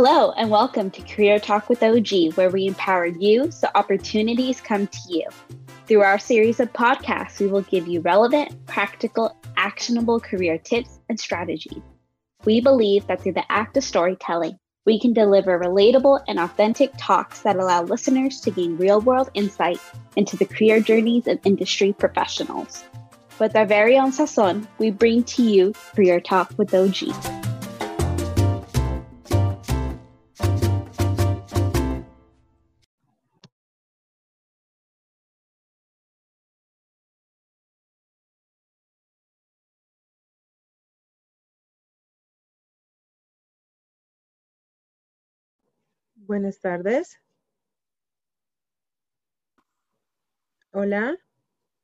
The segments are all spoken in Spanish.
Hello, and welcome to Career Talk with OG, where we empower you so opportunities come to you. Through our series of podcasts, we will give you relevant, practical, actionable career tips and strategies. We believe that through the act of storytelling, we can deliver relatable and authentic talks that allow listeners to gain real world insight into the career journeys of industry professionals. With our very own sazon, we bring to you Career Talk with OG. Buenas tardes. Hola.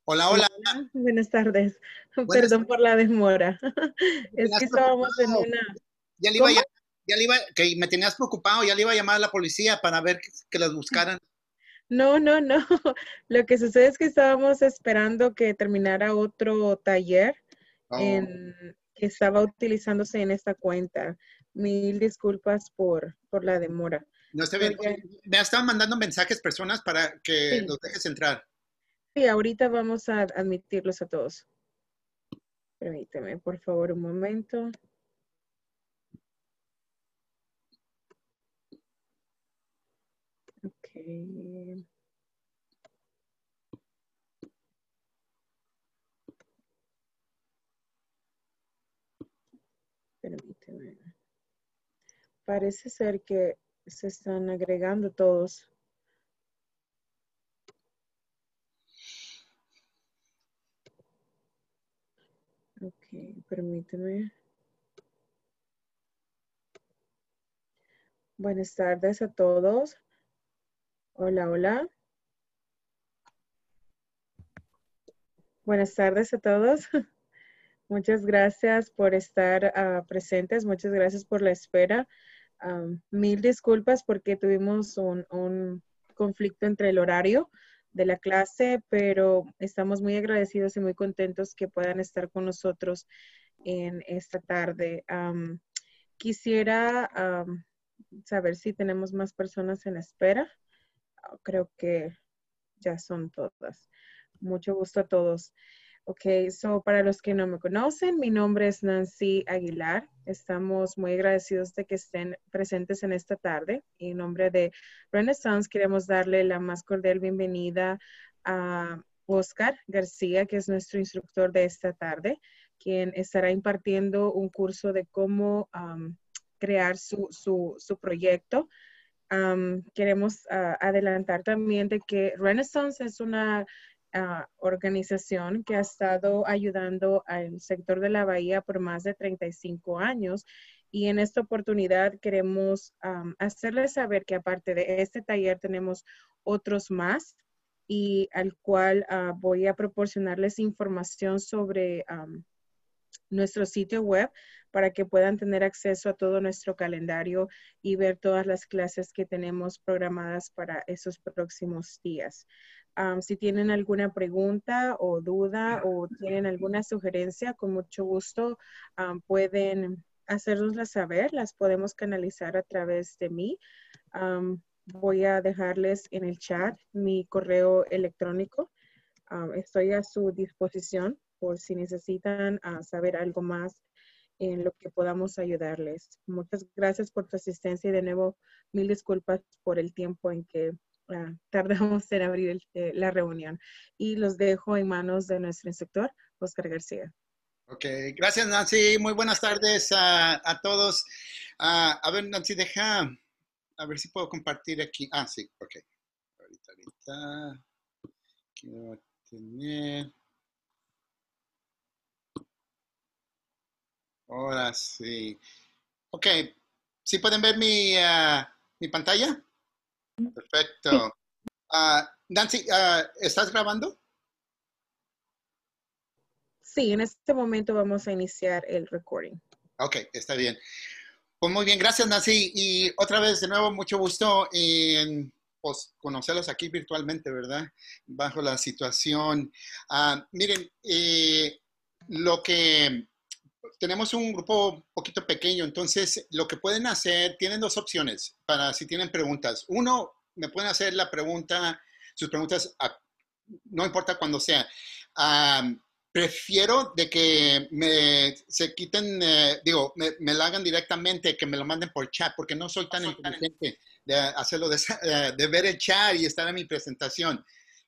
Hola, hola. Buenas tardes. Perdón por la demora. es que estábamos en una... Ya le iba, a, ya le iba, que me tenías preocupado, ya le iba a llamar a la policía para ver que, las buscaran. No, no, no. Lo que sucede es que estábamos esperando que terminara otro taller Oh, que estaba utilizándose en esta cuenta. Mil disculpas por, por la demora. No está bien. Me estaban mandando mensajes personas para que Sí. los dejes entrar. Sí, ahorita vamos a admitirlos a todos. Permíteme, por favor, un momento. Ok. Permíteme. Parece ser que se están agregando todos. Ok, permíteme. Buenas tardes a todos. Hola, hola. Buenas tardes a todos. Muchas gracias por estar ah, presentes. Muchas gracias por la espera. Mil disculpas porque tuvimos un, conflicto entre el horario de la clase, pero estamos muy agradecidos y muy contentos que puedan estar con nosotros en esta tarde. Quisiera saber si tenemos más personas en espera. Creo que ya son todas. Mucho gusto a todos. Ok, so para los que no me conocen, mi nombre es Nancy Aguilar. Estamos muy agradecidos de que estén presentes en esta tarde. En nombre de Renaissance queremos darle la más cordial bienvenida a Oscar García, que es nuestro instructor de esta tarde, quien estará impartiendo un curso de cómo am, crear su, su, su proyecto. Am, queremos ah, adelantar también de que Renaissance es una ah, organización que ha estado ayudando al sector de la bahía por más de 35 años. Y en esta oportunidad queremos hacerles saber que aparte de este taller tenemos otros más y al cual ah, voy a proporcionarles información sobre nuestro sitio web para que puedan tener acceso a todo nuestro calendario y ver todas las clases que tenemos programadas para esos próximos días. Am, si tienen alguna pregunta o duda o tienen alguna sugerencia, con mucho gusto am, pueden hacérnosla saber. Las podemos canalizar a través de mí. Am, voy a dejarles en el chat mi correo electrónico. Estoy a su disposición por si necesitan ah, saber algo más en lo que podamos ayudarles. Muchas gracias por tu asistencia y de nuevo mil disculpas por el tiempo en que tardamos en abrir el- eh, la reunión. Y los dejo en manos de nuestro instructor, Oscar García. Ok, gracias Nancy. Muy buenas tardes a, todos. Ah, a ver, Nancy, deja, a ver si puedo compartir aquí. Ah, sí, ok. Ahorita, ahorita. Quiero tener. Ahora sí. Ok, ¿sí pueden ver mi, ah, mi pantalla? Perfecto. Ah, Nancy, ah, ¿estás grabando? Sí, en este momento vamos a iniciar el recording. Ok, está bien. Pues muy bien, gracias Nancy. Y otra vez, de nuevo, mucho gusto en pues, conocerlos aquí virtualmente, ¿verdad? Bajo la situación. Ah, miren, eh, lo que tenemos un grupo un poquito pequeño, entonces lo que pueden hacer, tienen dos opciones para si tienen preguntas. Uno, me pueden hacer la pregunta, sus preguntas, no importa cuándo sea. prefiero de que me se quiten, eh, digo, me, me, la hagan directamente, que me lo manden por chat, porque no soy tan inteligente de hacerlo, de, de ver el chat y estar en mi presentación.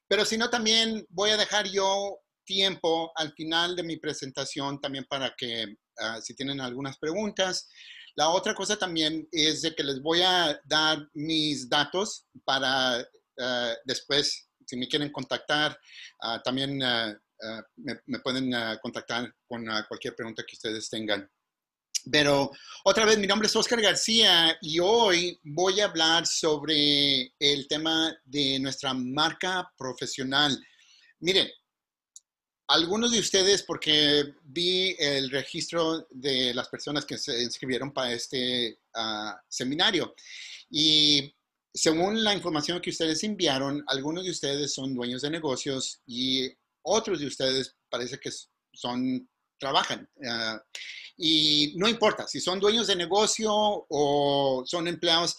Pero si no, también voy a dejar yo tiempo al final de mi presentación también para que ah, si tienen algunas preguntas. La otra cosa también es de que les voy a dar mis datos para ah, después, si me quieren contactar, ah, también me, me, pueden contactar con cualquier pregunta que ustedes tengan. Pero otra vez, mi nombre es Oscar García y hoy voy a hablar sobre el tema de nuestra marca profesional. Miren, algunos de ustedes, porque vi el registro de las personas que se inscribieron para este ah, seminario y según la información que ustedes enviaron, algunos de ustedes son dueños de negocios y otros de ustedes parece que son, trabajan. Ah, y no importa si son dueños de negocio o son empleados,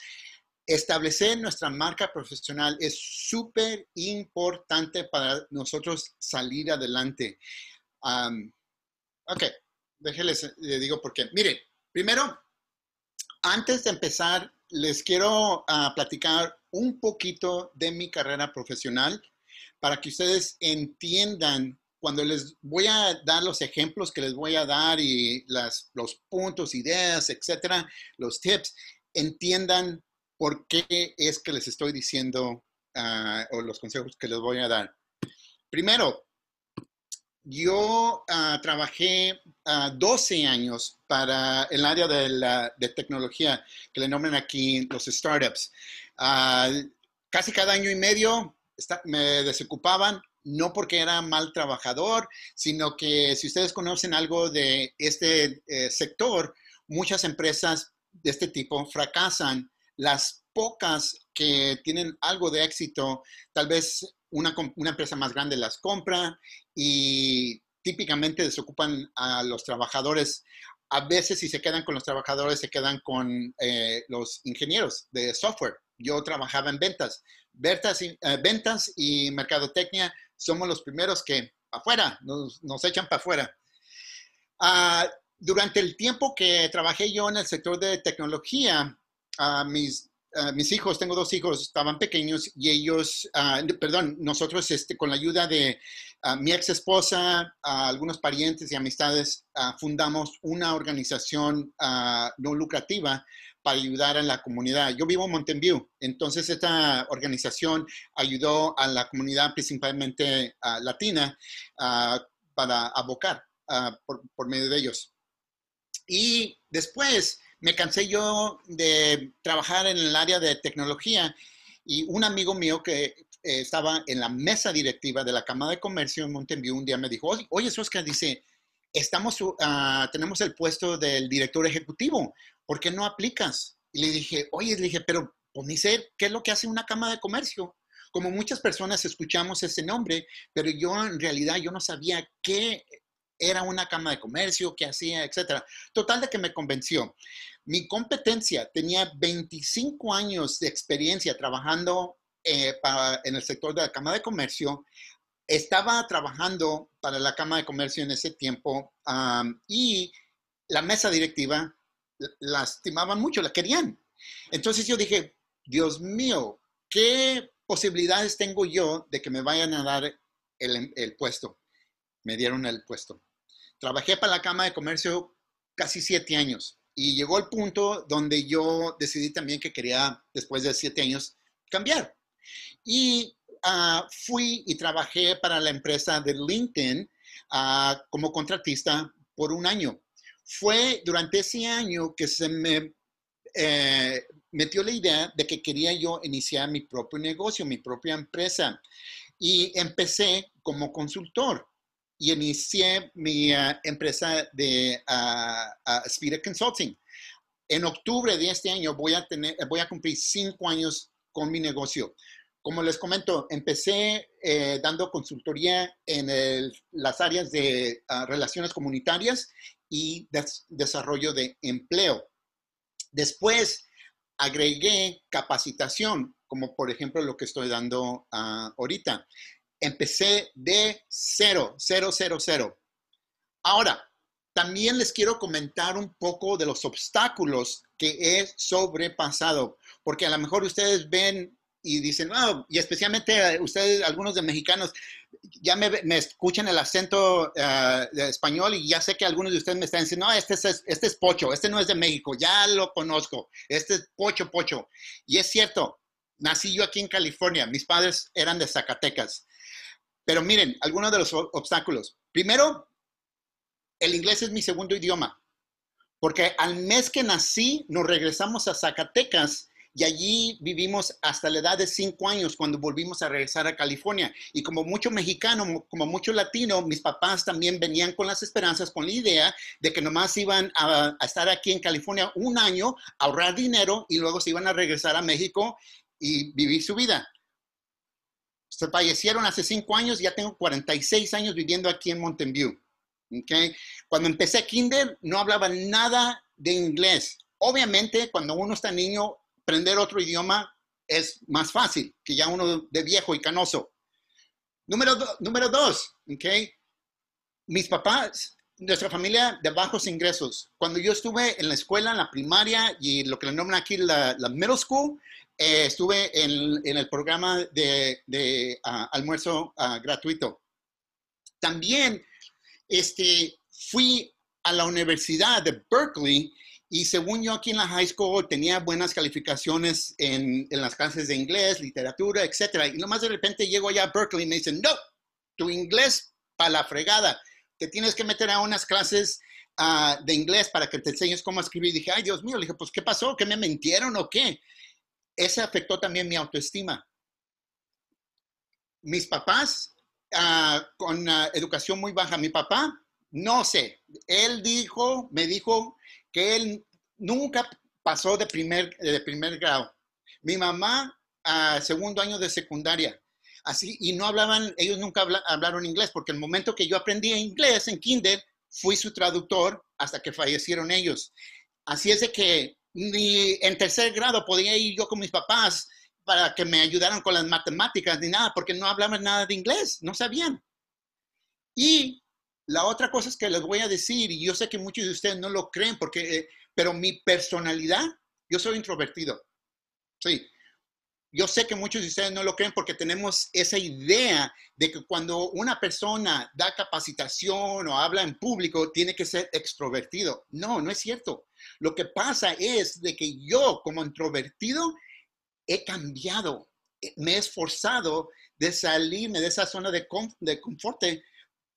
establecer nuestra marca profesional es súper importante para nosotros salir adelante. ok, déjenles, les digo por qué. Miren, primero, antes de empezar, les quiero ah, platicar un poquito de mi carrera profesional para que ustedes entiendan cuando les voy a dar los ejemplos que les voy a dar y las, los puntos, ideas, etcétera, los tips, entiendan por qué es que les estoy diciendo ah, o los consejos que les voy a dar. Primero, yo uh, trabajé 12 ah, años para el área de, la, de, tecnología, que le nombran aquí los startups. casi cada año y medio me desocupaban, no porque era mal trabajador, sino que si ustedes conocen algo de este eh, sector, muchas empresas de este tipo fracasan las pocas que tienen algo de éxito, tal vez una, empresa más grande las compra y típicamente desocupan a los trabajadores. A veces si se quedan con los trabajadores, se quedan con eh, los ingenieros de software. Yo trabajaba en ventas. Ventas y, eh, ventas y mercadotecnia somos los primeros que afuera, nos, echan para afuera. Ah, durante el tiempo que trabajé yo en el sector de tecnología, mis, mis hijos, tengo dos hijos, estaban pequeños y ellos, perdón, nosotros este, con la ayuda de mi ex esposa, algunos parientes y amistades, fundamos una organización no lucrativa para ayudar a la comunidad. Yo vivo en Mountain View, entonces esta organización ayudó a la comunidad principalmente latina para abocar por medio de ellos. Y después, me cansé yo de trabajar en el área de tecnología y un amigo mío que eh, estaba en la mesa directiva de la Cámara de Comercio en Mountain View un día me dijo, oye, Oscar, dice, estamos, uh, tenemos el puesto del director ejecutivo, ¿por qué no aplicas? Y le dije, oye, le dije, pero pues sé qué es lo que hace una Cámara de Comercio. Como muchas personas escuchamos ese nombre, pero yo en realidad yo no sabía qué era una cama de comercio, qué hacía, etcétera. Total de que me convenció. Mi competencia tenía 25 años de experiencia trabajando eh, en el sector de la cama de comercio. Estaba trabajando para la cama de comercio en ese tiempo y la mesa directiva la estimaban mucho, la querían. Entonces yo dije, Dios mío, ¿qué posibilidades tengo yo de que me vayan a dar el puesto? Me dieron el puesto. Trabajé para la Cámara de Comercio casi siete años y llegó el punto donde yo decidí también que quería, después de siete años, cambiar. Y ah, fui y trabajé para la empresa de LinkedIn ah, como contratista por un año. Fue durante ese año que se me eh, metió la idea de que quería yo iniciar mi propio negocio, mi propia empresa. Y empecé como consultor y inicié mi ah, empresa de uh, Spirit Consulting. En octubre de este año voy a, tener, voy a cumplir cinco años con mi negocio. Como les comento, empecé eh, dando consultoría en las áreas de relaciones comunitarias y desarrollo de empleo. Después agregué capacitación, como por ejemplo lo que estoy dando ah, ahorita. Empecé de cero, cero, cero, cero. Ahora, también les quiero comentar un poco de los obstáculos que he sobrepasado, porque a lo mejor ustedes ven y dicen, wow, y especialmente ustedes, algunos de mexicanos, ya me, escuchan el acento eh, español y ya sé que algunos de ustedes me están diciendo, no, este es, este es Pocho, este no es de México, ya lo conozco, este es Pocho, Pocho. Y es cierto, nací yo aquí en California, mis padres eran de Zacatecas. Pero miren, algunos de los obstáculos. Primero, el inglés es mi segundo idioma, porque al mes que nací nos regresamos a Zacatecas y allí vivimos hasta la edad de cinco años cuando volvimos a regresar a California. Y como mucho mexicano, como mucho latino, mis papás también venían con las esperanzas, con la idea de que nomás iban a, estar aquí en California un año, ahorrar dinero y luego se iban a regresar a México y vivir su vida. Se fallecieron hace cinco años, ya tengo 46 años viviendo aquí en Mountain View. Okay. Cuando empecé kinder no hablaba nada de inglés. Obviamente, cuando uno está niño, aprender otro idioma es más fácil que ya uno de viejo y canoso. Número, número dos, ¿ok? Mis papás, nuestra familia de bajos ingresos. Cuando yo estuve en la escuela, en la primaria y lo que le nombran aquí la, middle school, eh, estuve en, el programa de, ah, almuerzo ah, gratuito. También este, fui a la Universidad de Berkeley y según yo aquí en la high school tenía buenas calificaciones en, las clases de inglés, literatura, etc. Y nomás de repente llego allá a Berkeley y me dicen, no, tu inglés para la fregada. Te tienes que meter a unas clases ah, de inglés para que te enseñes cómo escribir. Y dije, ay Dios mío, le dije, pues ¿qué pasó? ¿Que me mintieron o qué? Ese afectó también mi autoestima. Mis papás, ah, con educación muy baja, mi papá, no sé, él dijo, me dijo que él nunca pasó de primer, de primer grado. Mi mamá a segundo año de secundaria. Así, y no hablaban, ellos nunca hablaron inglés, porque el momento que yo aprendí inglés en kinder, fui su traductor hasta que fallecieron ellos. Así es de que ni en tercer grado podía ir yo con mis papás para que me ayudaran con las matemáticas ni nada, porque no hablaban nada de inglés, no sabían. Y la otra cosa es que les voy a decir, y yo sé que muchos de ustedes no lo creen, porque, eh, pero mi personalidad, yo soy introvertido. Sí. Yo sé que muchos de ustedes no lo creen porque tenemos esa idea de que cuando una persona da capacitación o habla en público, tiene que ser extrovertido. No, no es cierto. Lo que pasa es de que yo como introvertido he cambiado, eh, me he esforzado de salirme de esa zona de, de confort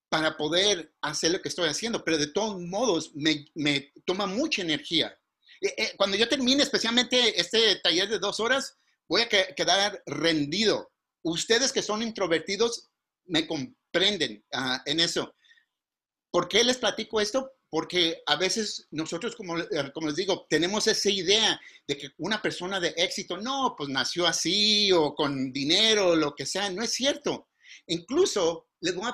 para poder hacer lo que estoy haciendo, pero de todos modos me, toma mucha energía. Eh, eh, cuando yo termine especialmente este taller de dos horas, voy a quedar rendido. Ustedes que son introvertidos me comprenden ah, en eso. ¿Por qué les platico esto? Porque a veces nosotros, como, eh, como les digo, tenemos esa idea de que una persona de éxito, no, pues nació así o con dinero o lo que sea. No es cierto. Incluso les voy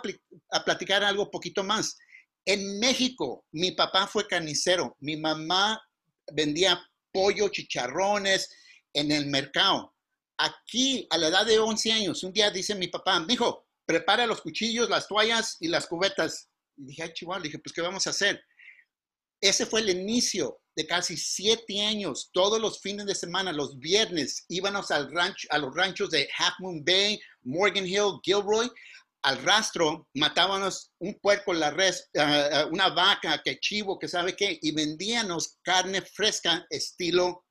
a, platicar algo poquito más. En México, mi papá fue carnicero, mi mamá vendía pollo, chicharrones en el mercado. Aquí, a la edad de 11 años, un día dice mi papá, hijo, prepara los cuchillos, las toallas y las cubetas. Y dije, ay, chihuahua, dije, pues, ¿qué vamos a hacer? Ese fue el inicio de casi siete años. Todos los fines de semana, los viernes, íbamos al rancho, a los ranchos de Half Moon Bay, Morgan Hill, Gilroy, al rastro, matábamos un puerco, la res, eh, eh, una vaca, que chivo, que sabe qué, y vendíanos carne fresca estilo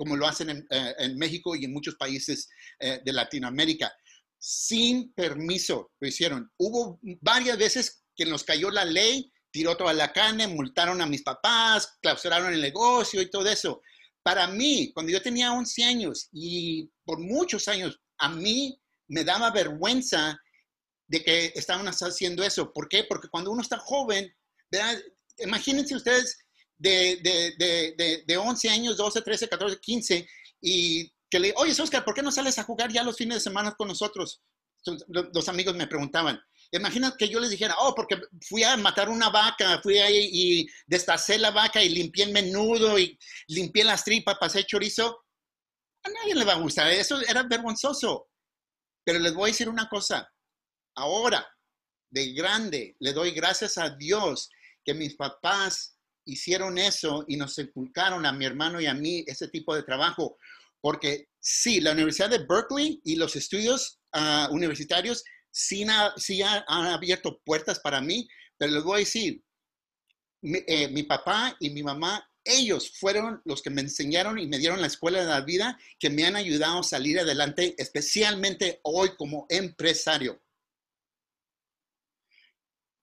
como lo hacen en, eh, México y en muchos países de Latinoamérica. Sin permiso lo hicieron. Hubo varias veces que nos cayó la ley, tiró toda la carne, multaron a mis papás, clausuraron el negocio y todo eso. Para mí, cuando yo tenía 11 años y por muchos años, a mí me daba vergüenza de que estaban haciendo eso. ¿Por qué? Porque cuando uno está joven, imagínense ustedes de, de, 11 años, 12, 13, 14, 15, y que le, oye, Oscar, ¿por qué no sales a jugar ya los fines de semana con nosotros? Los amigos me preguntaban. Imagina que yo les dijera, oh, porque fui a matar una vaca, fui ahí y destacé la vaca y limpié el menudo y limpié las tripas, pasé chorizo. A nadie le va a gustar, eso era vergonzoso. Pero les voy a decir una cosa, ahora, de grande, le doy gracias a Dios que mis papás hicieron eso y nos inculcaron a mi hermano y a mí ese tipo de trabajo. Porque sí, la Universidad de Berkeley y los estudios ah, universitarios sí, han, abierto puertas para mí, pero les voy a decir, eh, mi, papá y mi mamá, ellos fueron los que me enseñaron y me dieron la escuela de la vida que me han ayudado a salir adelante, especialmente hoy como empresario.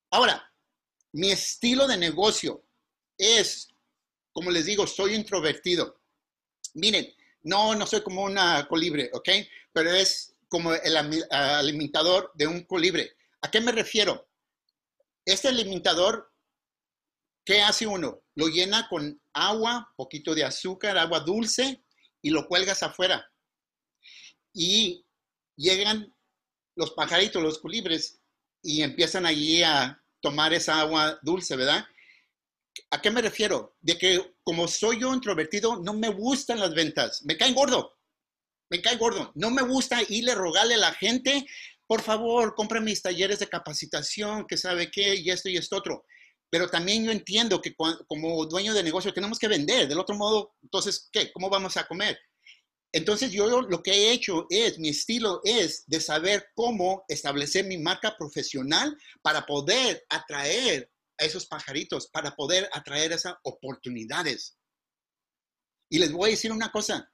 Ahora, mi estilo de negocio es, como les digo, soy introvertido. Miren, no, no soy como una colibre, ¿ok? Pero es como el alimentador de un colibre. ¿A qué me refiero? Este alimentador, ¿qué hace uno? Lo llena con agua, poquito de azúcar, agua dulce y lo cuelgas afuera. Y llegan los pajaritos, los colibres, y empiezan allí a tomar esa agua dulce, ¿verdad? ¿A qué me refiero? De que como soy yo introvertido, no me gustan las ventas, me caen gordo me cae gordo. No me gusta irle a rogarle a la gente, por favor, compre mis talleres de capacitación, que sabe qué, y esto y esto otro. Pero también yo entiendo que como dueño de negocio tenemos que vender. Del otro modo, entonces, ¿qué? ¿Cómo vamos a comer? Entonces yo lo que he hecho es, mi estilo es de saber cómo establecer mi marca profesional para poder atraer a esos pajaritos, para poder atraer esas oportunidades. Y les voy a decir una cosa,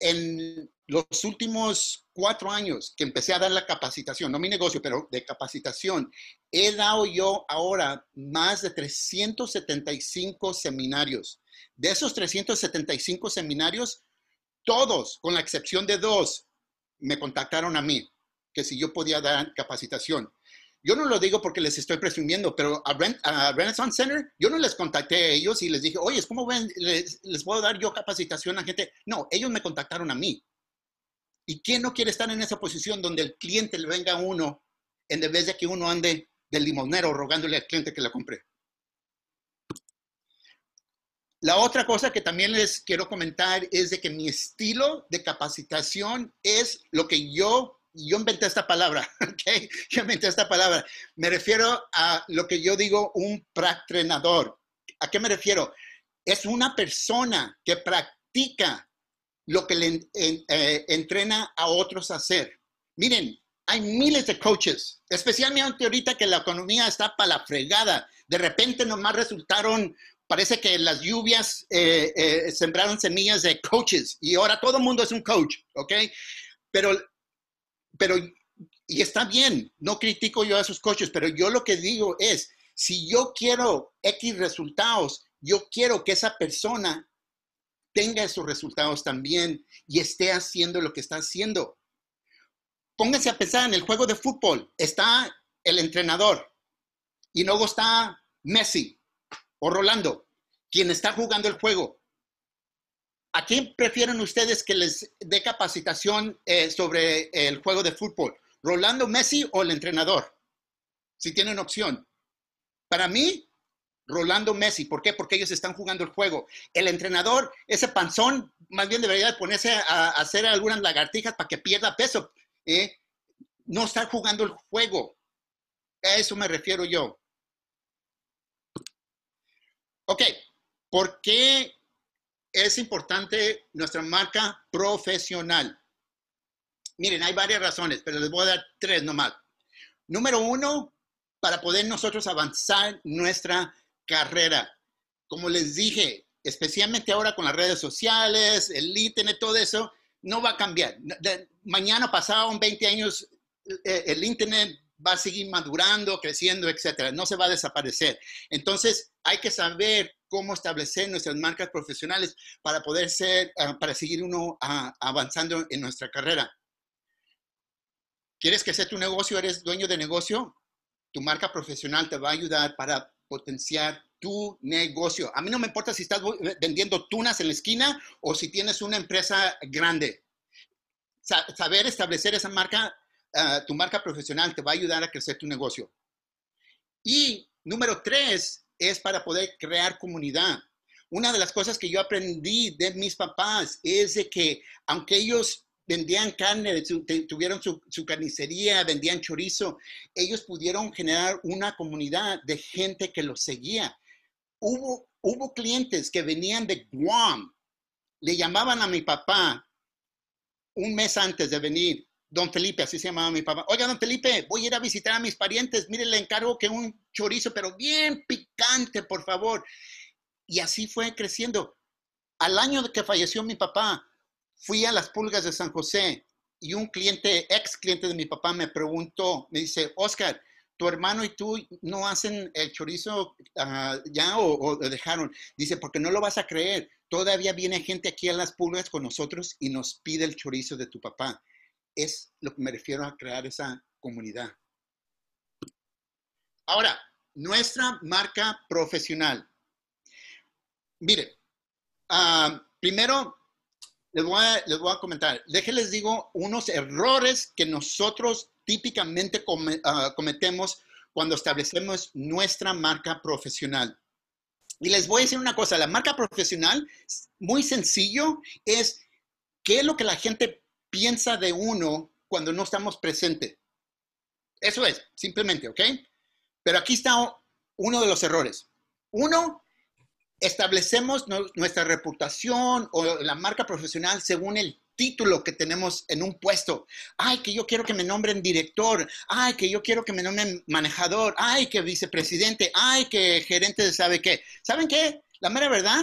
en los últimos cuatro años que empecé a dar la capacitación, no mi negocio, pero de capacitación, he dado yo ahora más de 375 seminarios. De esos 375 seminarios, todos, con la excepción de dos, me contactaron a mí, que si yo podía dar capacitación. Yo no lo digo porque les estoy presumiendo, pero a, Renaissance Center, yo no les contacté a ellos y les dije, oye, ¿cómo ven? Les, puedo dar yo capacitación a gente. No, ellos me contactaron a mí. ¿Y quién no quiere estar en esa posición donde el cliente le venga a uno en vez de que uno ande del limonero rogándole al cliente que la compre? La otra cosa que también les quiero comentar es de que mi estilo de capacitación es lo que yo yo inventé esta palabra, ¿ok? Yo inventé esta palabra. Me refiero a lo que yo digo un practrenador. ¿A qué me refiero? Es una persona que practica lo que le eh, entrena a otros a hacer. Miren, hay miles de coaches, especialmente ahorita que la economía está para la fregada. De repente nomás resultaron, parece que las lluvias eh, eh, sembraron semillas de coaches y ahora todo el mundo es un coach, ¿ok? Pero pero, y está bien, no critico yo a esos coaches, pero yo lo que digo es, si yo quiero X resultados, yo quiero que esa persona tenga esos resultados también y esté haciendo lo que está haciendo. Pónganse a pensar en el juego de fútbol. Está el entrenador y luego está Messi o Rolando, quien está jugando el juego. ¿A quién prefieren ustedes que les dé capacitación eh, sobre el juego de fútbol? ¿Rolando Messi o el entrenador? Si tienen opción. Para mí, Rolando Messi. ¿Por qué? Porque ellos están jugando el juego. El entrenador, ese panzón, más bien debería ponerse a, hacer algunas lagartijas para que pierda peso. ¿eh? No estar jugando el juego. A eso me refiero yo. Ok, ¿por qué es importante nuestra marca profesional. Miren, hay varias razones, pero les voy a dar tres nomás. Número uno, para poder nosotros avanzar nuestra carrera. Como les dije, especialmente ahora con las redes sociales, el internet, todo eso, no va a cambiar. mañana, pasado, en 20 años, eh, el internet va a seguir madurando, creciendo, etcétera. No se va a desaparecer. Entonces, hay que saber cómo establecer nuestras marcas profesionales para poder ser, ah, para seguir uno ah, avanzando en nuestra carrera. ¿Quieres que sea tu negocio? ¿Eres dueño de negocio? Tu marca profesional te va a ayudar para potenciar tu negocio. A mí no me importa si estás vendiendo tunas en la esquina o si tienes una empresa grande. Saber establecer esa marca ah, tu marca profesional te va a ayudar a crecer tu negocio. Y número tres es para poder crear comunidad. Una de las cosas que yo aprendí de mis papás es de que aunque ellos vendían carne, tuvieron su, su, carnicería, vendían chorizo, ellos pudieron generar una comunidad de gente que los seguía. Hubo, hubo clientes que venían de Guam, le llamaban a mi papá un mes antes de venir, don Felipe, así se llamaba mi papá. Oiga, don Felipe, voy a ir a visitar a mis parientes. Mire, le encargo que un chorizo, pero bien picante, por favor. Y así fue creciendo. Al año que falleció mi papá, fui a las pulgas de San José y un cliente, ex cliente de mi papá, me preguntó, me dice, Oscar, tu hermano y tú no hacen el chorizo ah, ya o, dejaron. Dice, porque no lo vas a creer. Todavía viene gente aquí a las pulgas con nosotros y nos pide el chorizo de tu papá es lo que me refiero a crear esa comunidad. Ahora, nuestra marca profesional. Mire, ah, primero les voy, a, les voy a comentar, déjenles digo unos errores que nosotros típicamente ah, cometemos cuando establecemos nuestra marca profesional. Y les voy a decir una cosa, la marca profesional, muy sencillo, es qué es lo que la gente piensa de uno cuando no estamos presentes. Eso es, simplemente, ¿ok? Pero aquí está uno de los errores. Uno, establecemos nuestra reputación o la marca profesional según el título que tenemos en un puesto. Ay, que yo quiero que me nombren director. Ay, que yo quiero que me nombren manejador. Ay, que vicepresidente. Ay, que gerente de sabe qué. ¿Saben qué? La mera verdad,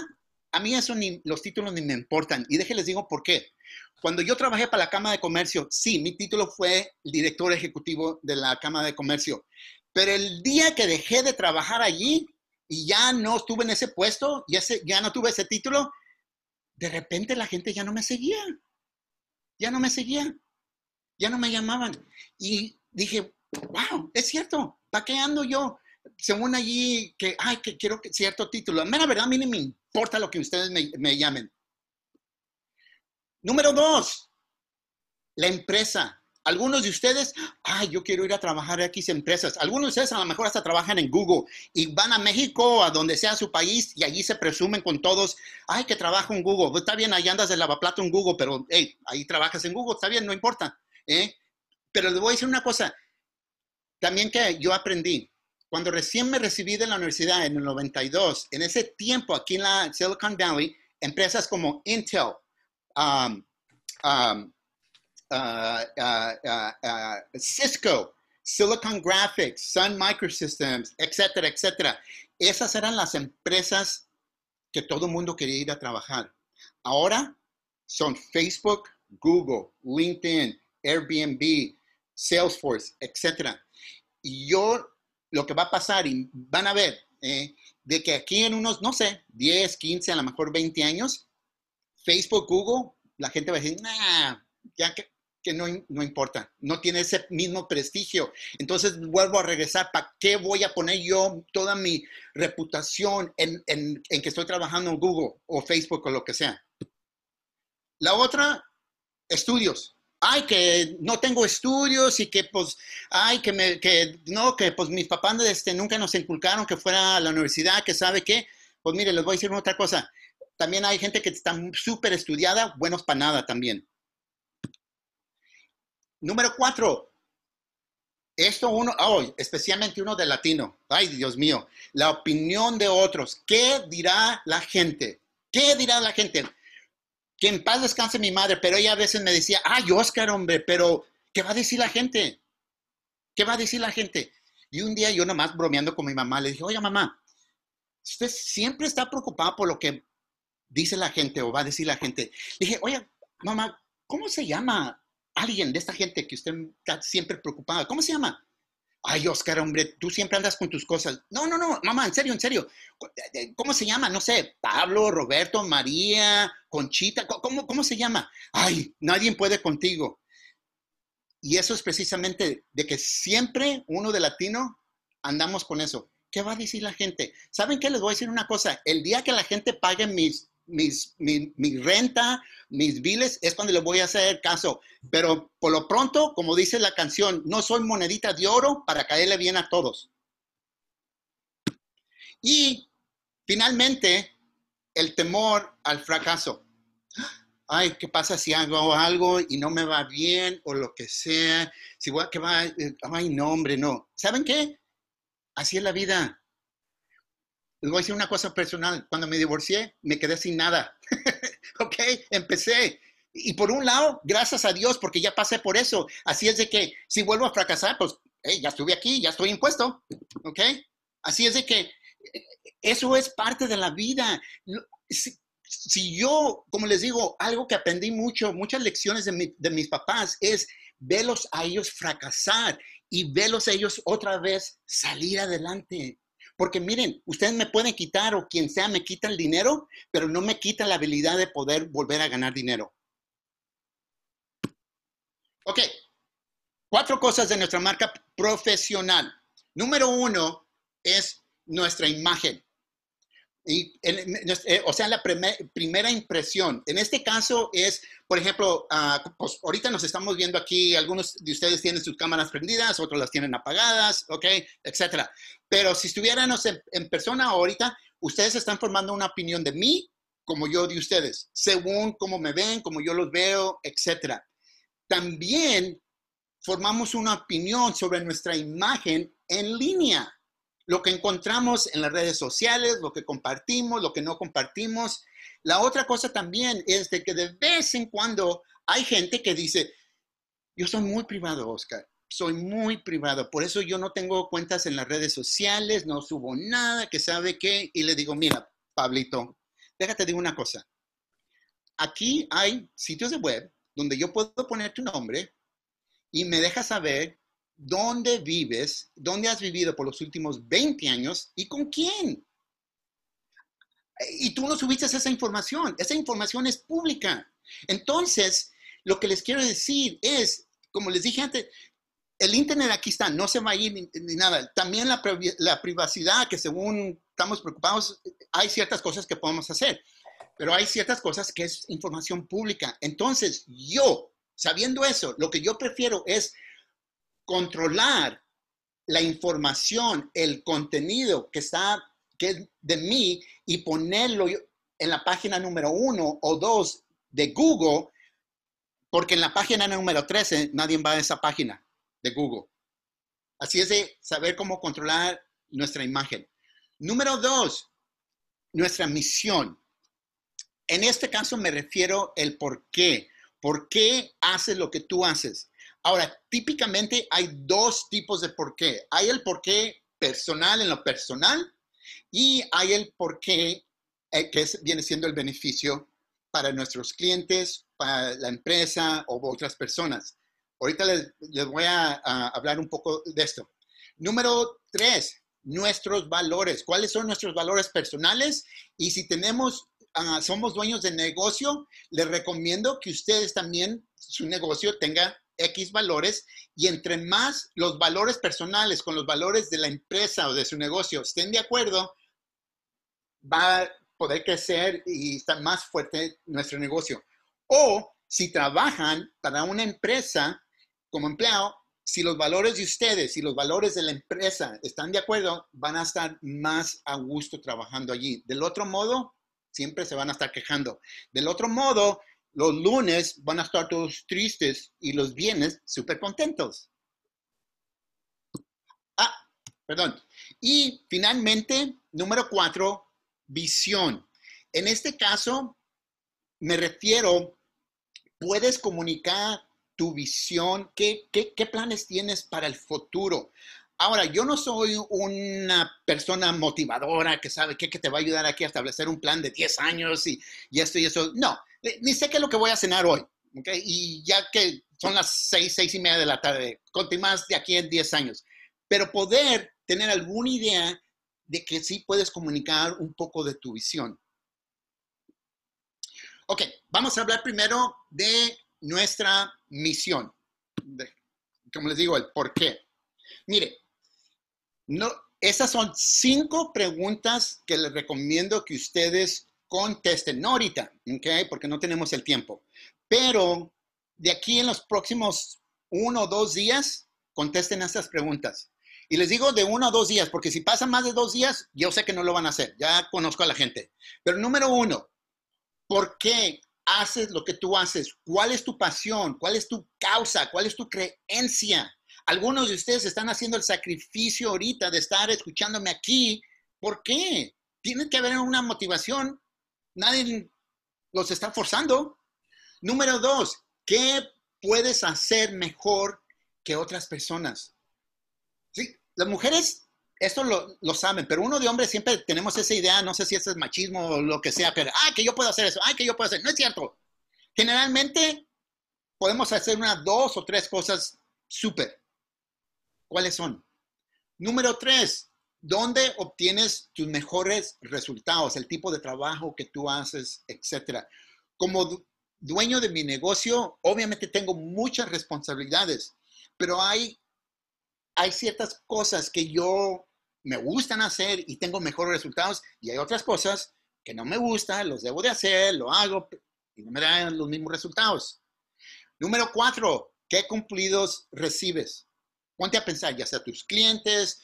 a mí eso ni los títulos ni me importan. Y déjenles digo por qué. Cuando yo trabajé para la Cámara de Comercio, sí, mi título fue director ejecutivo de la Cámara de Comercio. Pero el día que dejé de trabajar allí y ya no estuve en ese puesto, ya, ya no tuve ese título, de repente la gente ya no me seguía. Ya no me seguía. Ya no me llamaban. Y dije, wow, es cierto, ¿para qué yo? Según allí, que, ay, que quiero cierto título. Verdad, a mí no me importa lo que ustedes me, me llamen. Número dos, la empresa. Algunos de ustedes, ay, yo quiero ir a trabajar a X empresas. Algunos de ustedes a lo mejor hasta trabajan en Google y van a México, a donde sea su país, y allí se presumen con todos, ay, que trabajo en Google. Pues, está bien, ahí andas de lavaplato en Google, pero hey, ahí trabajas en Google, está bien, no importa. ¿eh? Pero les voy a decir una cosa, también que yo aprendí. Cuando recién me recibí de la universidad en el 92, en ese tiempo aquí en la Silicon Valley, empresas como Intel, um, um, uh, uh, uh, Cisco, Silicon Graphics, Sun Microsystems, etcétera, etcétera. Esas eran las empresas que todo el mundo quería ir a trabajar. Ahora son Facebook, Google, LinkedIn, Airbnb, Salesforce, etcétera. Y yo, lo que va a pasar, y van a ver, eh, de que aquí en unos, no sé, 10, 15, a lo mejor 20 años, Facebook, Google, la gente va a decir, nah, ya que, no, no, importa, no tiene ese mismo prestigio. Entonces vuelvo a regresar, ¿para qué voy a poner yo toda mi reputación en, en, en, que estoy trabajando en Google o Facebook o lo que sea? La otra, estudios. Ay, que no tengo estudios y que pues, ay, que me, que no, que pues mis papás este, nunca nos inculcaron que fuera a la universidad, que sabe qué. Pues mire, les voy a decir otra cosa también hay gente que está súper estudiada, buenos para nada también. Número cuatro. Esto uno, oh, especialmente uno de latino. Ay, Dios mío. La opinión de otros. ¿Qué dirá la gente? ¿Qué dirá la gente? Que en paz descanse mi madre, pero ella a veces me decía, ay, Oscar, hombre, pero ¿qué va a decir la gente? ¿Qué va a decir la gente? Y un día yo nomás bromeando con mi mamá le dije, oye mamá, usted siempre está preocupada por lo que dice la gente o va a decir la gente. dije, oye, mamá, ¿cómo se llama alguien de esta gente que usted está siempre preocupada? ¿Cómo se llama? Ay, Oscar, hombre, tú siempre andas con tus cosas. No, no, no, mamá, en serio, en serio. ¿Cómo se llama? No sé, Pablo, Roberto, María, Conchita, ¿cómo, cómo se llama? Ay, nadie puede contigo. Y eso es precisamente de que siempre uno de latino andamos con eso. ¿Qué va a decir la gente? ¿Saben qué? Les voy a decir una cosa. El día que la gente pague mis mis, mi, renta, mis biles, es cuando le voy a hacer caso. Pero por lo pronto, como dice la canción, no soy monedita de oro para caerle bien a todos. Y finalmente, el temor al fracaso. Ay, ¿qué pasa si hago algo y no me va bien o lo que sea? Si voy que va, ay, no, hombre, no. ¿Saben qué? Así es la vida. Les voy a decir una cosa personal. Cuando me divorcié, me quedé sin nada. ok, empecé. Y por un lado, gracias a Dios, porque ya pasé por eso. Así es de que si vuelvo a fracasar, pues ya estuve aquí, ya estoy impuesto. Ok. Así es de que eh, eso es parte de la vida. Si, si yo, como les digo, algo que aprendí mucho, muchas lecciones de, de mis papás es verlos a ellos fracasar y verlos a ellos otra vez salir adelante. Porque miren, ustedes me pueden quitar o quien sea me quita el dinero, pero no me quita la habilidad de poder volver a ganar dinero. Ok, cuatro cosas de nuestra marca profesional. Número uno es nuestra imagen. Y, eh, o sea, la primera impresión. En este caso es, por ejemplo, uh, pues ahorita nos estamos viendo aquí, algunos de ustedes tienen sus cámaras prendidas, otros las tienen apagadas, ¿ok? Etcétera. Pero si estuviéramos en, en persona ahorita, ustedes están formando una opinión de mí como yo de ustedes, según cómo me ven, cómo yo los veo, etcétera. También formamos una opinión sobre nuestra imagen en línea lo que encontramos en las redes sociales, lo que compartimos, lo que no compartimos. La otra cosa también es de que de vez en cuando hay gente que dice, yo soy muy privado, Oscar, soy muy privado, por eso yo no tengo cuentas en las redes sociales, no subo nada, que sabe qué, y le digo, mira, Pablito, déjate de una cosa. Aquí hay sitios de web donde yo puedo poner tu nombre y me dejas saber dónde vives, dónde has vivido por los últimos 20 años y con quién. Y tú no subiste esa información. Esa información es pública. Entonces, lo que les quiero decir es, como les dije antes, el Internet aquí está, no se va a ir ni, nada. También la, la, privacidad, que según estamos preocupados, hay ciertas cosas que podemos hacer, pero hay ciertas cosas que es información pública. Entonces, yo, sabiendo eso, lo que yo prefiero es controlar la información, el contenido que está que es de mí y ponerlo en la página número uno o dos de Google, porque en la página número 13 nadie va a esa página de Google. Así es de saber cómo controlar nuestra imagen. Número dos, nuestra misión. En este caso me refiero el por qué. ¿Por qué haces lo que tú haces? Ahora, típicamente hay dos tipos de por qué. Hay el por qué personal en lo personal y hay el por qué eh, que viene siendo el beneficio para nuestros clientes, para la empresa o otras personas. Ahorita les, voy a, hablar un poco de esto. Número tres, nuestros valores. ¿Cuáles son nuestros valores personales? Y si tenemos, ah, somos dueños de negocio, les recomiendo que ustedes también, su negocio tenga X valores y entre más los valores personales con los valores de la empresa o de su negocio estén de acuerdo, va a poder crecer y estar más fuerte nuestro negocio. O si trabajan para una empresa como empleado, si los valores de ustedes y los valores de la empresa están de acuerdo, van a estar más a gusto trabajando allí. Del otro modo, siempre se van a estar quejando. Del otro modo, los lunes van a estar todos tristes y los viernes súper contentos. Ah, perdón. Y finalmente, número cuatro, visión. En este caso, me refiero, puedes comunicar tu visión, qué, qué, planes tienes para el futuro. Ahora, yo no soy una persona motivadora que sabe que, te va a ayudar aquí a establecer un plan de 10 años y, y esto y eso. No, ni sé qué es lo que voy a cenar hoy, Y ya que son las seis, seis y media de la tarde, conté más de aquí en 10 años. Pero poder tener alguna idea de que sí puedes comunicar un poco de tu visión. Ok, vamos a hablar primero de nuestra misión. como les digo, el por qué. Mire, no, esas son cinco preguntas que les recomiendo que ustedes contesten, no ahorita. Porque no tenemos el tiempo. Pero de aquí en los próximos uno o dos días, contesten estas preguntas. Y les digo de uno o dos días, porque si pasan más de dos días, yo sé que no lo van a hacer, ya conozco a la gente. Pero número uno, ¿por qué haces lo que tú haces? ¿Cuál es tu pasión? ¿Cuál es tu causa? ¿Cuál es tu creencia? Algunos de ustedes están haciendo el sacrificio ahorita de estar escuchándome aquí. ¿Por qué? Tiene que haber una motivación. Nadie los está forzando. Número dos, ¿qué puedes hacer mejor que otras personas? Sí, las mujeres esto lo, saben, pero uno de hombres siempre tenemos esa idea, no sé si eso es machismo o lo que sea, pero, ay, que yo puedo hacer eso, ay, que yo puedo hacer, no es cierto. Generalmente podemos hacer unas dos o tres cosas súper. ¿Cuáles son? Número tres, ¿dónde obtienes tus mejores resultados? El tipo de trabajo que tú haces, etcétera. Como dueño de mi negocio, obviamente tengo muchas responsabilidades, pero hay, hay ciertas cosas que yo me gustan hacer y tengo mejores resultados y hay otras cosas que no me gustan, los debo de hacer, lo hago y no me dan los mismos resultados. Número cuatro, ¿qué cumplidos recibes? Ponte a pensar, ya sea tus clientes,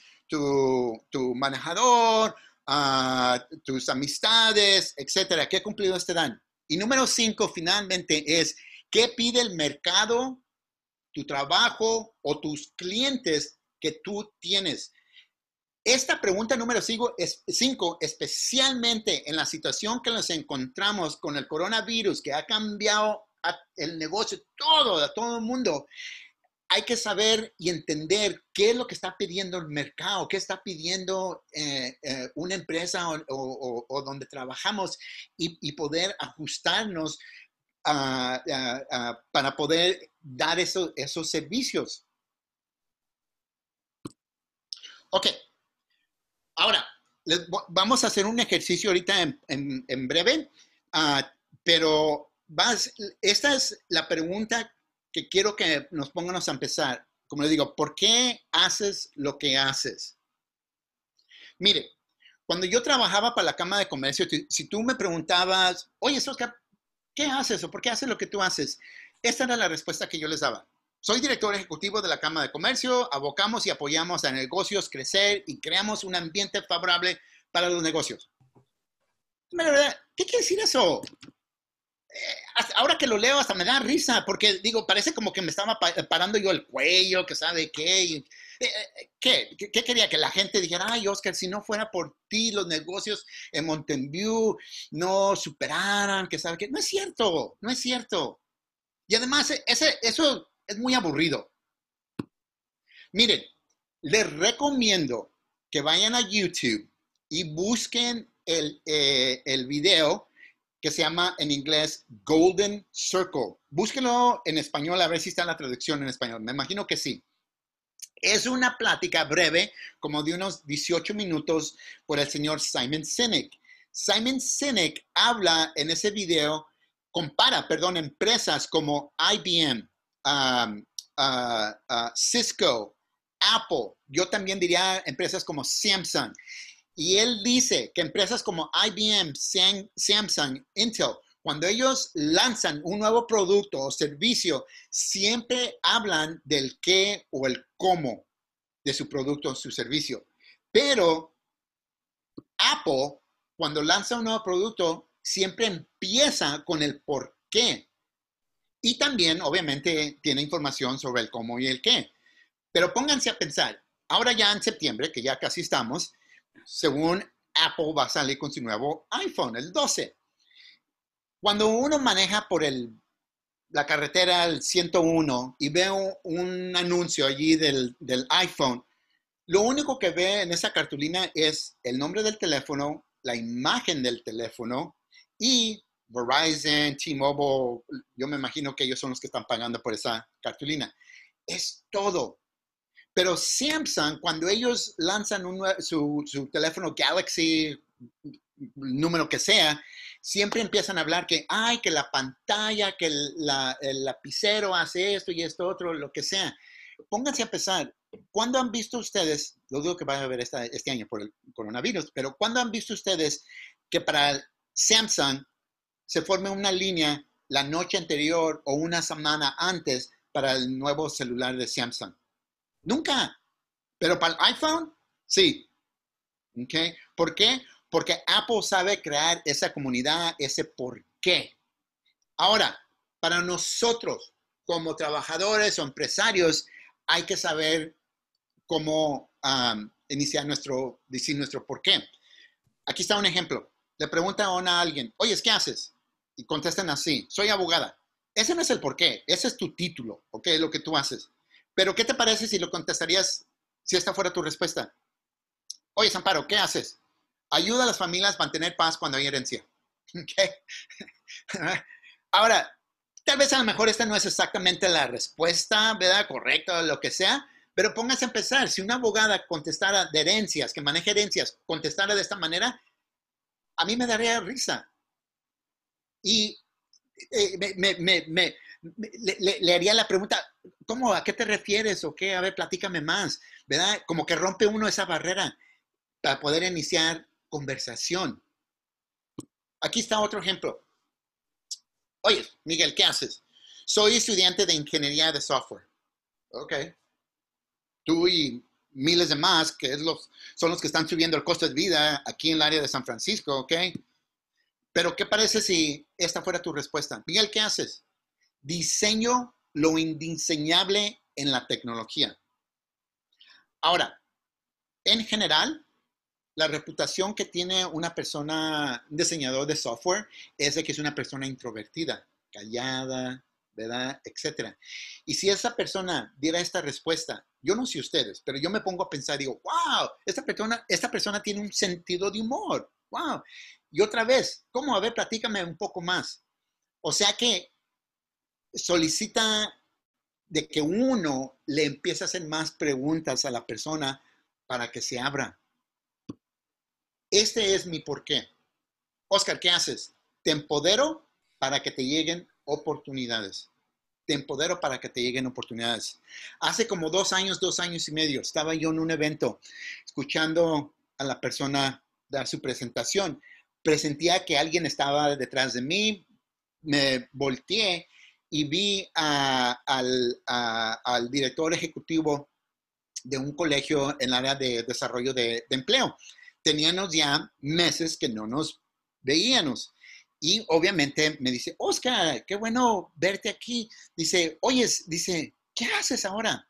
tu, manejador, ah, tus amistades, etcétera. ¿Qué cumplidos te dan? Y número cinco, finalmente, es ¿qué pide el mercado, tu trabajo o tus clientes que tú tienes? Esta pregunta número cinco, cinco, especialmente en la situación que nos encontramos con el coronavirus, que ha cambiado el negocio, todo, a todo el mundo, hay que saber y entender qué es lo que está pidiendo el mercado, qué está pidiendo eh, eh, una empresa o, donde trabajamos y, poder ajustarnos para poder dar esos servicios. Ok, ahora vamos a hacer un ejercicio ahorita en, breve, ah, pero esta es la pregunta que quiero que nos pongamos a empezar. Como le digo, ¿por qué haces lo que haces? Mire, cuando yo trabajaba para la Cámara de Comercio, si tú me preguntabas, oye, Oscar, ¿qué haces o por qué haces lo que tú haces? Esta era la respuesta que yo les daba. Soy director ejecutivo de la Cámara de Comercio, abocamos y apoyamos a negocios crecer y creamos un ambiente favorable para los negocios. ¿Qué quiere decir eso? Eh, ahora que lo leo hasta me da risa, porque digo, parece como que me estaba parando yo el cuello, que sabe qué. Eh, eh, ¿Qué? ¿Qué quería? Que la gente dijera, ay, Oscar, si no fuera por ti, los negocios en Mountain View no superaran, que sabe qué. No es cierto, no es cierto. Y además, ese, eso es muy aburrido. Miren, les recomiendo que vayan a YouTube y busquen el, el video que se llama en inglés Golden Circle. Búsquenlo en español a ver si está la traducción en español. Me imagino que sí. Es una plática breve, como de unos 18 minutos, por el señor Simon Sinek. Simon Sinek habla en ese video, compara, perdón, empresas como IBM, um, uh, uh, Cisco, Apple, yo también diría empresas como Samsung. Y él dice que empresas como IBM, Samsung, Intel, cuando ellos lanzan un nuevo producto o servicio, siempre hablan del qué o el cómo de su producto o su servicio. Pero Apple, cuando lanza un nuevo producto, siempre empieza con el por qué. Y también, obviamente, tiene información sobre el cómo y el qué. Pero pónganse a pensar, ahora ya en septiembre, que ya casi estamos, según Apple va a salir con su nuevo iPhone, el 12. Cuando uno maneja por el, la carretera el 101 y ve un, anuncio allí del, del iPhone, lo único que ve en esa cartulina es el nombre del teléfono, la imagen del teléfono y Verizon, T-Mobile, yo me imagino que ellos son los que están pagando por esa cartulina. Es todo. Pero Samsung, cuando ellos lanzan su, teléfono Galaxy, número que sea, siempre empiezan a hablar que, ay, que la pantalla, que el, lapicero hace esto y esto otro, lo que sea. Pónganse a pensar, ¿cuándo han visto ustedes, lo digo que van a ver este año por el coronavirus, pero ¿cuándo han visto ustedes que para Samsung se forme una línea la noche anterior o una semana antes para el nuevo celular de Samsung. Nunca. Pero para el iPhone, sí. ¿Okay? ¿Por qué? Porque Apple sabe crear esa comunidad, ese por qué. Ahora, para nosotros como trabajadores o empresarios, hay que saber cómo iniciar nuestro, decir nuestro por qué. Aquí está un ejemplo. Le pregunta a alguien, oye, ¿qué haces? Y contestan así, soy abogada. Ese no es el por qué, ese es tu título, ¿ok? Lo que tú haces. Pero, ¿qué te parece si lo contestarías, si esta fuera tu respuesta? Oye, Zamparo, ¿qué haces? Ayuda a las familias a mantener paz cuando hay herencia. Ahora, tal vez a lo mejor esta no es exactamente la respuesta, ¿verdad? Correcta o lo que sea, pero póngase a empezar. Si una abogada contestara de herencias, que maneja herencias, contestara de esta manera, a mí me daría risa. Y eh, me, le, haría la pregunta, ¿cómo? ¿A qué te refieres? ¿O qué? A ver, platícame más, ¿verdad? Como que rompe uno esa barrera para poder iniciar conversación. Aquí está otro ejemplo. Oye, Miguel, ¿qué haces? Soy estudiante de ingeniería de software. Ok. Tú y miles de más, que es los, son los que están subiendo el costo de vida aquí en el área de San Francisco, ¿ok? Pero, ¿qué parece si esta fuera tu respuesta? Miguel, ¿qué haces? Diseño lo indiseñable en la tecnología. Ahora, en general, la reputación que tiene una persona, un diseñador de software, es de que es una persona introvertida, callada, ¿verdad? Etcétera. Y si esa persona diera esta respuesta, yo no sé ustedes, pero yo me pongo a pensar, digo, wow, esta persona, esta persona tiene un sentido de humor, wow. Y otra vez, ¿cómo? A ver, platícame un poco más. O sea que solicita de que uno le empiece a hacer más preguntas a la persona para que se abra. Este es mi porqué. Oscar, ¿qué haces? Te empodero para que te lleguen oportunidades. Te empodero para que te lleguen oportunidades. Hace como dos años, dos años y medio, estaba yo en un evento escuchando a la persona dar su presentación. Presentía que alguien estaba detrás de mí, me volteé y vi al, director ejecutivo de un colegio en el área de desarrollo de, empleo. Teníamos ya meses que no nos veíamos. Y obviamente me dice, Oscar, qué bueno verte aquí. Dice, oye, dice, ¿qué haces ahora?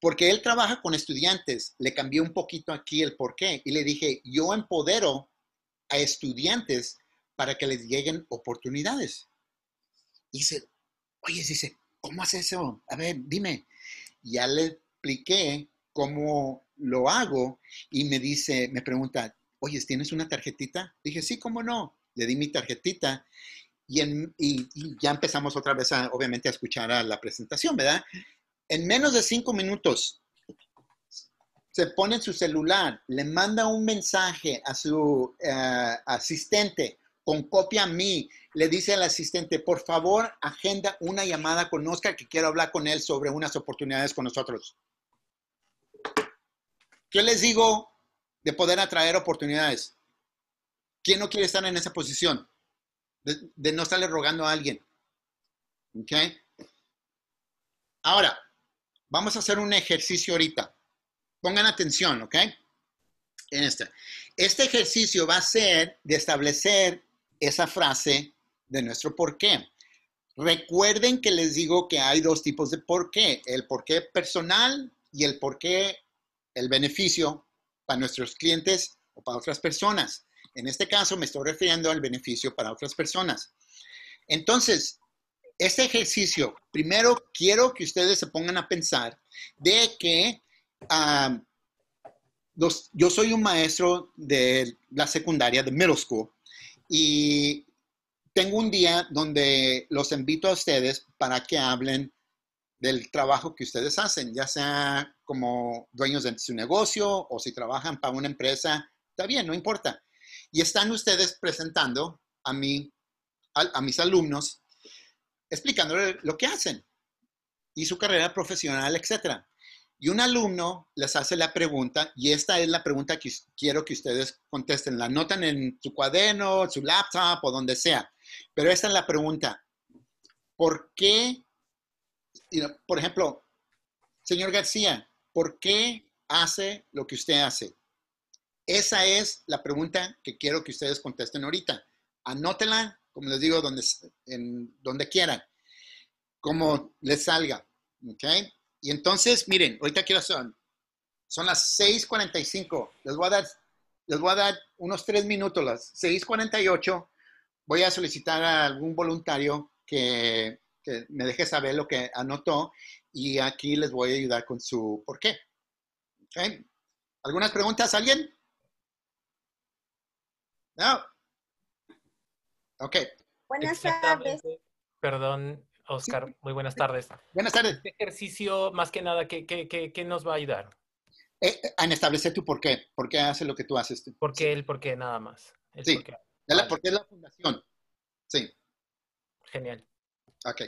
Porque él trabaja con estudiantes. Le cambié un poquito aquí el por qué. Y le dije, yo empodero a estudiantes para que les lleguen oportunidades. Y dice, oye, dice, ¿cómo haces eso? A ver, dime. Ya le expliqué cómo lo hago y me dice, me pregunta, oye, ¿tienes una tarjetita? Dije, sí, ¿cómo no? le di mi tarjetita y, ya empezamos otra vez, obviamente, a escuchar a la presentación, ¿verdad? En menos de cinco minutos se pone en su celular, le manda un mensaje a su eh, asistente con copia a mí, le dice al asistente, por favor, agenda una llamada con Oscar que quiero hablar con él sobre unas oportunidades con nosotros. ¿Qué les digo de poder atraer oportunidades? ¿Quién no quiere estar en esa posición? De, no estarle rogando a alguien. ¿Ok? Ahora, vamos a hacer un ejercicio ahorita. Pongan atención, ¿ok? En este. Este ejercicio va a ser de establecer esa frase de nuestro por qué. Recuerden que les digo que hay dos tipos de por qué. El por qué personal y el por qué, el beneficio para nuestros clientes o para otras personas. En este caso me estoy refiriendo al beneficio para otras personas. Entonces, este ejercicio, primero quiero que ustedes se pongan a pensar de que yo soy un maestro de la secundaria, de middle school, y tengo un día donde los invito a ustedes para que hablen del trabajo que ustedes hacen, ya sea como dueños de su negocio o si trabajan para una empresa, está bien, no importa. Y están ustedes presentando a, mí, a, mis alumnos, explicándole lo que hacen y su carrera profesional, etc. y un alumno les hace la pregunta, y esta es la pregunta que quiero que ustedes contesten. La anotan en su cuaderno, su laptop o donde sea. Pero esta es la pregunta. ¿Por qué, por ejemplo, señor García, ¿por qué hace lo que usted hace? Esa es la pregunta que quiero que ustedes contesten ahorita. Anótela, como les digo, donde, en, donde quieran, como les salga. ¿Ok? Y entonces, miren, ahorita quiero son, son las 6:45. Les voy a dar, les voy a dar unos tres minutos, las 6:48. Voy a solicitar a algún voluntario que, que, me deje saber lo que anotó y aquí les voy a ayudar con su por qué. ¿Okay? ¿Algunas preguntas, alguien? No. Ok. Buenas tardes. Perdón, Oscar, muy buenas tardes. Buenas tardes. Este ejercicio, más que nada, ¿qué, qué, qué, nos va a ayudar? Eh, en establecer tu por qué. ¿Por qué hace lo que tú haces? ¿Por qué el por qué nada más? sí, por qué. Porque es la fundación. Sí. Genial. Ok.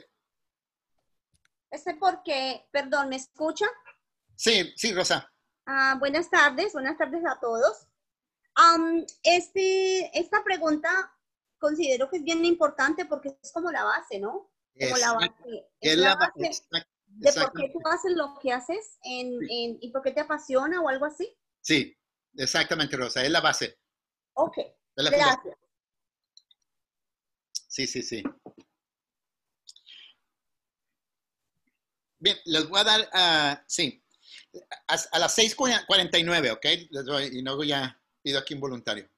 Este porque, perdón, ¿me escucha? Sí, sí, Rosa. Ah, buenas tardes, buenas tardes a todos. este, esta pregunta considero que es bien importante porque es como la base, ¿no? Como la base. Es la base de por qué tú haces lo que haces en, en, y por qué te apasiona o algo así. Sí, exactamente, Rosa, es la base. Ok, gracias. Sí, sí, sí. Bien, les voy a dar, uh, sí, a, a las 6.49, ¿ok? Les doy, y luego ya pido aquí un voluntario.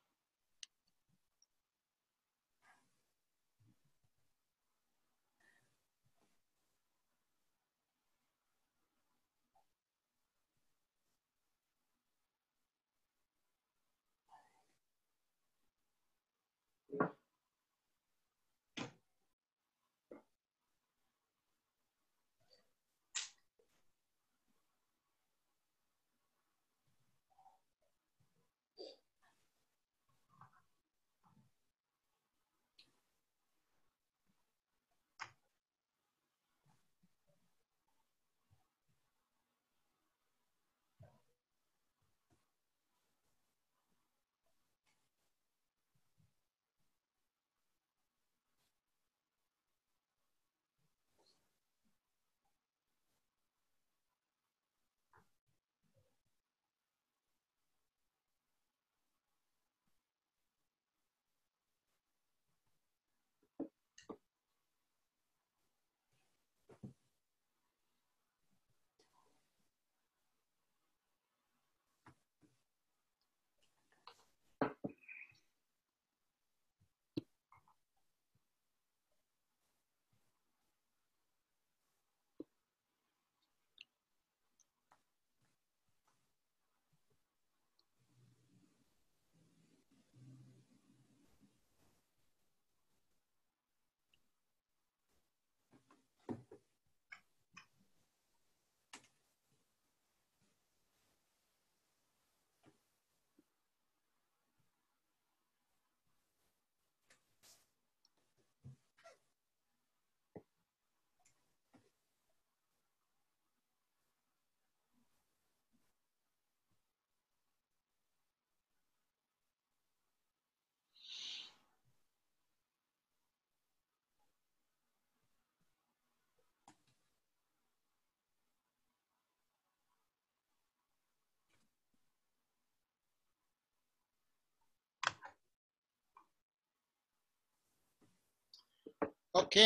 Ok,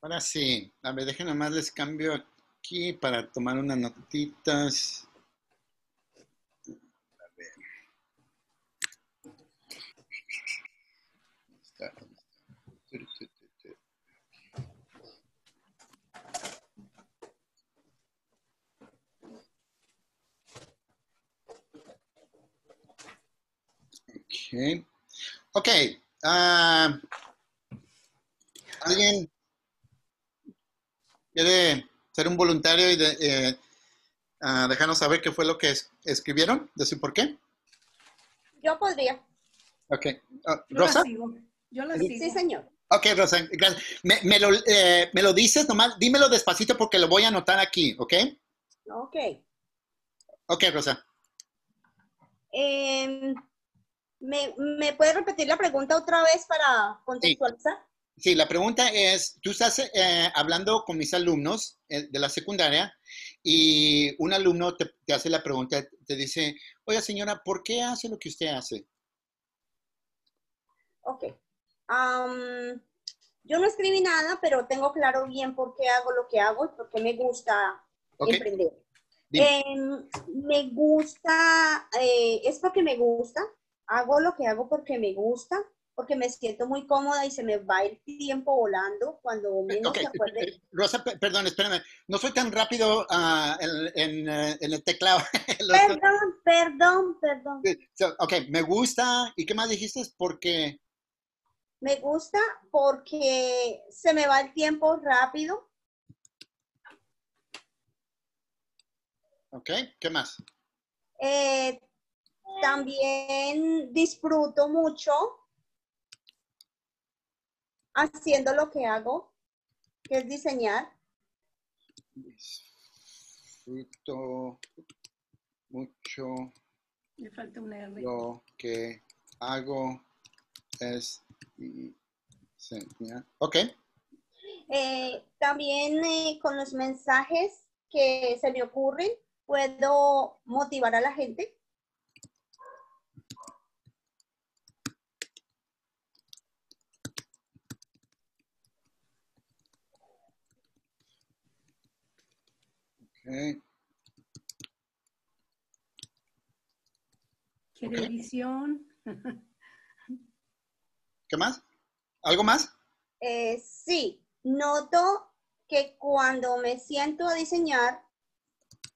ahora sí. A ver, déjenme más les cambio aquí para tomar unas notitas. A ver. Ok. Ok. Uh, ¿Alguien quiere ser un voluntario y eh, dejarnos saber qué fue lo que escribieron? ¿Decir por qué? Yo podría. Ok. Ah, ¿Rosa? Yo lo sigo. Sí, señor. Ok, Rosa, gracias. Me, lo, eh, me, lo, dices nomás, dímelo despacito porque lo voy a anotar aquí, ¿ok? Ok. Ok, Rosa. Em, ¿me, ¿Me puede repetir la pregunta otra vez para contextualizar? Sí, la pregunta es, tú estás eh, hablando con mis alumnos eh, de la secundaria y un alumno te, hace la pregunta, te dice, oiga señora, ¿por qué hace lo que usted hace? Ok. yo no escribí nada, pero tengo claro bien por qué hago lo que hago y por qué me gusta emprender. Em, me gusta, eh, es porque me gusta, hago lo que hago porque me gusta porque me siento muy cómoda y se me va el tiempo volando cuando menos se acuerde. Rosa, perdón, espérame, no soy tan rápido uh, en, en, uh, en, el teclado. perdón, perdón, perdón. So, ok, me gusta, ¿y qué más dijiste? Porque... Me gusta porque se me va el tiempo rápido. Ok, ¿qué más? Eh, también disfruto mucho haciendo lo que hago, que es diseñar. Disfruto mucho. Me falta una R. Lo que hago es diseñar. Ok. Eh, también eh, con los mensajes que se me ocurren, puedo motivar a la gente ¿Qué edición? ¿Qué más? ¿Algo más? Eh, sí, noto que cuando me siento a diseñar,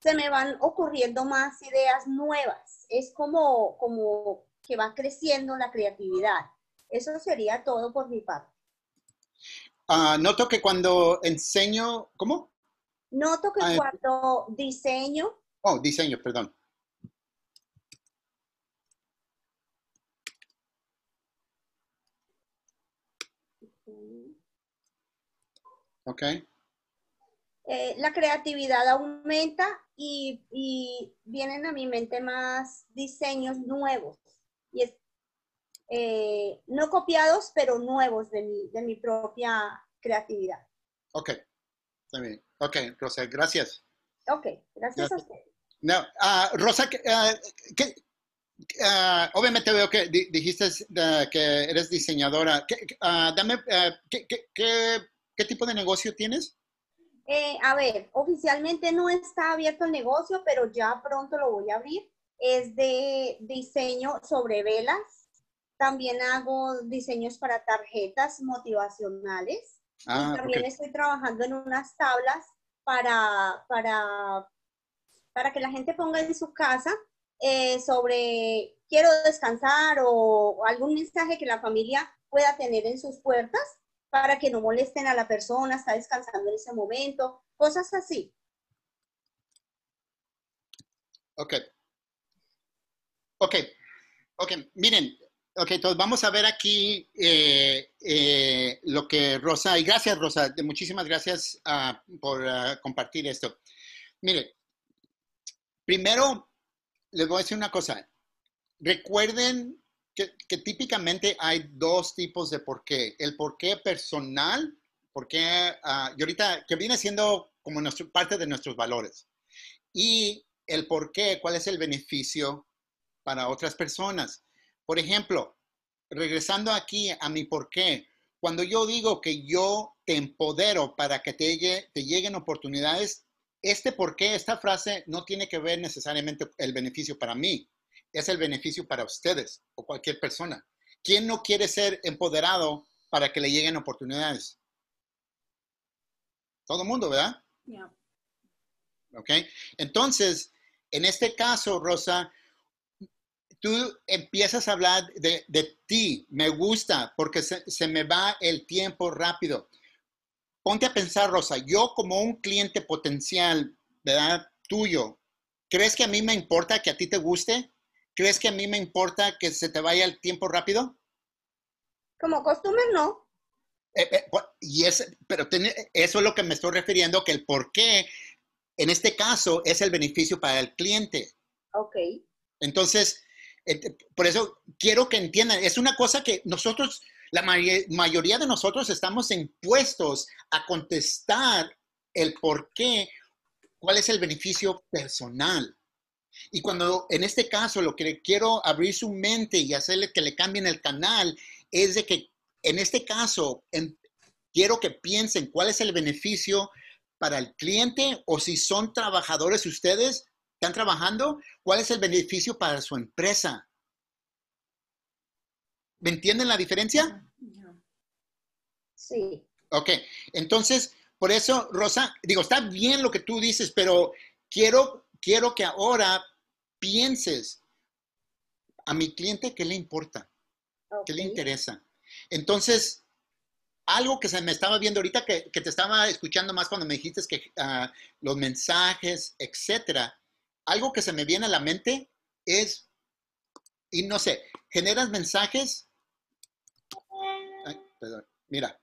se me van ocurriendo más ideas nuevas. Es como, como que va creciendo la creatividad. Eso sería todo por mi parte. Ah, noto que cuando enseño, ¿cómo? Noto que ah, cuando diseño. Oh, diseño, perdón. Ok. Eh, la creatividad aumenta y, y, vienen a mi mente más diseños nuevos. Y es, eh, no copiados, pero nuevos de mi, de mi propia creatividad. Ok, está bien. Ok, Rosa, gracias. Ok, gracias, a usted. No, uh, Rosa, uh, ¿qué, uh, obviamente veo que dijiste que eres diseñadora. dame, ¿qué, qué, tipo de negocio tienes? Eh, a ver, oficialmente no está abierto el negocio, pero ya pronto lo voy a abrir. Es de diseño sobre velas. También hago diseños para tarjetas motivacionales. Ah, también estoy trabajando en unas tablas para, para, para que la gente ponga en su casa eh, sobre quiero descansar o, algún mensaje que la familia pueda tener en sus puertas para que no molesten a la persona, está descansando en ese momento, cosas así. Ok. Ok. Ok, miren, Ok, entonces vamos a ver aquí eh, eh, lo que Rosa, y gracias Rosa, muchísimas gracias ah, por ah, compartir esto. Mire, primero les voy a decir una cosa. Recuerden que, típicamente hay dos tipos de por qué. El por qué personal, porque uh, y ahorita que viene siendo como nuestro, parte de nuestros valores. Y el por qué, cuál es el beneficio para otras personas. Por ejemplo, regresando aquí a mi por qué, cuando yo digo que yo te empodero para que te, te lleguen oportunidades, este por qué, esta frase no tiene que ver necesariamente el beneficio para mí, es el beneficio para ustedes o cualquier persona. ¿Quién no quiere ser empoderado para que le lleguen oportunidades? Todo el mundo, ¿verdad? Ok. Entonces, en este caso, Rosa, tú empiezas a hablar de, ti, me gusta, porque se, me va el tiempo rápido. Ponte a pensar, Rosa, yo como un cliente potencial, ¿verdad? Tuyo, ¿crees que a mí me importa que a ti te guste? ¿Crees que a mí me importa que se te vaya el tiempo rápido? Como costumbre, no. Eh, eh, y es, pero eso es lo que me estoy refiriendo, que el por qué en este caso es el beneficio para el cliente. Ok. Entonces, por eso quiero que entiendan, es una cosa que nosotros, la mayoría de nosotros estamos impuestos a contestar el por qué, cuál es el beneficio personal. Y cuando en este caso lo que quiero abrir su mente y hacerle que le cambien el canal es de que en este caso quiero que piensen cuál es el beneficio para el cliente o si son trabajadores ustedes, están trabajando, cuál es el beneficio para su empresa. ¿Me entienden la diferencia? Sí. Ok, entonces, por eso, Rosa, digo, está bien lo que tú dices, pero quiero, quiero que ahora pienses a mi cliente qué le importa, qué le interesa. Entonces, algo que se me estaba viendo ahorita, que, te estaba escuchando más cuando me dijiste que ah, los mensajes, etcétera, algo que se me viene a la mente es, y no sé, generas mensajes. perdón, mira.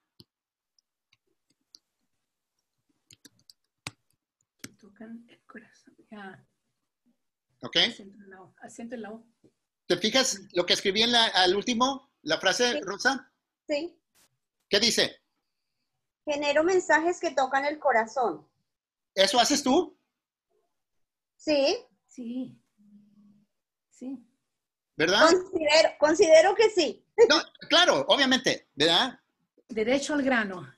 Tocan el corazón. ¿Ok? Asiento en la O. ¿Te fijas lo que escribí en la, al último, la frase, Rosa? Sí. ¿Qué dice? Genero mensajes que tocan el corazón. ¿Eso haces tú? Sí. Sí. Sí. ¿Verdad? Considero, considero que sí. No, claro, obviamente, ¿verdad? Derecho al grano.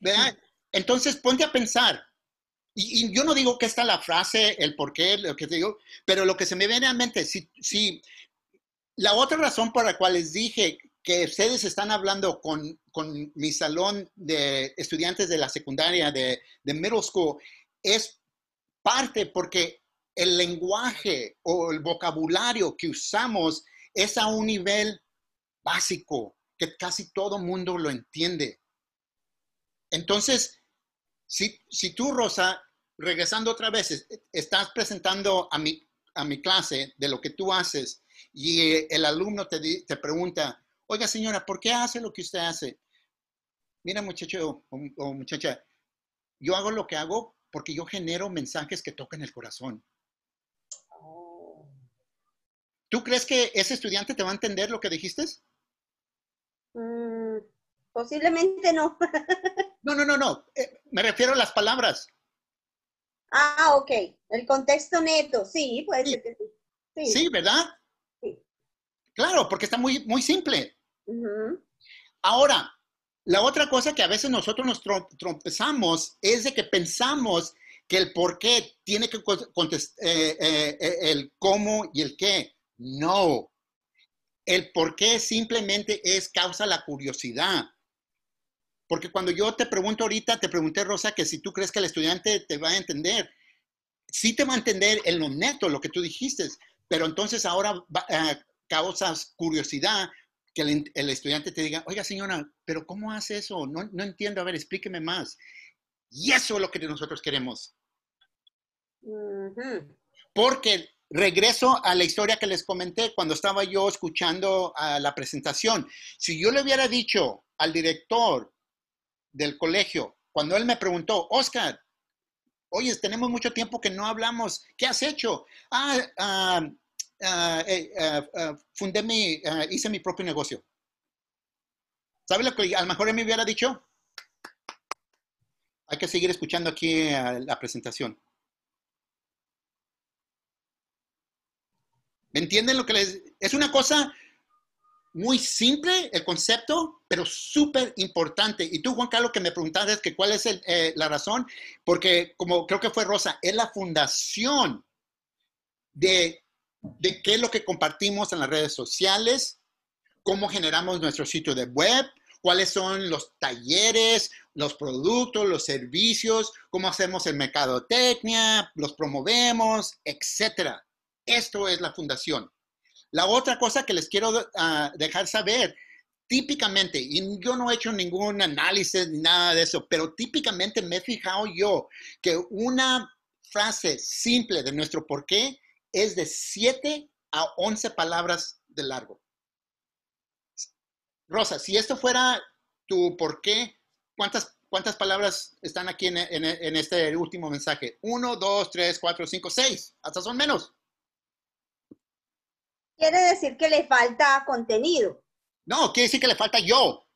¿Verdad? Entonces ponte a pensar, y, yo no digo que está la frase, el por qué, lo que te digo, pero lo que se me viene a mente, si, si la otra razón por la cual les dije que ustedes están hablando con, con mi salón de estudiantes de la secundaria, de, de middle school, es parte porque el lenguaje o el vocabulario que usamos es a un nivel básico, que casi todo mundo lo entiende. Entonces, si, tú, Rosa, regresando otra vez, estás presentando a mi, a mi clase de lo que tú haces y el alumno te, te pregunta, oiga señora, ¿por qué hace lo que usted hace? Mira muchacho o, muchacha, yo hago lo que hago porque yo genero mensajes que tocan el corazón. ¿Tú crees que ese estudiante te va a entender lo que dijiste? Mm, posiblemente no. No, no, no, no. Eh, me refiero a las palabras. Ah, ok. El contexto neto, sí, puede ser que sí. Sí, ¿verdad? Sí. Claro, porque está muy, muy simple. Ahora, la otra cosa que a veces nosotros nos trompezamos es de que pensamos que el por qué tiene que contestar eh, eh, el cómo y el qué. No. El por qué simplemente es causa la curiosidad. Porque cuando yo te pregunto ahorita, te pregunté, Rosa, que si tú crees que el estudiante te va a entender, sí te va a entender en lo neto lo que tú dijiste, pero entonces ahora eh, causas curiosidad que el, estudiante te diga, oiga señora, pero ¿cómo hace eso? No, no entiendo, a ver, explíqueme más. Y eso es lo que nosotros queremos. Porque regreso a la historia que les comenté cuando estaba yo escuchando a la presentación. Si yo le hubiera dicho al director del colegio, cuando él me preguntó, Oscar, oye, tenemos mucho tiempo que no hablamos, ¿qué has hecho? Ah, ah, fundé mi, hice mi propio negocio. ¿Sabe lo que a lo mejor me hubiera dicho? Hay que seguir escuchando aquí la presentación. ¿Me entienden lo que les... Es una cosa muy simple el concepto, pero súper importante. Y tú, Juan Carlos, que me preguntaste que cuál es eh, la razón, porque como creo que fue Rosa, es la fundación de, de qué es lo que compartimos en las redes sociales, cómo generamos nuestro sitio de web, cuáles son los talleres, los productos, los servicios, cómo hacemos el mercadotecnia, los promovemos, etcétera. Esto es la fundación. La otra cosa que les quiero ah, dejar saber, típicamente, y yo no he hecho ningún análisis ni nada de eso, pero típicamente me he fijado yo que una frase simple de nuestro por qué es de 7 a 11 palabras de largo. Rosa, si esto fuera tu por qué, ¿cuántas ¿cuántas palabras están aquí en, en, este último mensaje? Uno, dos, tres, cuatro, cinco, seis. Hasta son menos. Quiere decir que le falta contenido. No, quiere decir que le falta yo.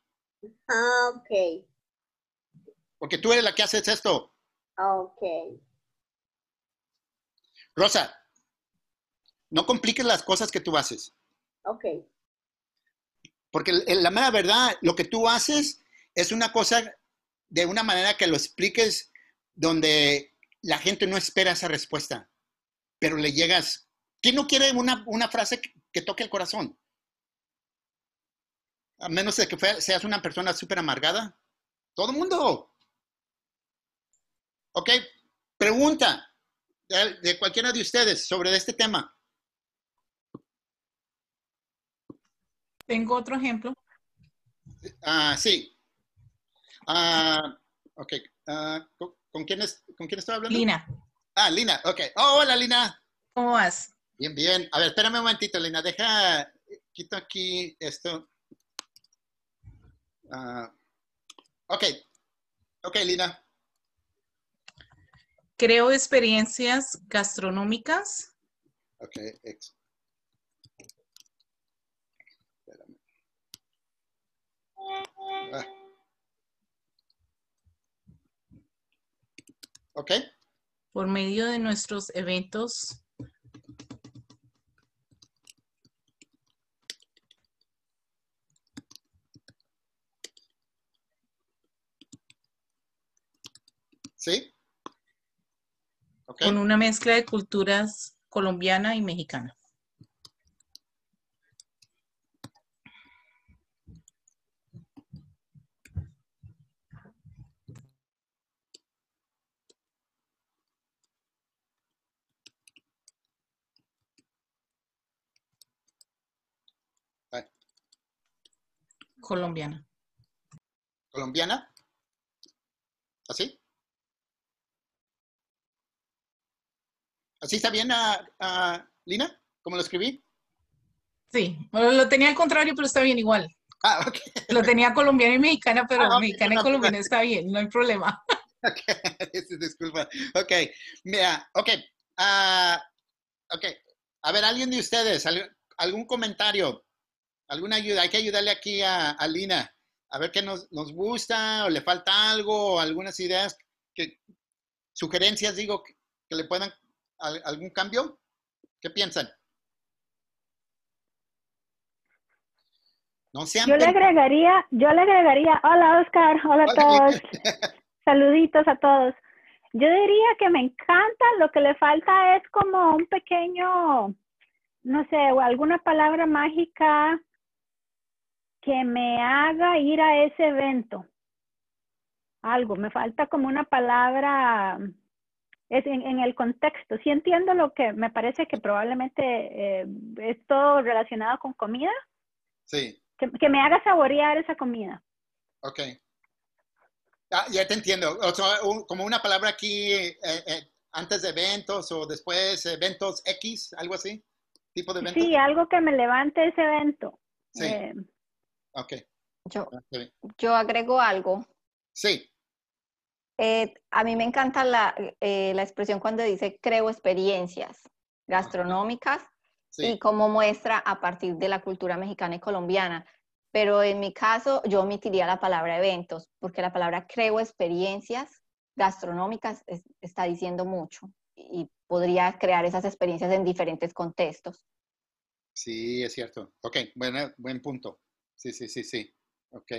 Ah, ok. Porque tú eres la que haces esto. Ok. Rosa, no compliques las cosas que tú haces. Ok. Porque la mera verdad, lo que tú haces es una cosa de una manera que lo expliques donde la gente no espera esa respuesta, pero le llegas. ¿Quién no quiere una, frase que, toque el corazón? A menos de que seas una persona súper amargada. Todo el mundo. Ok, pregunta de, de, cualquiera de ustedes sobre este tema. Tengo otro ejemplo. Ah, sí. Ah, ok. Ah, ¿con, quién es, ¿Con quién estoy hablando? Lina. Ah, Lina, ok. Oh, hola, Lina. ¿Cómo vas? Bien, bien. A ver, espérame un momentito, Lina. Deja, quito aquí esto. Uh, ok. Ok, Lina. Creo experiencias gastronómicas. Ok, Ah. Ok. Por medio de nuestros eventos. ¿Sí? Con una mezcla de culturas colombiana y mexicana. Colombiana. ¿Colombiana? ¿Así? ¿Así está bien, a, Lina? ¿Cómo lo escribí? Sí, lo tenía al contrario, pero está bien igual. Ah. Lo tenía colombiana y mexicana, pero ah, mexicana y colombiana está bien, no hay problema. Ok, disculpa. Ok, mira, ok. Uh, ok, a ver, alguien de ustedes, algún comentario alguna ayuda, hay que ayudarle aquí a, Lina, a ver qué nos, gusta o le falta algo, o algunas ideas, que, sugerencias, digo, que, le puedan, algún cambio. ¿Qué piensan? No sean yo le agregaría, yo le agregaría, hola Oscar, hola a todos, saluditos a todos. Yo diría que me encanta, lo que le falta es como un pequeño, no sé, alguna palabra mágica que me haga ir a ese evento. Algo, me falta como una palabra es en, el contexto. Sí entiendo lo que me parece que probablemente eh, es todo relacionado con comida. Sí. Que, me haga saborear esa comida. Ok. Ah, ya te entiendo. como una palabra aquí eh, eh, antes de eventos o después eventos X, algo así, tipo de evento. Sí, algo que me levante ese evento. Sí. Ok. Yo, yo agrego algo. Sí. Eh, a mí me encanta la, eh, la, expresión cuando dice creo experiencias gastronómicas y cómo muestra a partir de la cultura mexicana y colombiana. Pero en mi caso, yo omitiría la palabra eventos, porque la palabra creo experiencias gastronómicas está diciendo mucho y podría crear esas experiencias en diferentes contextos. Sí, es cierto. Ok, bueno, buen punto. Sí, sí, sí, sí. Ok.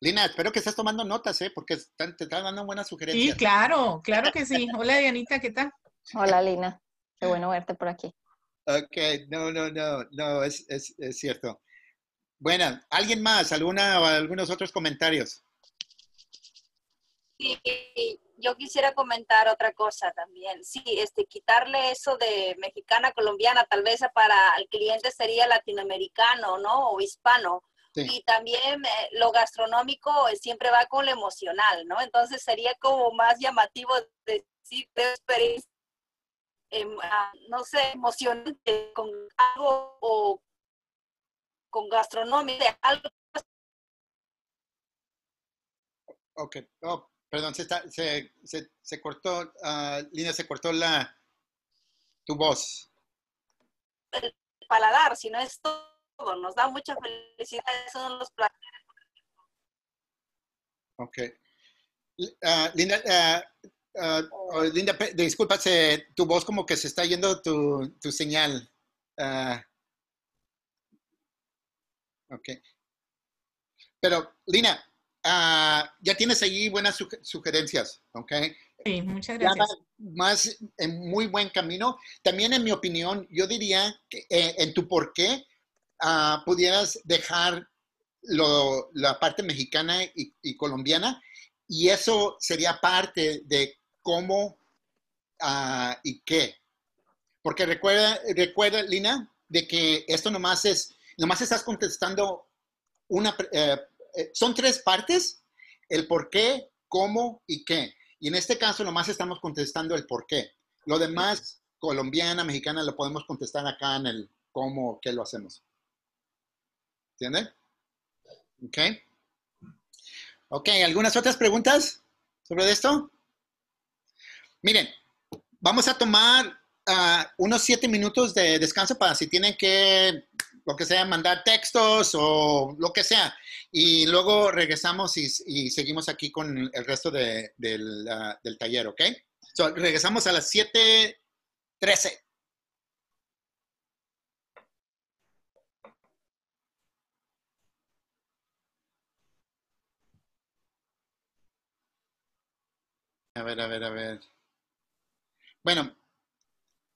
Lina, espero que estés tomando notas, ¿eh? Porque te están dando buenas sugerencias. Sí, claro, claro que sí. Hola, Dianita, ¿qué tal? Hola, Lina. Qué bueno verte por aquí. Ok, no, no, no, no, es, es, es cierto. Bueno, ¿alguien más? ¿Alguna o algunos otros comentarios? Sí, yo quisiera comentar otra cosa también. Sí, este, quitarle eso de mexicana, colombiana, tal vez para el cliente sería latinoamericano, ¿no? O hispano y también eh, lo gastronómico siempre va con lo emocional, ¿no? Entonces sería como más llamativo decir experiencia, em, ah, no sé, emocionante con algo o con gastronomía, algo Ok, oh, perdón, se, está, se, se, se cortó, uh, Lina, se cortó la, tu voz. El paladar, si no es todo, nos da mucha felicidad, esos son los placeres. Ok. Uh, Linda, uh, uh, Linda, disculpa, se, tu voz como que se está yendo tu, tu señal. ok. Pero, Lina, ya tienes ahí buenas sugerencias, ¿ok? Sí, muchas gracias. más en muy buen camino. También, en mi opinión, yo diría que eh, en tu por qué pudieras dejar la parte mexicana y, colombiana y eso sería parte de cómo uh, y qué. Porque recuerda, recuerda, Lina, de que esto nomás es, nomás estás contestando una, eh, eh, son tres partes, el por qué, cómo y qué. Y en este caso nomás estamos contestando el por qué. Lo demás, colombiana, mexicana, lo podemos contestar acá en el cómo, qué lo hacemos. ¿Entiende? Ok. Ok, ¿algunas otras preguntas sobre esto? Miren, vamos a tomar uh, unos siete minutos de descanso para si tienen que, lo que sea, mandar textos o lo que sea. Y luego regresamos y, seguimos aquí con el resto de, del, uh, del, taller, ¿ok? So, regresamos a las 7.13. A ver, a ver, a ver. Bueno,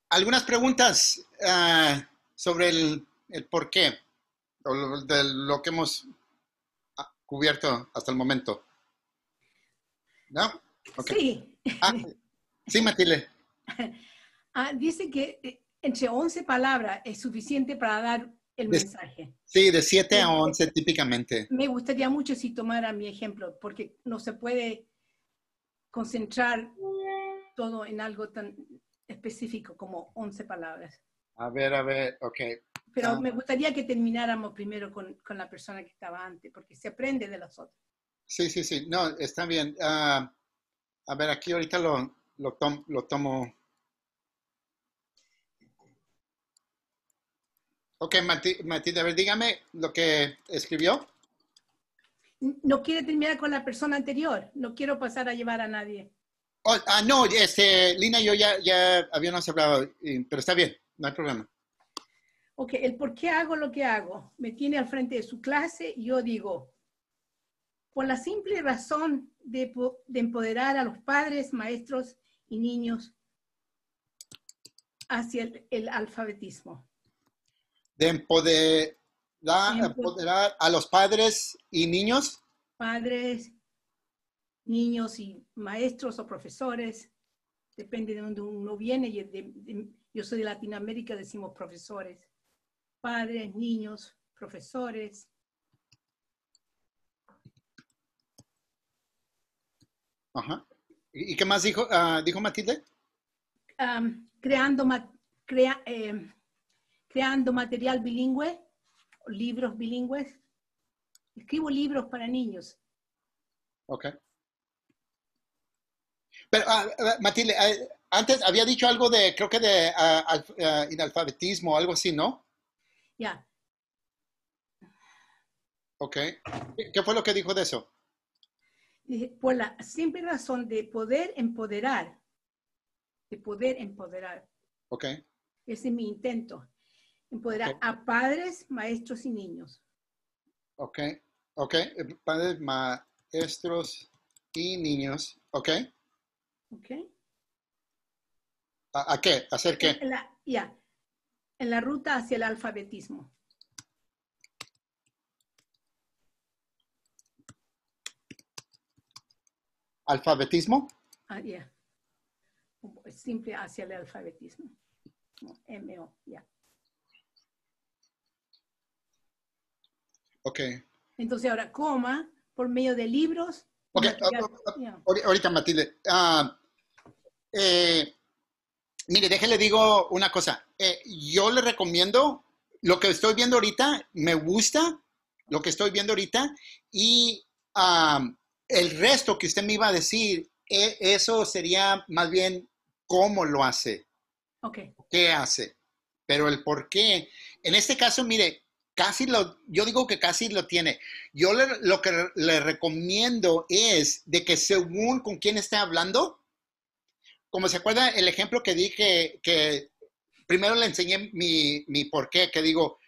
algunas preguntas uh, sobre el, el, por qué, o lo, de lo que hemos ah, cubierto hasta el momento. ¿No? Okay. Sí. Ah, sí, Matilde. Ah, dice que eh, entre 11 palabras es suficiente para dar el de, mensaje. Sí, de 7 a 11 típicamente. Me gustaría mucho si tomara mi ejemplo, porque no se puede concentrar todo en algo tan específico como 11 palabras. A ver, a ver, ok. Pero uh, me gustaría que termináramos primero con, con, la persona que estaba antes, porque se aprende de los otros. Sí, sí, sí, no, está bien. Uh, a ver, aquí ahorita lo, lo, tom, lo tomo. Ok, Matilde, a ver, dígame lo que escribió no quiere terminar con la persona anterior. No quiero pasar a llevar a nadie. Oh, ah, no, este, Lina y yo ya, ya habíamos hablado, pero está bien, no hay problema. Ok, el por qué hago lo que hago. Me tiene al frente de su clase y yo digo, por la simple razón de, de empoderar a los padres, maestros y niños hacia el, el alfabetismo. De empoderar da empoderar a los padres y niños? Padres, niños y maestros o profesores, depende de donde uno viene. De, de, yo soy de Latinoamérica, decimos profesores. Padres, niños, profesores. Ajá. ¿Y qué más dijo, uh, dijo Matilde? Um, creando, crea, eh, creando material bilingüe libros bilingües. Escribo libros para niños. Ok. Pero, uh, Matilde, uh, antes había dicho algo de, creo que de uh, inalfabetismo o algo así, ¿no? Ya. Yeah. Ok. ¿Qué fue lo que dijo de eso? Por la simple razón de poder empoderar. De poder empoderar. Ok. Ese es mi intento empoderar okay. a padres, maestros y niños. Ok, ok, padres, maestros y niños, ok. Ok. ¿A, a qué? ¿Hacer qué? Ya, yeah. en la ruta hacia el alfabetismo. ¿Alfabetismo? Ah, ya. Yeah. Simple hacia el alfabetismo. M-O, ya. Yeah. Ok. Entonces ahora coma por medio de libros. Ok, ahorita Matilde. Uh, eh, mire, déjele digo una cosa. Eh, yo le recomiendo lo que estoy viendo ahorita, me gusta lo que estoy viendo ahorita y um, el resto que usted me iba a decir, e, eso sería más bien cómo lo hace. Ok. ¿Qué hace? Pero el por qué. En este caso, mire, casi lo, yo digo que casi lo tiene. Yo lo que le recomiendo es de que según con quién esté hablando, como se acuerda el ejemplo que dije, que primero le enseñé mi, mi por qué, que digo,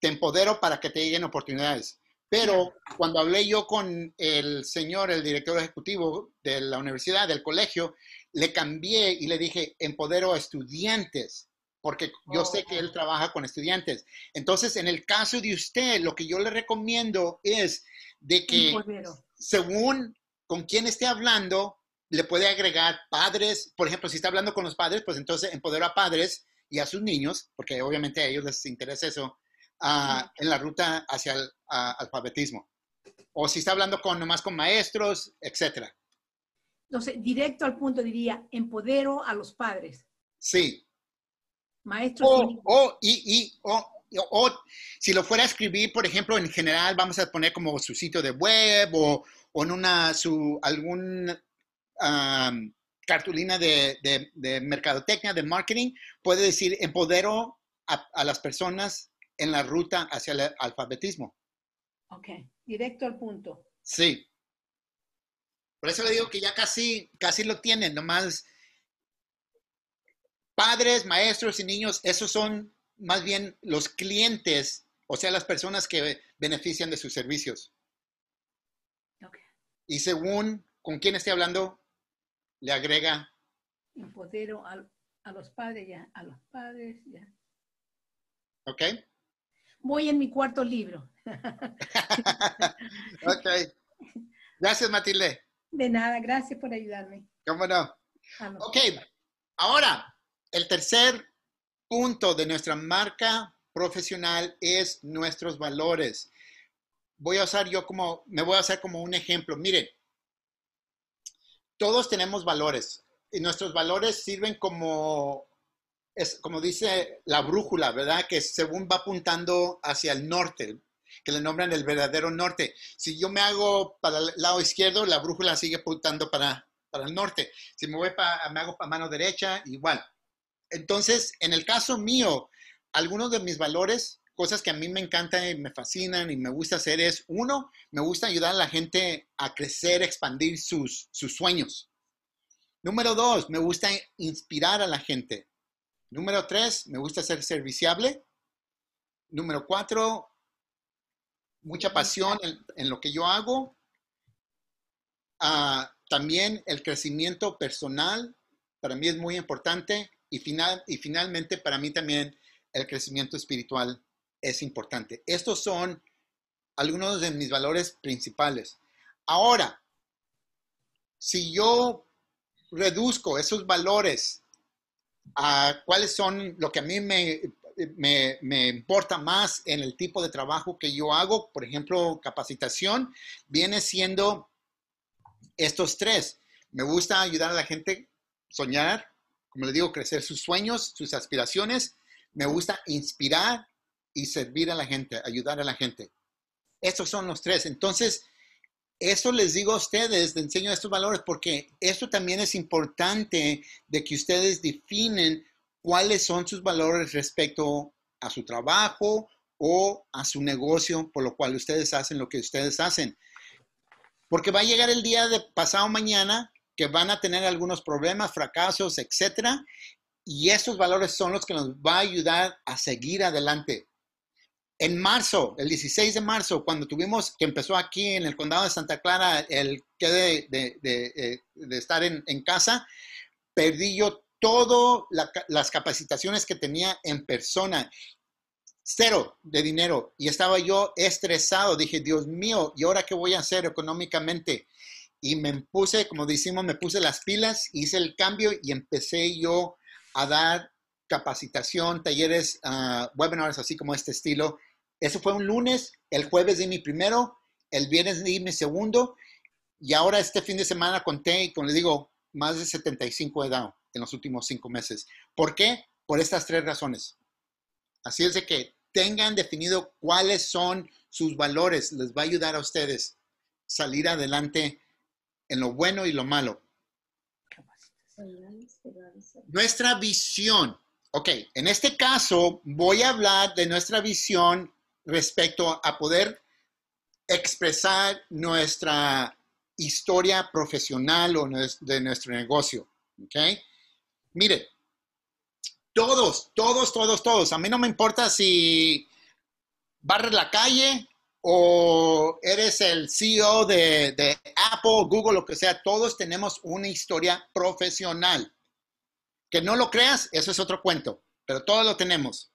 te empodero para que te lleguen oportunidades. Pero cuando hablé yo con el señor, el director ejecutivo de la universidad, del colegio, le cambié y le dije, empodero a estudiantes, porque yo sé que él oh. trabaja con estudiantes. Entonces, en el caso de usted, lo que yo le recomiendo es de que, según con quién esté hablando, le puede agregar padres. Por ejemplo, si está hablando con los padres, pues entonces empodero a padres y a sus niños, porque obviamente a ellos les interesa eso en la ruta hacia el alfabetismo. O si está hablando con nomás con maestros, etcétera. Entonces, directo al punto diría, empodero a los padres. Sí. Maestros. O, y, o, si lo fuera a escribir, por ejemplo, en general, vamos a poner como su sitio de web o, en una, su, algún cartulina de, de, mercadotecnia, de marketing, puede decir, empodero a las personas en la ruta hacia el alfabetismo. Ok, directo al punto. Sí. Por eso le digo que ya casi, casi lo tienen, nomás padres, maestros y niños, esos son más bien los clientes, o sea, las personas que benefician de sus servicios. Okay. Y según con quién esté hablando, le agrega. Empodero a, a los padres ya, a los padres ya. Ok voy en mi cuarto libro. ok. Gracias, Matilde. De nada, gracias por ayudarme. ¿Cómo no? Ok, ahora, el tercer punto de nuestra marca profesional es nuestros valores. Voy a usar yo como, me voy a hacer como un ejemplo. Miren, todos tenemos valores y nuestros valores sirven como es como dice la brújula, ¿verdad? Que según va apuntando hacia el norte, que le nombran el verdadero norte. Si yo me hago para el lado izquierdo, la brújula sigue apuntando para, para el norte. Si me, voy para, me hago para mano derecha, igual. Entonces, en el caso mío, algunos de mis valores, cosas que a mí me encantan y me fascinan y me gusta hacer es, uno, me gusta ayudar a la gente a crecer, expandir sus, sus sueños. Número dos, me gusta inspirar a la gente. Número tres, me gusta ser serviciable. Número cuatro, mucha pasión en, lo que yo hago. Ah, también el crecimiento personal, para mí es muy importante. Y, final, y finalmente, para mí también el crecimiento espiritual es importante. Estos son algunos de mis valores principales. Ahora, si yo reduzco esos valores a cuáles son lo que a mí me, me, importa más en el tipo de trabajo que yo hago, por ejemplo, capacitación, viene siendo estos tres. Me gusta ayudar a la gente a soñar, como le digo, crecer sus sueños, sus aspiraciones. Me gusta inspirar y servir a la gente, ayudar a la gente. Estos son los tres. Entonces, eso les digo a ustedes, les enseño estos valores, porque esto también es importante de que ustedes definen cuáles son sus valores respecto a su trabajo o a su negocio, por lo cual ustedes hacen lo que ustedes hacen. Porque va a llegar el día de pasado mañana que van a tener algunos problemas, fracasos, etcétera, y estos valores son los que nos va a ayudar a seguir adelante. En marzo, el 16 de marzo, cuando tuvimos, que empezó aquí en el condado de Santa Clara, el que de, eh, estar en, casa, perdí yo todas las capacitaciones que tenía en persona. Cero de dinero. Y estaba yo estresado. Dije, Dios mío, ¿y ahora qué voy a hacer económicamente? Y me puse, como decimos, me puse las pilas, hice el cambio y empecé yo a dar capacitación, talleres, uh, webinars, así como este estilo, eso fue un lunes, el jueves di mi primero, el viernes di mi segundo y ahora este fin de semana conté y como les digo, más de 75 he dado en los últimos cinco meses. ¿Por qué? Por estas tres razones. Así es de que tengan definido cuáles son sus valores, les va a ayudar a ustedes salir adelante en lo bueno y lo malo. Nuestra visión. Ok, en este caso voy a hablar de nuestra visión respecto a poder expresar nuestra historia profesional o de nuestro negocio. ¿Ok? Mire, todos, todos, todos, todos. A mí no me importa si barres la calle o eres el CEO de, de, Apple, Google, lo que sea. Todos tenemos una historia profesional. Que no lo creas, eso es otro cuento, pero todos lo tenemos.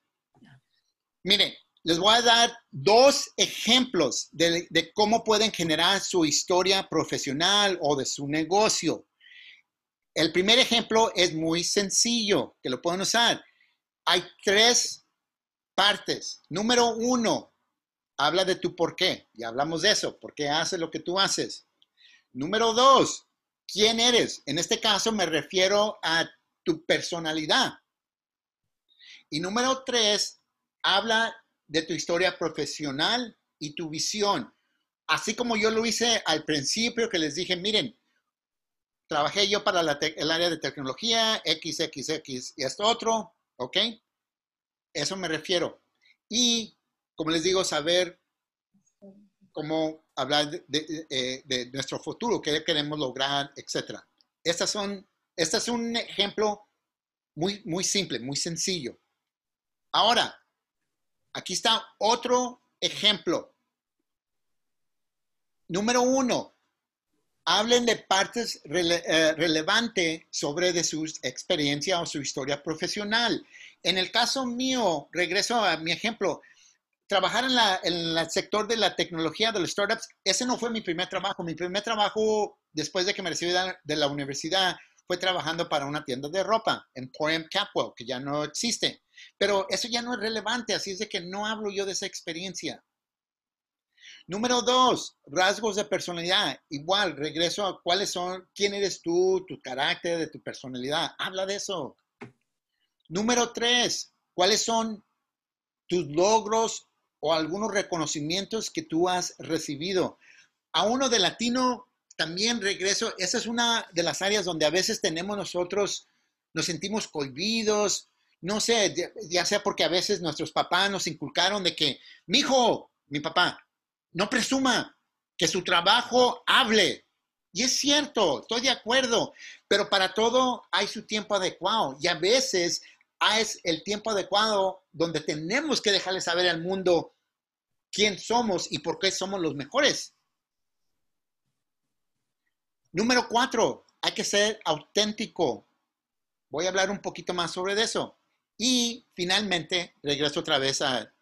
Mire, les voy a dar dos ejemplos de, cómo pueden generar su historia profesional o de su negocio. El primer ejemplo es muy sencillo, que lo pueden usar. Hay tres partes. Número uno, habla de tu por qué. Ya hablamos de eso. ¿Por qué haces lo que tú haces? Número dos, ¿quién eres? En este caso me refiero a tu personalidad. Y número tres, habla de tu historia profesional y tu visión. Así como yo lo hice al principio, que les dije, miren, trabajé yo para el área de tecnología, XXX y esto otro, ¿ok? Eso me refiero. Y, como les digo, saber cómo hablar de, eh, nuestro futuro, qué queremos lograr, etc. Estas son, este es un ejemplo muy, muy simple, muy sencillo. Ahora, Aquí está otro ejemplo. Número uno, hablen de partes eh, relevantes sobre de su experiencia o su historia profesional. En el caso mío, regreso a mi ejemplo, trabajar en, el sector de la tecnología, de los startups, ese no fue mi primer trabajo. Mi primer trabajo, después de que me recibí de la universidad, fue trabajando para una tienda de ropa, en Emporium Capwell, que ya no existe. Pero eso ya no es relevante, así es de que no hablo yo de esa experiencia. Número dos, rasgos de personalidad. Igual, regreso a cuáles son, quién eres tú, tu carácter, de tu personalidad. Habla de eso. Número tres, cuáles son tus logros o algunos reconocimientos que tú has recibido. A uno de latino también regreso, esa es una de las áreas donde a veces tenemos nosotros, nos sentimos cohibidos, no sé, ya sea porque a veces nuestros papás nos inculcaron de que, mi hijo, mi papá, no presuma que su trabajo hable. Y es cierto, estoy de acuerdo, pero para todo hay su tiempo adecuado y a veces hay el tiempo adecuado donde tenemos que dejarle saber al mundo quién somos y por qué somos los mejores. Número cuatro, hay que ser auténtico. Voy a hablar un poquito más sobre eso. Y finalmente, regreso otra vez a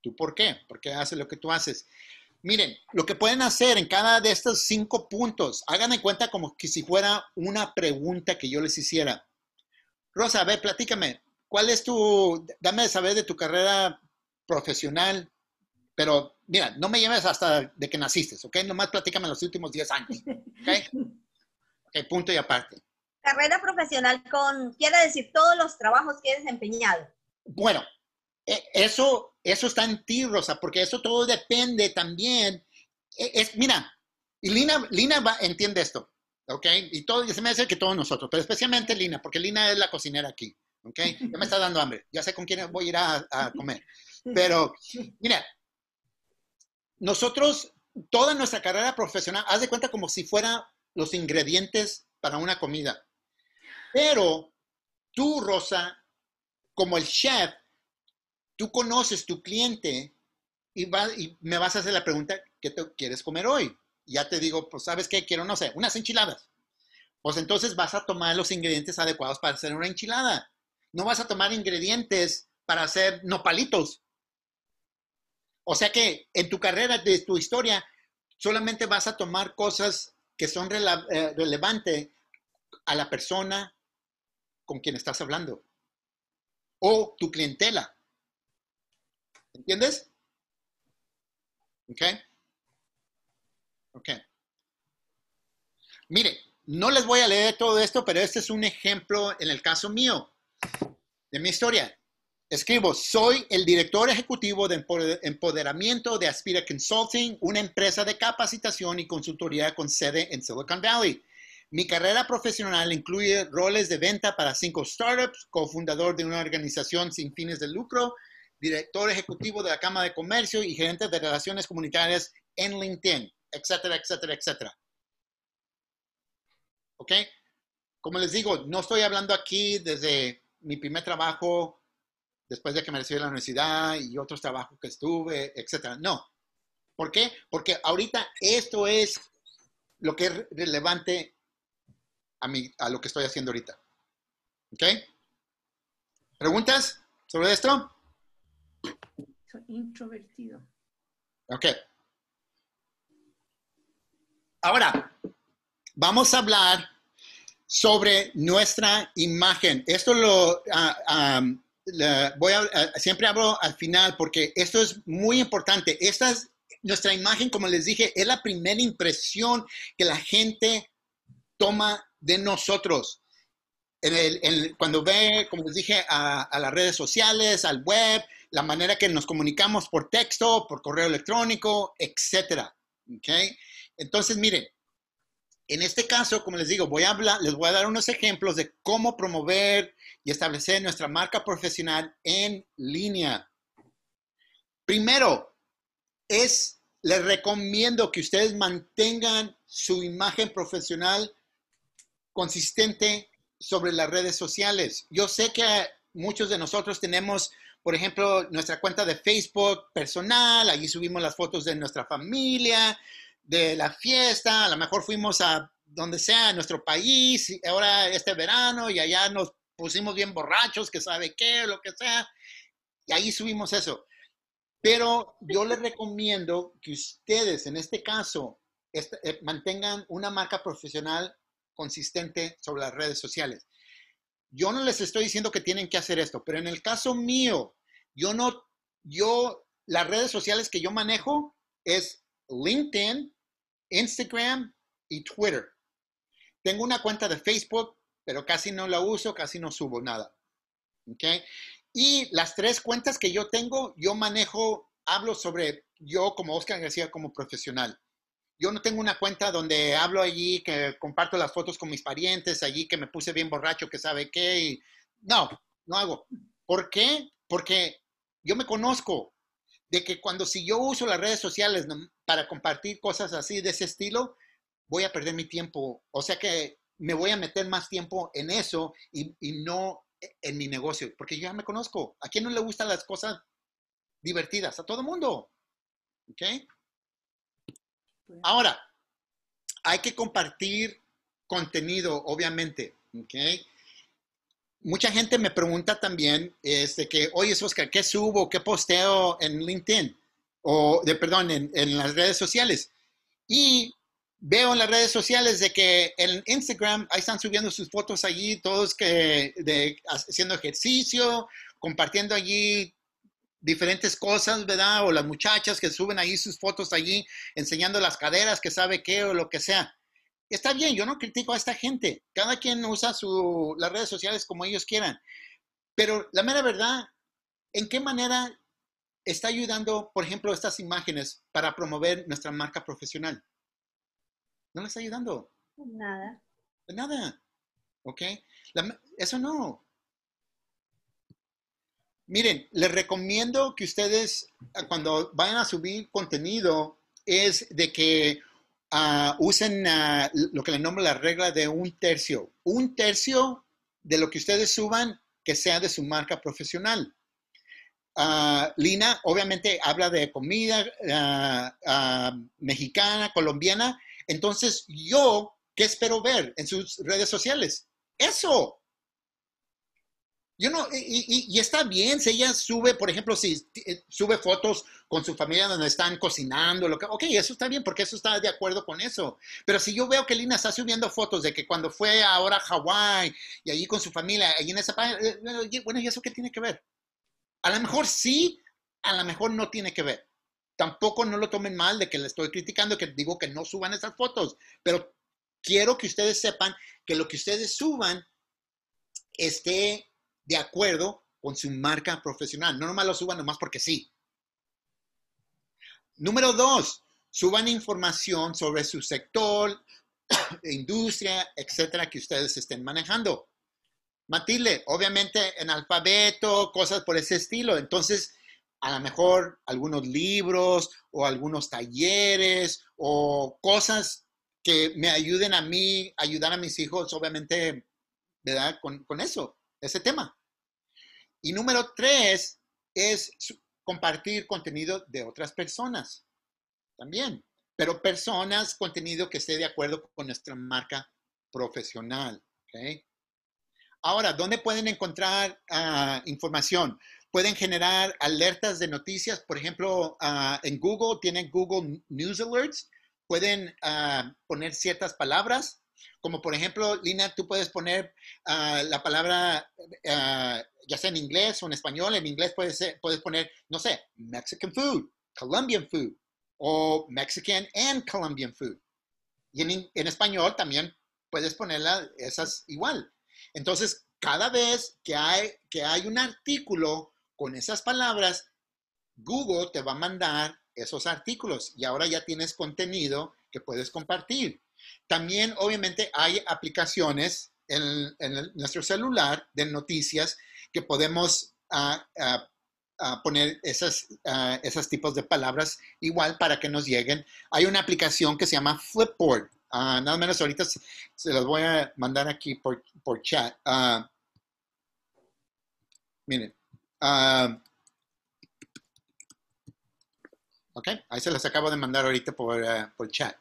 tu por qué, por qué haces lo que tú haces. Miren, lo que pueden hacer en cada de estos cinco puntos, hagan de cuenta como que si fuera una pregunta que yo les hiciera. Rosa, a ver, platícame, ¿cuál es tu, dame de saber de tu carrera profesional, pero mira, no me lleves hasta de que naciste, ¿ok? Nomás platícame los últimos 10 años, ¿ok? Ok, punto y aparte. Carrera profesional con, quiere decir todos los trabajos que he desempeñado. Bueno, e, eso, eso está en ti, Rosa, porque eso todo depende también. E, es, mira, y Lina, Lina va, entiende esto, ¿ok? Y todo, se me hace que todos nosotros, pero especialmente Lina, porque Lina es la cocinera aquí, ¿ok? Ya me está dando hambre, ya sé con quién voy a ir a, a comer. Pero, mira, nosotros, toda nuestra carrera profesional, haz de cuenta como si fuera los ingredientes para una comida. Pero tú, Rosa, como el chef, tú conoces tu cliente y, y me vas a hacer la pregunta, ¿qué te quieres comer hoy? ya te digo, pues, ¿sabes qué? Quiero, no sé, unas enchiladas. Pues entonces vas a tomar los ingredientes adecuados para hacer una enchilada. No vas a tomar ingredientes para hacer nopalitos. O sea que en tu carrera, de tu historia, solamente vas a tomar cosas que son eh, relevantes a la persona con quien estás hablando o tu clientela. ¿Entiendes? ¿Ok? Ok. Mire, no les voy a leer todo esto, pero este es un ejemplo en el caso mío, de mi historia. escribo, soy el director ejecutivo de empoderamiento de Aspira Consulting, una empresa de capacitación y consultoría con sede en Silicon Valley. Mi carrera profesional incluye roles de venta para cinco startups, cofundador de una organización sin fines de lucro, director ejecutivo de la Cámara de Comercio y gerente de relaciones comunitarias en LinkedIn, etcétera, etcétera, etcétera. ¿Ok? Como les digo, no estoy hablando aquí desde mi primer trabajo, después de que me recibí de la universidad y otros trabajos que estuve, etcétera. No. ¿Por qué? Porque ahorita esto es lo que es relevante a, mí, a lo que estoy haciendo ahorita. ¿Ok? ¿Preguntas sobre esto? Soy introvertido. Ok. Ahora, vamos a hablar sobre nuestra imagen. Esto lo ah, voy a, siempre hablo al final porque esto es muy importante. Esta es nuestra imagen, como les dije, es la primera impresión que la gente toma de nosotros. Cuando ve, como les dije, a, las redes sociales, al web, la manera que nos comunicamos por texto, por correo electrónico, etcétera. ¿okay? Entonces, miren, en este caso, como les digo, voy a hablar, les voy a dar unos ejemplos de cómo promover y establecer nuestra marca profesional en línea. Primero, es, les recomiendo que ustedes mantengan su imagen profesional consistente sobre las redes sociales. Yo sé que muchos de nosotros tenemos, por ejemplo, nuestra cuenta de Facebook personal, allí subimos las fotos de nuestra familia, de la fiesta, a lo mejor fuimos a donde sea, en nuestro país, ahora este verano, y allá nos pusimos bien borrachos, que sabe qué, lo que sea, y ahí subimos eso. Pero yo les recomiendo que ustedes, en este caso, este, eh, mantengan una marca profesional consistente sobre las redes sociales. Yo no les estoy diciendo que tienen que hacer esto, pero en el caso mío, yo no, yo, las redes sociales que yo manejo es LinkedIn, Instagram y Twitter. Tengo una cuenta de Facebook, pero casi no la uso, casi no subo nada. ¿Ok? Y las tres cuentas que yo tengo, yo manejo, hablo sobre yo como Oscar García como profesional. Yo no tengo una cuenta donde hablo allí, que comparto las fotos con mis parientes, allí que me puse bien borracho, que sabe qué. no, no hago. ¿Por qué? Porque yo me conozco de que cuando si yo uso las redes sociales para compartir cosas así de ese estilo, voy a perder mi tiempo. O sea que me voy a meter más tiempo en eso y, no en mi negocio, porque yo ya me conozco. ¿A quién no le gustan las cosas divertidas? A todo mundo. ¿Ok? Ahora, hay que compartir contenido, obviamente. ¿Ok? Mucha gente me pregunta también, este, que, oye, Oscar, ¿qué subo? ¿Qué posteo en LinkedIn? O, de, perdón, en, en las redes sociales. Y veo en las redes sociales de que en Instagram ahí están subiendo sus fotos allí, todos que de, haciendo ejercicio, compartiendo allí diferentes cosas, ¿verdad? O las muchachas que suben ahí sus fotos allí, enseñando las caderas, que sabe qué o lo que sea. Está bien, yo no critico a esta gente. Cada quien usa su, las redes sociales como ellos quieran. Pero la mera verdad, ¿en qué manera está ayudando, por ejemplo, estas imágenes para promover nuestra marca profesional? No le está ayudando. Nada. Nada. ¿Ok? eso no. Miren, les recomiendo que ustedes, ah, cuando vayan a subir contenido, es de que ah, usen ah, lo que le nombro la regla de un tercio. Un tercio de lo que ustedes suban que sea de su marca profesional. Lina, obviamente, habla de comida mexicana, colombiana, entonces, yo, ¿qué espero ver en sus redes sociales? Eso. Yo no, y, está bien si ella sube, por ejemplo, si eh, sube fotos con su familia donde están cocinando, lo que, ok, eso está bien, porque eso está de acuerdo con eso. Pero si yo veo que Lina está subiendo fotos de que cuando fue ahora a Hawái y allí con su familia, allí en esa eh, eh, bueno, ¿y eso qué tiene que ver? A lo mejor sí, a lo mejor no tiene que ver tampoco no lo tomen mal de que le estoy criticando, que digo que no suban esas fotos, pero quiero que ustedes sepan que lo que ustedes suban esté de acuerdo con su marca profesional. No nomás lo suban nomás porque sí. Número dos, suban información sobre su sector, industria, etcétera, que ustedes estén manejando. Matilde, obviamente en alfabeto, cosas por ese estilo. Entonces, a lo mejor algunos libros o algunos talleres o cosas que me ayuden a mí, ayudar a mis hijos, obviamente, ¿verdad? Con, con eso, ese tema. Y número tres es compartir contenido de otras personas también, pero personas, contenido que esté de acuerdo con nuestra marca profesional. Ahora, ¿dónde pueden encontrar ah, información? Pueden generar alertas de noticias, por ejemplo, ah, en Google tienen Google News Alerts, pueden ah, poner ciertas palabras, como por ejemplo, Lina, tú puedes poner la palabra ya sea en inglés o en español, en inglés puedes, puedes poner, no sé, Mexican food, Colombian food o Mexican and Colombian food. Y en, en español también puedes ponerla esas igual. Entonces, cada vez que hay, que hay un artículo con esas palabras, Google te va a mandar esos artículos y ahora ya tienes contenido que puedes compartir. También, obviamente, hay aplicaciones en, en nuestro celular de noticias que podemos ah, ah, ah, poner esas, esos tipos de palabras igual para que nos lleguen. Hay una aplicación que se llama Flipboard. Nada menos ahorita se, las voy a mandar aquí por, por chat. miren. ok, ahí se las acabo de mandar ahorita por, por chat.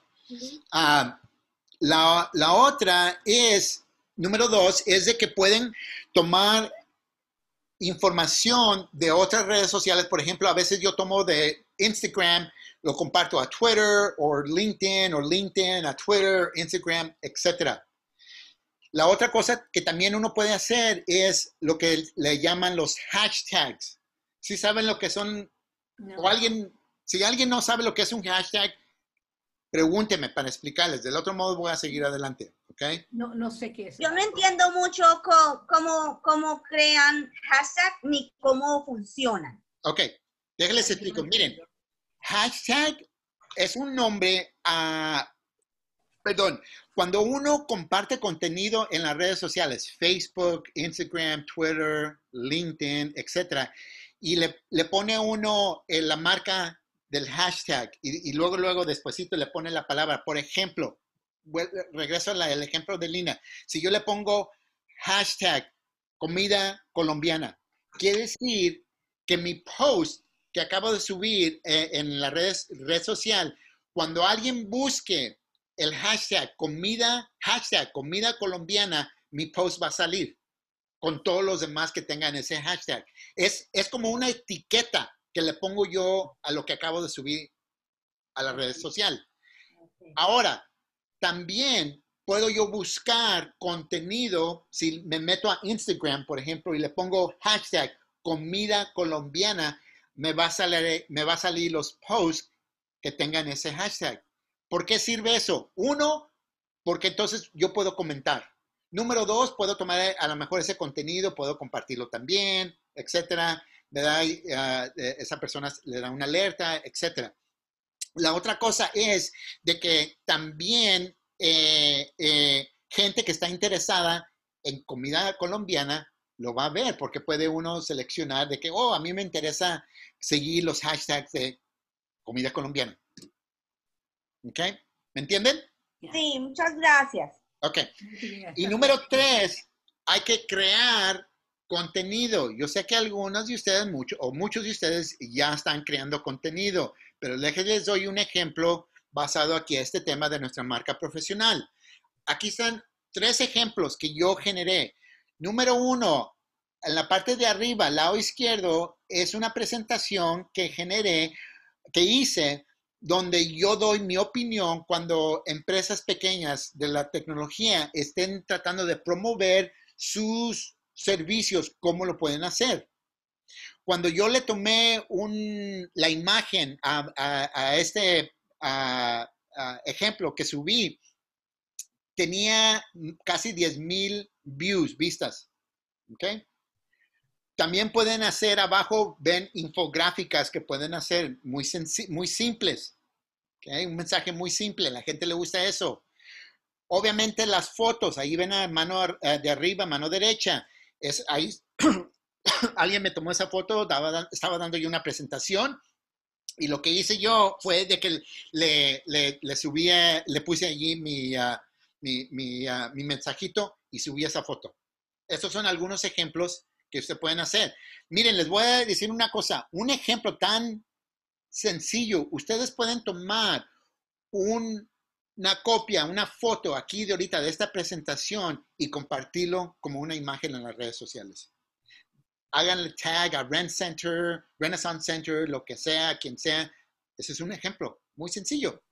la, la otra es, número dos, es de que pueden tomar información de otras redes sociales. Por ejemplo, a veces yo tomo de Instagram, lo comparto a Twitter o LinkedIn o LinkedIn a Twitter, Instagram, etc. La otra cosa que también uno puede hacer es lo que le llaman los hashtags. Si saben lo que son, o alguien, si alguien no sabe lo que es un hashtag, pregúnteme para explicarles. Del otro modo voy a seguir adelante. No, no sé qué es. Yo no entiendo mucho cómo, cómo, crean hashtag ni cómo funcionan. Ok, déjenles explico. Miren, hashtag es un nombre a... Perdón, cuando uno comparte contenido en las redes sociales, Facebook, Instagram, Twitter, LinkedIn, etcétera, y le, le pone uno en la marca del hashtag y, y, luego, luego, despuesito le pone la palabra, por ejemplo, regreso al ejemplo de Lina, si yo le pongo hashtag comida colombiana, quiere decir que mi post que acabo de subir eh, en la red, red social, cuando alguien busque el hashtag comida, hashtag comida colombiana, mi post va a salir con todos los demás que tengan ese hashtag. Es, es como una etiqueta que le pongo yo a lo que acabo de subir a la red social. Ahora, también puedo yo buscar contenido, si me meto a Instagram, por ejemplo, y le pongo hashtag comida colombiana, me va a salir, me va a salir los posts que tengan ese hashtag. ¿Por qué sirve eso? Uno, porque entonces yo puedo comentar. Número dos, puedo tomar a lo mejor ese contenido, puedo compartirlo también, etcétera. Da, uh, esa persona le da una alerta, etcétera. La otra cosa es de que también eh, eh, gente que está interesada en comida colombiana lo va a ver porque puede uno seleccionar de que, oh, a mí me interesa seguir los hashtags de comida colombiana. ¿Ok? ¿Me entienden? Sí, muchas gracias. Ok. Y número tres, hay que crear contenido. Yo sé que algunos de ustedes, mucho, o muchos de ustedes ya están creando contenido, pero les doy un ejemplo basado aquí a este tema de nuestra marca profesional. Aquí están tres ejemplos que yo generé. Número uno, en la parte de arriba, lado izquierdo, es una presentación que generé, que hice, donde yo doy mi opinión cuando empresas pequeñas de la tecnología estén tratando de promover sus servicios, cómo lo pueden hacer. Cuando yo le tomé la imagen a, este ejemplo que subí, tenía casi 10 mil views, vistas. También pueden hacer abajo, ven infográficas que pueden hacer muy, muy simples. Un mensaje muy simple, la gente le gusta eso. Obviamente las fotos, ahí ven a mano eh, de arriba, mano derecha. Es, ahí alguien me tomó esa foto, estaba dando yo una presentación y lo que hice yo fue de que le, le, le subí, le puse allí mi, ah, mi, ah, mi mensajito y subí esa foto. Estos son algunos ejemplos que ustedes pueden hacer. Miren, les voy a decir una cosa, un ejemplo tan sencillo, ustedes pueden tomar una copia, una foto aquí de ahorita de esta presentación y compartirlo como una imagen en las redes sociales. Háganle tag a Rent Center, Renaissance Center, lo que sea, quien sea. Ese es un ejemplo muy sencillo.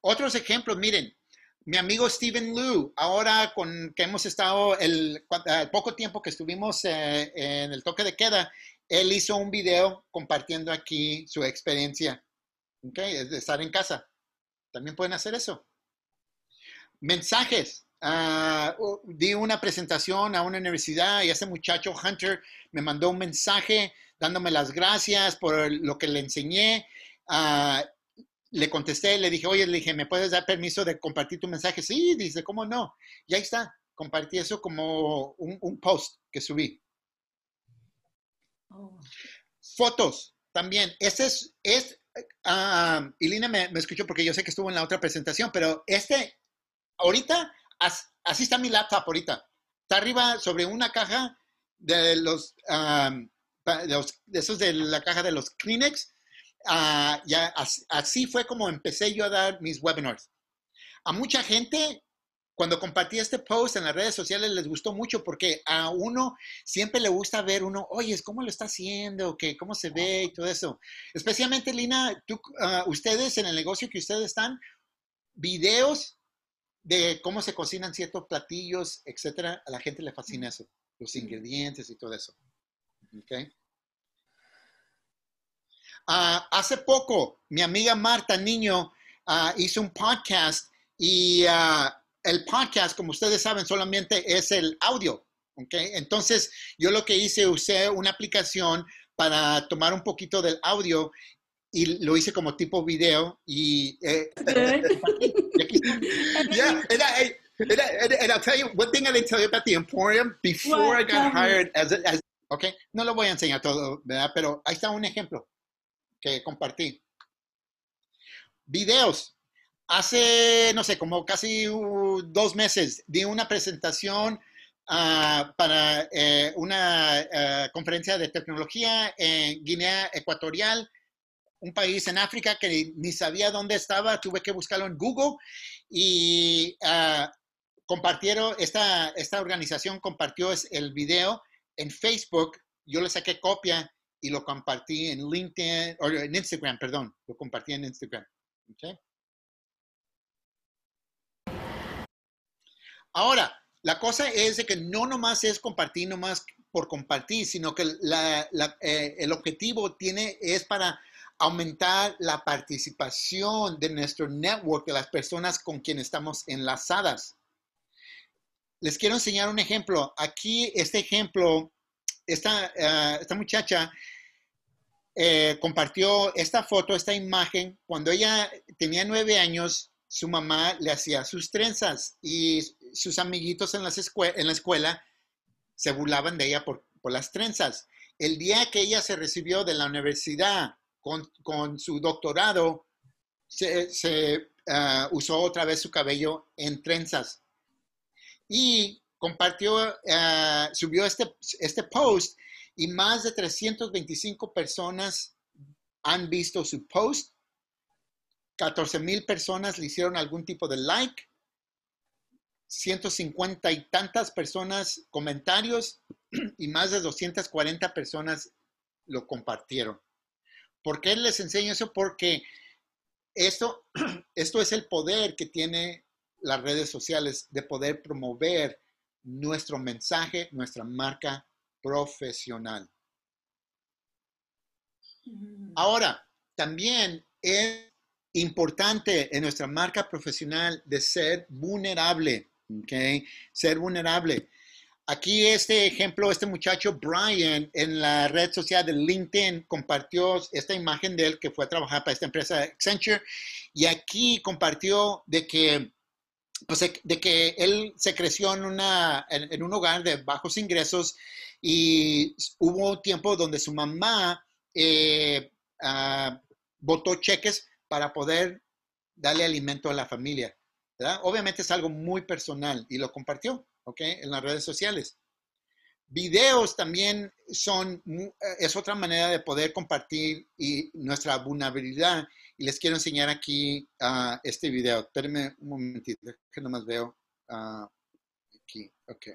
Otros ejemplos, miren, mi amigo Steven Liu, ahora con que hemos estado el, poco tiempo que estuvimos eh, en el toque de queda, él hizo un video compartiendo aquí su experiencia, ¿ok? De estar en casa. También pueden hacer eso. Mensajes. Ah, di una presentación a una universidad y ese muchacho Hunter me mandó un mensaje dándome las gracias por lo que le enseñé. Uh, le contesté, le dije, oye, le dije, ¿me puedes dar permiso de compartir tu mensaje? Sí, dice, ¿cómo no? Y ahí está, compartí eso como un, post que subí. Oh. Fotos también. Este es, es uh, y Lina me, me, escuchó porque yo sé que estuvo en la otra presentación, pero este, ahorita, así está mi laptop ahorita. Está arriba sobre una caja de los, de, los, de esos de la caja de los Kleenex Ah, ya así, fue como empecé yo a dar mis webinars. A mucha gente, cuando compartí este post en las redes sociales, les gustó mucho porque a uno siempre le gusta ver uno, oye, ¿cómo lo está haciendo? ¿Qué, ¿Cómo se ve? Y todo eso. Especialmente, Lina, tú, ah, ustedes en el negocio que ustedes están, videos de cómo se cocinan ciertos platillos, etcétera, a la gente le fascina eso, los ingredientes y todo eso. Okay. Ah, hace poco, mi amiga Marta Niño ah, hizo un podcast y ah, el podcast, como ustedes saben, solamente es el audio. ¿okay? Entonces, yo lo que hice, usé una aplicación para tomar un poquito del audio y lo hice como tipo video y... Eh, yeah, and, I, and, I'll tell you, one thing I didn't tell you about the Emporium before I got hired as, as, okay, no lo voy a enseñar todo, ¿verdad? Pero ahí está un ejemplo compartí. Videos. Hace, no sé, como casi dos meses di una presentación ah, para eh, una eh, conferencia de tecnología en Guinea Ecuatorial, un país en África que ni sabía dónde estaba, tuve que buscarlo en Google y uh, compartieron, esta, esta organización compartió el video en Facebook, yo le saqué copia y lo compartí en LinkedIn, o en Instagram, perdón, lo compartí en Instagram. Ahora, la cosa es de que no nomás es compartir nomás por compartir, sino que eh, el objetivo tiene, es para aumentar la participación de nuestro network, de las personas con quienes estamos enlazadas. Les quiero enseñar un ejemplo. Aquí, este ejemplo esta, eh, esta muchacha eh, compartió esta foto, esta imagen, cuando ella tenía nueve años, su mamá le hacía sus trenzas y sus amiguitos en, las en la escuela se burlaban de ella por, las trenzas. El día que ella se recibió de la universidad con, su doctorado, se, eh, usó otra vez su cabello en trenzas. Y compartió, eh, subió este, este post y más de 325 personas han visto su post. 14 mil personas le hicieron algún tipo de like. 150 y tantas personas comentarios y más de 240 personas lo compartieron. ¿Por qué les enseño eso? Porque esto, esto es el poder que tiene las redes sociales de poder promover nuestro mensaje, nuestra marca profesional. Ahora, también es importante en nuestra marca profesional de ser vulnerable, ¿ok? Ser vulnerable. Aquí este ejemplo, este muchacho Brian en la red social de LinkedIn compartió esta imagen de él que fue a trabajar para esta empresa Accenture y aquí compartió de que, pues, de que él se creció en, una, en, un hogar de bajos ingresos y hubo un tiempo donde su mamá eh, ah, votó cheques para poder darle alimento a la familia. Obviamente es algo muy personal y lo compartió. ¿ok? En las redes sociales. Videos también son, es otra manera de poder compartir y nuestra vulnerabilidad. Y les quiero enseñar aquí uh, este video. Espérenme un momentito, que nomás veo uh, aquí. Ok.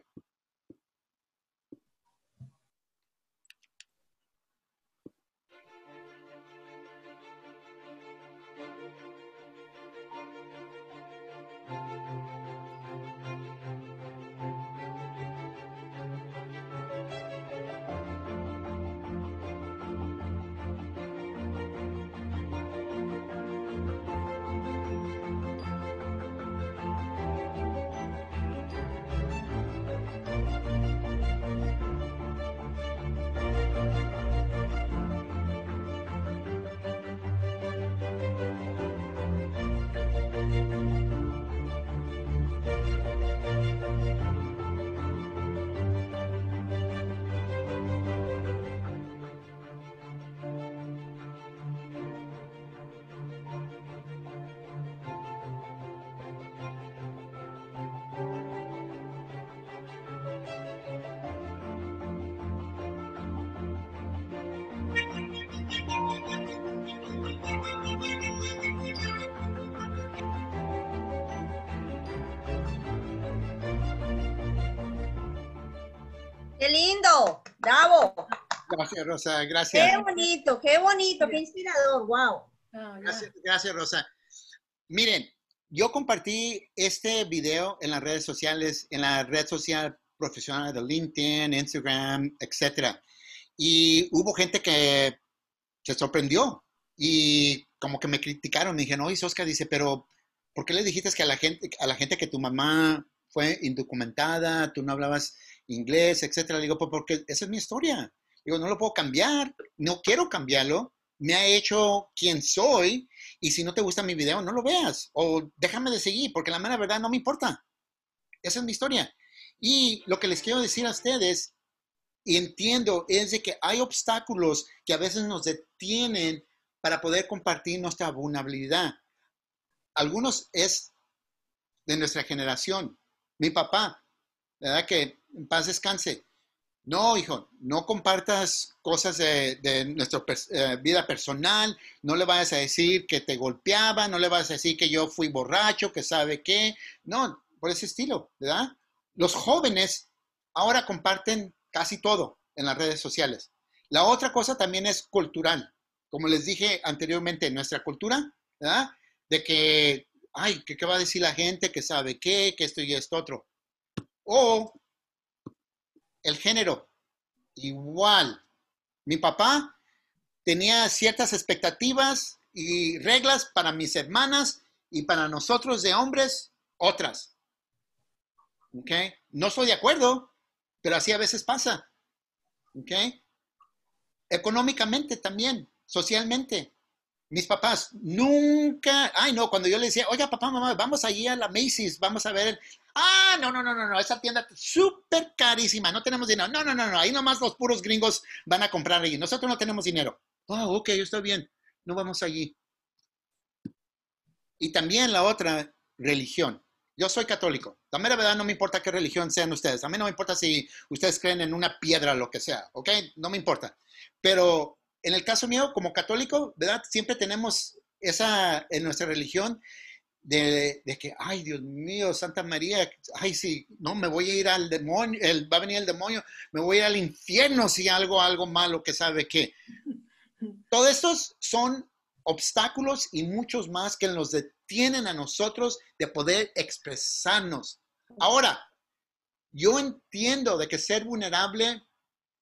Bravo. Gracias, Rosa, gracias. Qué bonito, qué bonito, qué inspirador, wow. Ah, gracias, gracias, Rosa. Miren, yo compartí este video en las redes sociales, en la red social profesional de LinkedIn, Instagram, etcétera. Y hubo gente que se sorprendió y como que me criticaron. Me dijeron, oye, Oscar dice, pero ¿por qué le dijiste que a la gente, a la gente que tu mamá fue indocumentada, tú no hablabas inglés, etcétera. Le digo, pues porque esa es mi historia. Digo, no lo puedo cambiar, no quiero cambiarlo, me ha hecho quien soy y si no te gusta mi video, no lo veas o déjame de seguir porque la mera verdad no me importa. Esa es mi historia. Y lo que les quiero decir a ustedes, y entiendo, es de que hay obstáculos que a veces nos detienen para poder compartir nuestra vulnerabilidad. Algunos es de nuestra generación. Mi papá, ¿verdad? Que en paz descanse. No, hijo, no compartas cosas de, nuestra eh, vida personal, no le vayas a decir que te golpeaba, no le vayas a decir que yo fui borracho, que sabe qué, no, por ese estilo, ¿verdad? Los jóvenes ahora comparten casi todo en las redes sociales. La otra cosa también es cultural, como les dije anteriormente, nuestra cultura, ¿verdad? De que, ay, ¿qué, qué va a decir la gente? Que sabe qué, que esto y esto otro. O el género, igual. Mi papá tenía ciertas expectativas y reglas para mis hermanas y para nosotros de hombres, otras. ¿Ok? No estoy de acuerdo, pero así a veces pasa. ¿Ok? Económicamente también, socialmente. Mis papás nunca, ay no, cuando yo le decía, oiga papá, mamá, vamos allí a la Macy's, vamos a ver Ah, no, no, no, no, no, esa tienda súper carísima, no tenemos dinero. No, no, no, no, ahí nomás los puros gringos van a comprar allí. Nosotros no tenemos dinero. Oh, ok, está bien, no vamos allí. Y también la otra, religión. Yo soy católico. La mera verdad no me importa qué religión sean ustedes. A mí no me importa si ustedes creen en una piedra o lo que sea, ¿ok? No me importa. Pero en el caso mío, como católico, ¿verdad? Siempre tenemos esa en nuestra religión de, que, ay, Dios mío, Santa María, ay, sí, no, me voy a ir al demonio, el, va a venir el demonio, me voy a ir al infierno si algo, algo malo que sabe que. Todos estos son obstáculos y muchos más que nos detienen a nosotros de poder expresarnos. Ahora, yo entiendo de que ser vulnerable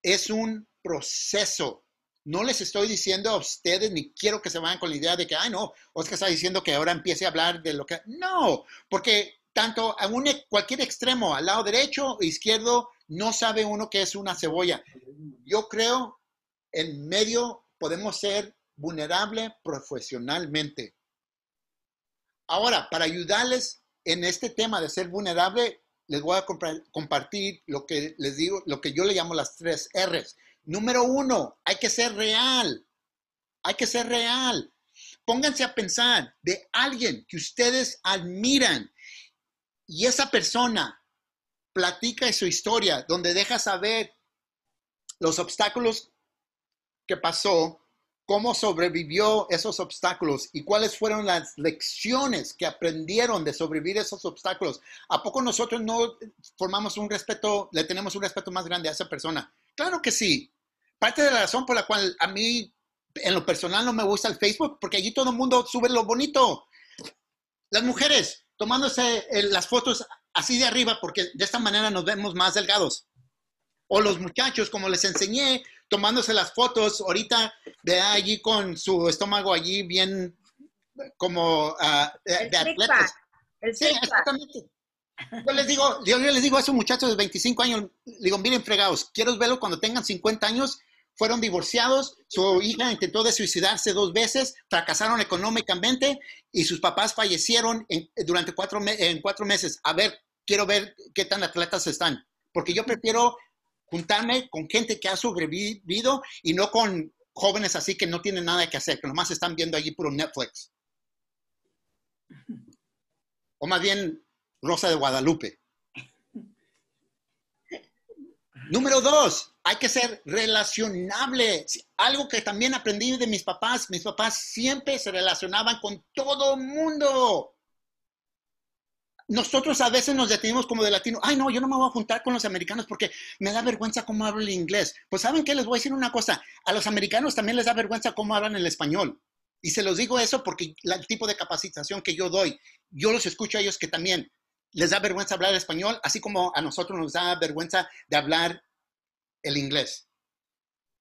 es un proceso, no les estoy diciendo a ustedes, ni quiero que se vayan con la idea de que, ay, no, Oscar está diciendo que ahora empiece a hablar de lo que... No, porque tanto a un, cualquier extremo, al lado derecho o izquierdo, No sabe uno qué es una cebolla. Yo creo en medio podemos ser vulnerable profesionalmente. Ahora, para ayudarles en este tema de ser vulnerable, les voy a compartir lo que les digo, lo que yo le llamo las tres R's. Número uno, hay que ser real. Hay que ser real. Pónganse a pensar de alguien que ustedes admiran y esa persona platica su historia donde deja saber los obstáculos que pasó cómo sobrevivió esos obstáculos y cuáles fueron las lecciones que aprendieron de sobrevivir esos obstáculos. ¿A poco nosotros no formamos un respeto, le tenemos un respeto más grande a esa persona? Claro que sí. Parte de la razón por la cual a mí en lo personal no me gusta el Facebook, porque allí todo el mundo sube lo bonito. Las mujeres tomándose eh, las fotos así de arriba, porque de esta manera nos vemos más delgados. O los muchachos, como les enseñé, tomándose las fotos ahorita de allí con su estómago allí bien como uh, de, atletas. sí, exactamente. Yo les digo, yo, les digo a esos muchachos de 25 años, digo, miren fregados, quiero verlo cuando tengan 50 años, fueron divorciados, su hija intentó suicidarse dos veces, fracasaron económicamente y sus papás fallecieron durante cuatro, en meses. A ver, quiero ver qué tan atletas están, porque yo prefiero juntarme con gente que ha sobrevivido y no con jóvenes así que no tienen nada que hacer, que nomás están viendo allí puro Netflix. O más bien Rosa de Guadalupe. Número dos, hay que ser relacionable. Algo que también aprendí de mis papás. Mis papás siempre se relacionaban con todo mundo nosotros a veces nos detenemos como de latino, ay no, yo no me voy a juntar con los americanos porque me da vergüenza cómo hablo el inglés. Pues saben qué, les voy a decir una cosa, a los americanos también les da vergüenza cómo hablan el español. Y se los digo eso porque el tipo de capacitación que yo doy, yo los escucho a ellos que también les da vergüenza hablar español, así como a nosotros nos da vergüenza de hablar el inglés.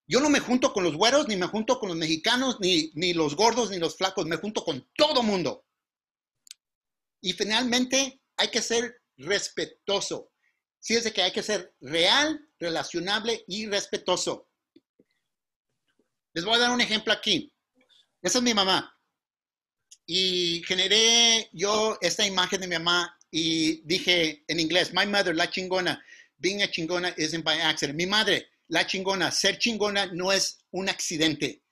Yo no me junto con los güeros, ni me junto con los mexicanos, ni, ni los gordos, ni los flacos, me junto con todo mundo. Y finalmente hay que ser respetuoso. De que hay que ser real, relacionable y respetuoso. Les voy a dar un ejemplo aquí. Esa es mi mamá. Y generé yo esta imagen de mi mamá y dije en inglés, my mother, la chingona. Being a chingona isn't by accident. Mi madre, la chingona. Ser chingona no es un accidente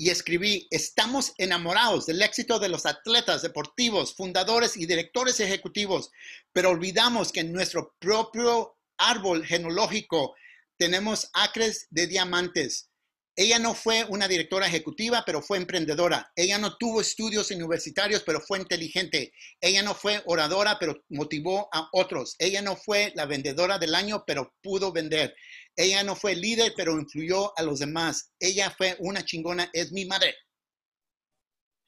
y escribí, estamos enamorados del éxito de los atletas deportivos, fundadores y directores ejecutivos, pero olvidamos que en nuestro propio árbol genológico tenemos acres de diamantes. Ella no fue una directora ejecutiva, pero fue emprendedora. Ella no tuvo estudios universitarios, pero fue inteligente. Ella no fue oradora, pero motivó a otros. Ella no fue la vendedora del año, pero pudo vender. Ella no fue líder, pero influyó a los demás. Ella fue una chingona, es mi madre.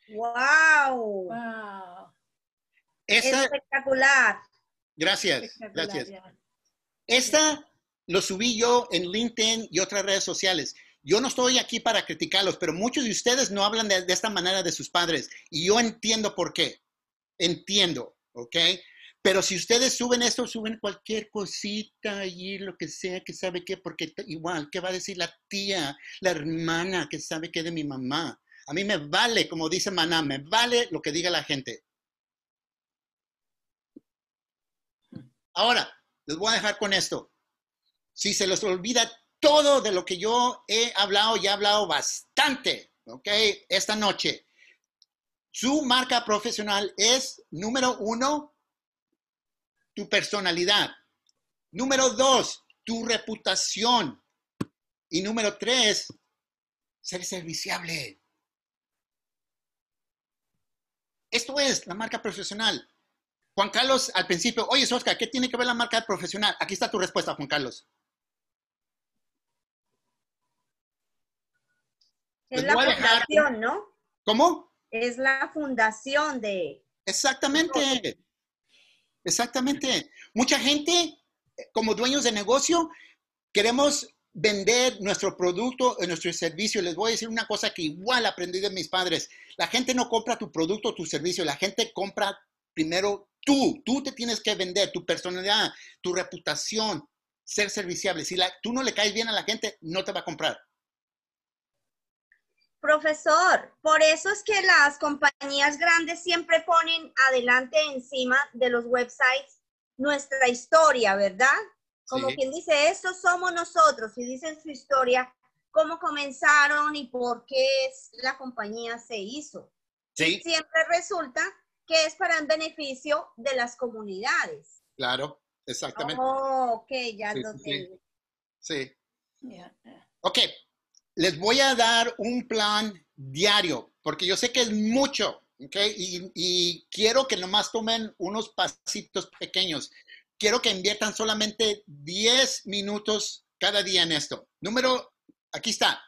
¡Wow! wow. Espectacular. Gracias, gracias. Esta lo subí yo en LinkedIn y otras redes sociales. Yo no estoy aquí para criticarlos, pero muchos de ustedes no hablan de, esta manera de sus padres y yo entiendo por qué. Entiendo, ¿ok? Pero si ustedes suben esto, suben cualquier cosita allí, lo que sea, que sabe qué, porque igual, ¿qué va a decir la tía, la hermana, que sabe qué de mi mamá? A mí me vale, como dice Maná, me vale lo que diga la gente. Ahora, les voy a dejar con esto. Si se les olvida todo de lo que yo he hablado, y he hablado bastante, ¿ok? Esta noche. Su marca profesional es, número uno, tu personalidad. Número dos, tu reputación. Y número tres, ser serviciable. Esto es la marca profesional. Juan Carlos, al principio, oye, Oscar, ¿qué tiene que ver la marca profesional? Aquí está tu respuesta, Juan Carlos. Es la fundación, ¿no? ¿Cómo? Es la fundación de... Exactamente. Exactamente. Mucha gente, como dueños de negocio, queremos vender nuestro producto o nuestro servicio. Les voy a decir una cosa que igual aprendí de mis padres. La gente no compra tu producto o tu servicio, la gente compra primero tú. Tú te tienes que vender tu personalidad, tu reputación. ser serviciable. Si la, tú no le caes bien a la gente, no te va a comprar. Profesor, por eso es que las compañías grandes siempre ponen adelante encima de los websites nuestra historia, ¿verdad? Como quien dice, estos somos nosotros y dicen su historia, cómo comenzaron y por qué la compañía se hizo. Sí. siempre resulta que es para el beneficio de las comunidades. Claro, exactamente. Oh, ok, ya lo tengo. Sí. Ok, les voy a dar un plan diario, porque yo sé que es mucho, ¿ok? Y, quiero que nomás tomen unos pasitos pequeños. Quiero que inviertan solamente 10 minutos cada día en esto. Número, aquí está.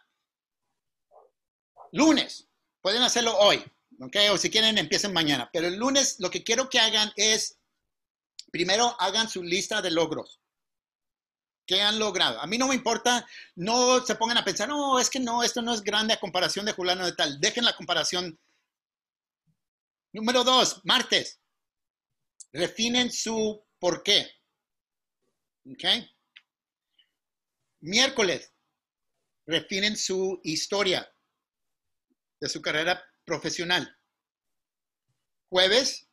Lunes, pueden hacerlo hoy, ¿ok? O si quieren, empiecen mañana. Pero el lunes lo que quiero que hagan es, primero hagan su lista de logros. ¿Qué han logrado? A mí no me importa, no se pongan a pensar, no, es que no, esto no es grande a comparación de Julano de tal. Dejen la comparación. Número dos, martes. Refinen su por qué. ¿Ok? Miércoles. Refinen su historia de su carrera profesional. Jueves.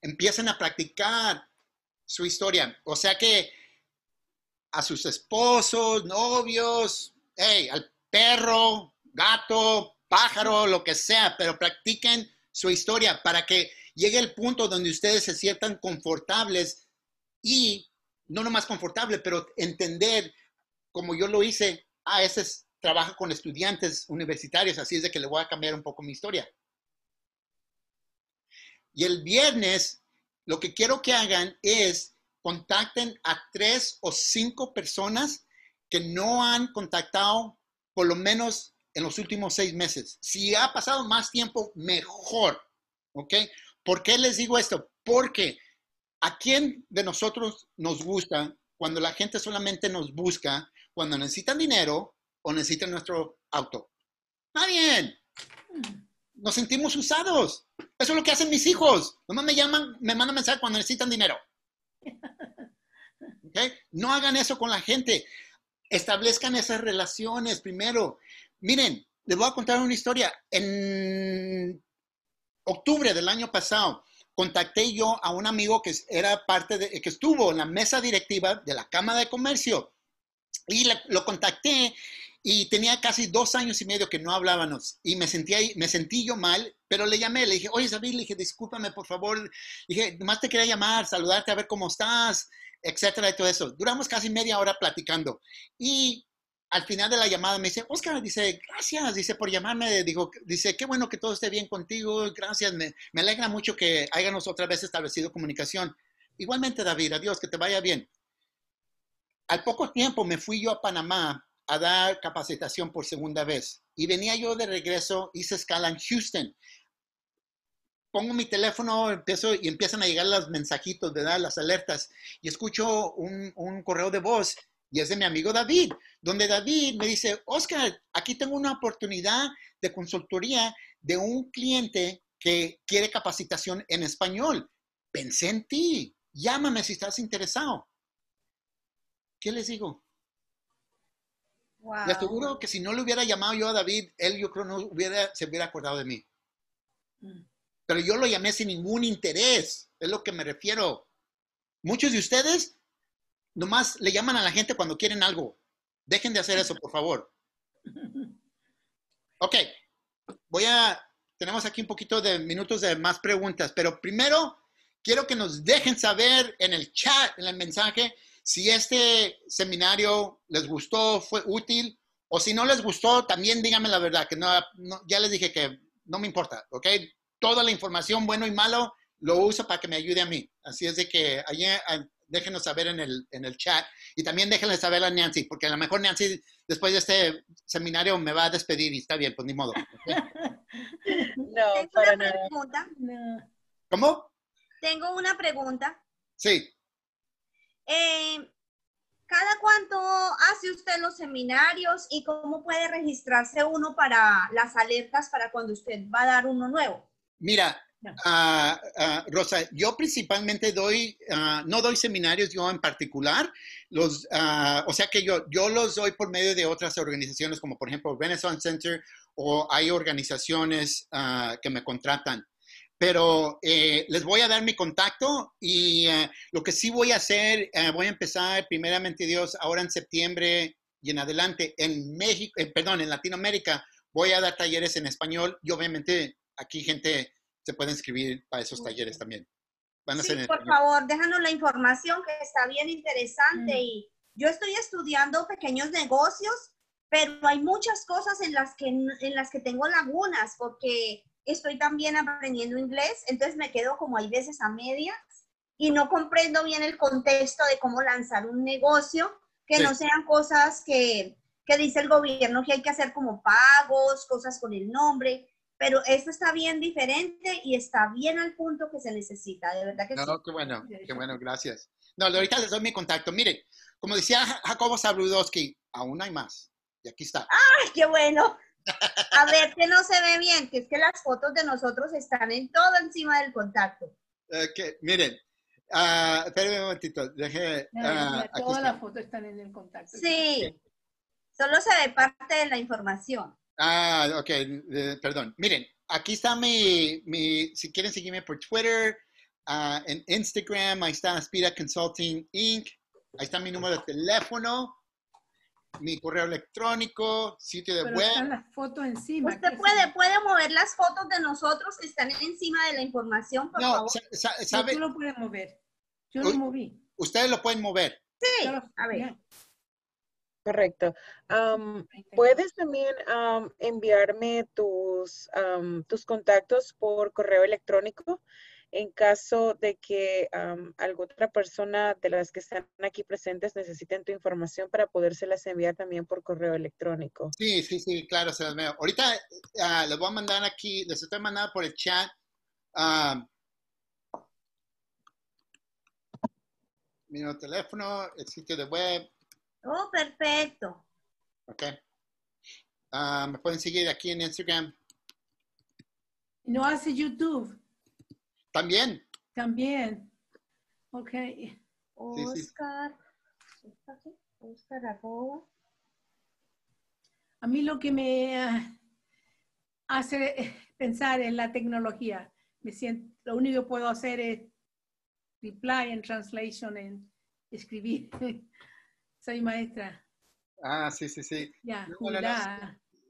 Empiecen a practicar su historia. O sea que a sus esposos, novios, hey, al perro, gato, pájaro, lo que sea, pero practiquen su historia para que llegue el punto donde ustedes se sientan confortables y no nomás confortable, pero entender, como yo lo hice, ah, ese es, trabaja con estudiantes universitarios, así es de que le voy a cambiar un poco mi historia. Y el viernes, lo que quiero que hagan es contacten a tres o cinco personas que no han contactado por lo menos en los últimos seis meses. Si ha pasado más tiempo, mejor. ¿Ok? ¿Por qué les digo esto? Porque a quién de nosotros nos gusta cuando la gente solamente nos busca cuando necesitan dinero o necesitan nuestro auto. Está bien. Nos sentimos usados. Eso es lo que hacen mis hijos. Nomás me llaman, me mandan mensaje cuando necesitan dinero. No hagan eso con la gente. Establezcan esas relaciones primero. Miren, les voy a contar una historia. En octubre del año pasado, contacté yo a un amigo que era parte de, que estuvo en la mesa directiva de la Cámara de Comercio y lo contacté y tenía casi dos años y medio que no hablábamos y me sentí, me sentí yo mal, pero le llamé, le dije, oye, David, le dije, discúlpame, por favor. Le dije, nomás te quería llamar, saludarte, a ver cómo estás, etcétera, y todo eso. Duramos casi media hora platicando. Y al final de la llamada me dice, Oscar, dice, gracias, dice, por llamarme. Digo, dice, qué bueno que todo esté bien contigo, gracias, me, me alegra mucho que hayamos otra vez establecido comunicación. Igualmente, David, adiós, que te vaya bien. Al poco tiempo me fui yo a Panamá a dar capacitación por segunda vez. Y venía yo de regreso, hice escala en Houston. Pongo mi teléfono, empiezo y empiezan a llegar los mensajitos, ¿verdad? Las alertas. Y escucho un, un correo de voz y es de mi amigo David, donde David me dice, Oscar, aquí tengo una oportunidad de consultoría de un cliente que quiere capacitación en español. Pensé en ti, llámame si estás interesado. ¿Qué les digo? Le aseguro que si no le hubiera llamado yo a David, él yo creo no hubiera, se hubiera acordado de mí. Mm. Pero yo lo llamé sin ningún interés, es lo que me refiero. Muchos de ustedes nomás le llaman a la gente cuando quieren algo. Dejen de hacer eso, por favor. Ok, voy a, tenemos aquí un poquito de minutos de más preguntas, pero primero quiero que nos dejen saber en el chat, en el mensaje, si este seminario les gustó, fue útil, o si no les gustó, también díganme la verdad, que no, ya les dije que no me importa, ¿ok? Toda la información, bueno y malo, lo uso para que me ayude a mí. Así es de que allí, ah, déjenos saber en el, en el chat y también déjenle saber a Nancy, porque a lo mejor Nancy después de este seminario me va a despedir y está bien, pues ni modo. no, para nada. ¿Cómo? Tengo una pregunta. Sí. Eh, ¿Cada cuánto hace usted los seminarios y cómo puede registrarse uno para las alertas para cuando usted va a dar uno nuevo? Mira, Ah, ah, Rosa, yo principalmente doy, ah, no doy seminarios yo en particular, los, o sea que yo, yo los doy por medio de otras organizaciones como por ejemplo Renaissance Center o hay organizaciones que me contratan. Pero eh, les voy a dar mi contacto y eh, lo que sí voy a hacer, eh, voy a empezar primeramente Dios ahora en septiembre y en adelante en México, perdón, en Latinoamérica, voy a dar talleres en español y obviamente aquí gente se puede inscribir para esos talleres también. sí, por favor, déjanos la información que está bien interesante mm. y yo estoy estudiando pequeños negocios, pero hay muchas cosas en las que, en las que tengo lagunas porque estoy también aprendiendo inglés, entonces me quedo como hay veces a medias y no comprendo bien el contexto de cómo lanzar un negocio, que no sean cosas que, que dice el gobierno que hay que hacer como pagos, cosas con el nombre, pero esto está bien diferente y está bien al punto que se necesita, de verdad que no, qué bueno, qué bueno, gracias. No, ahorita les doy mi contacto. Miren, como decía Jacobo Sabrudowski, aún hay más. Y aquí está. ¡Ay, qué bueno! A ver, que no se ve bien, que es que las fotos de nosotros están en todo encima del contacto. Ok, miren, uh, espérenme un momentito, deje... Uh, todas las fotos están en el contacto. Sí, solo se ve parte de la información. Ah, ok, perdón. Miren, aquí está mi, mi, si quieren seguirme por Twitter, uh, en Instagram, ahí está Aspira Consulting Inc., ahí está mi número de teléfono, mi correo electrónico, sitio de Pero web. Están las fotos encima. Usted puede, puede mover las fotos de nosotros que están encima de la información, por no, favor. ¿sabe? tú lo puedes mover. Yo lo moví. Ustedes lo pueden mover. Sí, a ver. Correcto. Puedes también enviarme tus, tus contactos por correo electrónico en caso de que alguna otra persona de las que están aquí presentes necesiten tu información para podérselas enviar también por correo electrónico. Sí, sí, sí, claro, se las veo. Ahorita uh, les voy a mandar aquí, les estoy mandando por el chat. mi teléfono, el sitio de web. Oh, perfecto. Ok. me pueden seguir aquí en Instagram. No hace YouTube. También. También. Ok. Oscar. Oscar arroba. A mí lo que me ah, hace pensar en la tecnología, me siento, lo único que puedo hacer es reply en translation, en escribir. Soy maestra. Ah, sí, sí, sí. Ya,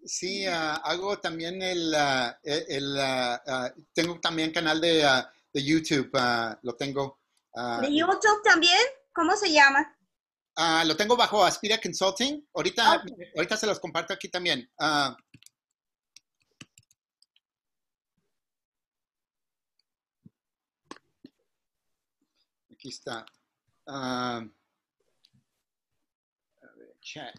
Sí, uh, hago también el, uh, el uh, tengo también canal de, de YouTube, lo tengo. ¿De YouTube también? ¿Cómo se llama? lo tengo bajo Aspira Consulting. Ahorita, ahorita se los comparto aquí también. aquí está. Chat.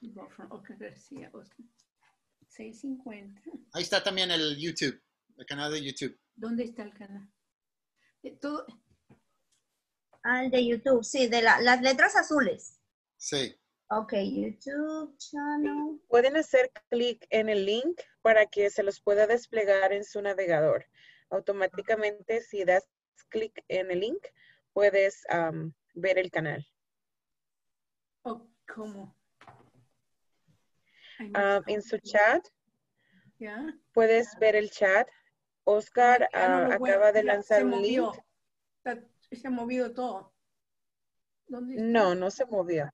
650. Ahí está también el YouTube, el canal de YouTube. ¿Dónde está el canal? Todo... Ah, el de YouTube, sí, de las letras azules. Sí. Ok, YouTube channel. Pueden hacer clic en el link para que se los pueda desplegar en su navegador. Automáticamente, si das clic en el link, puedes ver el canal. Oh, ¿Cómo? Ah, en su chat. Puedes ver el chat. Oscar ah, acaba de lanzar un link. Se ha movido todo. No, no se movió.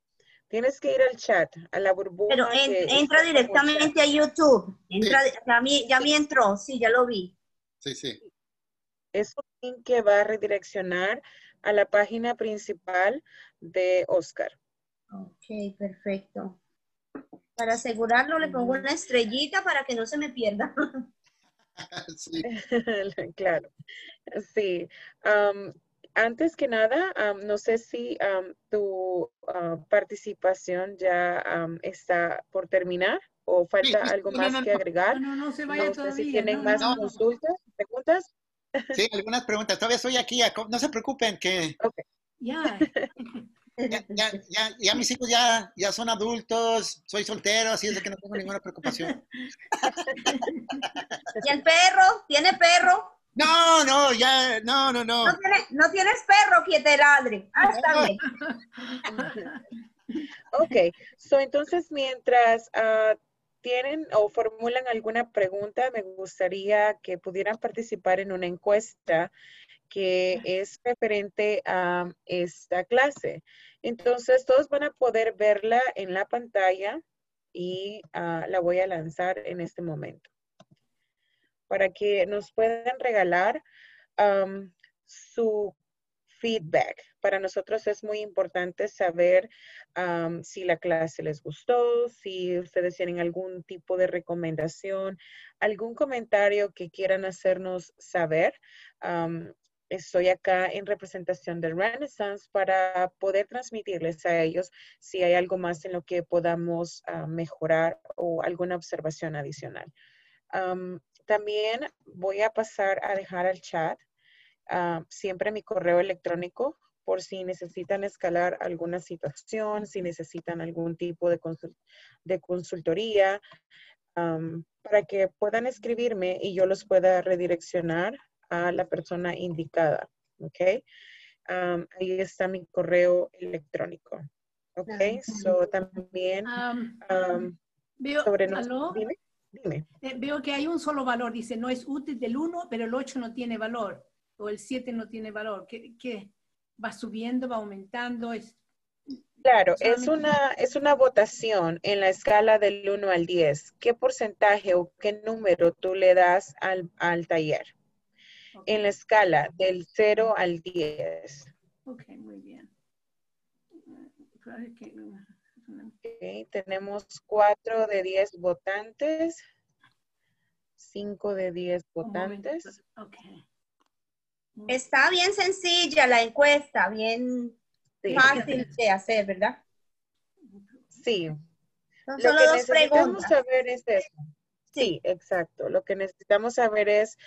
Tienes que ir al chat, a la burbuja. Pero entra directamente a YouTube. Entra, ya, me, ya me entró, sí, ya lo vi. Sí, sí. Es un link que va a redireccionar a la página principal de Oscar. Ok, perfecto. Para asegurarlo, le pongo una estrellita para que no se me pierda. sí. claro. Sí. antes que nada, no sé si tu ah, participación ya está por terminar o falta algo más que agregar. No, no, se vaya no sé si tienen más consultas, preguntas. Sí, algunas preguntas. Todavía estoy aquí. No se preocupen que... Ya. ya, ya, ya, mis hijos ya, ya son adultos, soy soltero, así es que no tengo ninguna preocupación. ¿Y el perro? ¿Tiene perro? No, no, ya, no, no, no. No, tienes, perro que te ladre. Ah, está bien. ok, so entonces mientras uh, tienen o formulan alguna pregunta, me gustaría que pudieran participar en una encuesta que es referente a esta clase. Entonces, todos van a poder verla en la pantalla y uh, la voy a lanzar en este momento para que nos puedan regalar su feedback. Para nosotros es muy importante saber si la clase les gustó, si ustedes tienen algún tipo de recomendación, algún comentario que quieran hacernos saber. Estoy acá en representación de Renaissance para poder transmitirles a ellos si hay algo más en lo que podamos uh, mejorar o alguna observación adicional. También voy a pasar a dejar al chat uh, siempre mi correo electrónico por si necesitan escalar alguna situación, si necesitan algún tipo de, de consultoría, para que puedan escribirme y yo los pueda redireccionar a la persona indicada. ¿Ok? Um, ahí está mi correo electrónico. ¿Ok? So también um, veo, sobre Dime. Dime. Eh, veo que hay un solo valor, dice, no es útil del 1, pero el 8 no tiene valor, o el 7 no tiene valor. ¿Qué, qué? va subiendo, va aumentando? Es, claro, es una, es una votación en la escala del 1 al 10. ¿Qué porcentaje o qué número tú le das al, al taller? En la escala del 0 al 10. Ok, muy bien. Okay, tenemos 4 de 10 votantes, 5 de 10 votantes. Okay. Está bien sencilla la encuesta, bien fácil de hacer, ¿verdad? Sí. Lo que necesitamos saber es eso. Sí, exacto. Lo que necesitamos saber es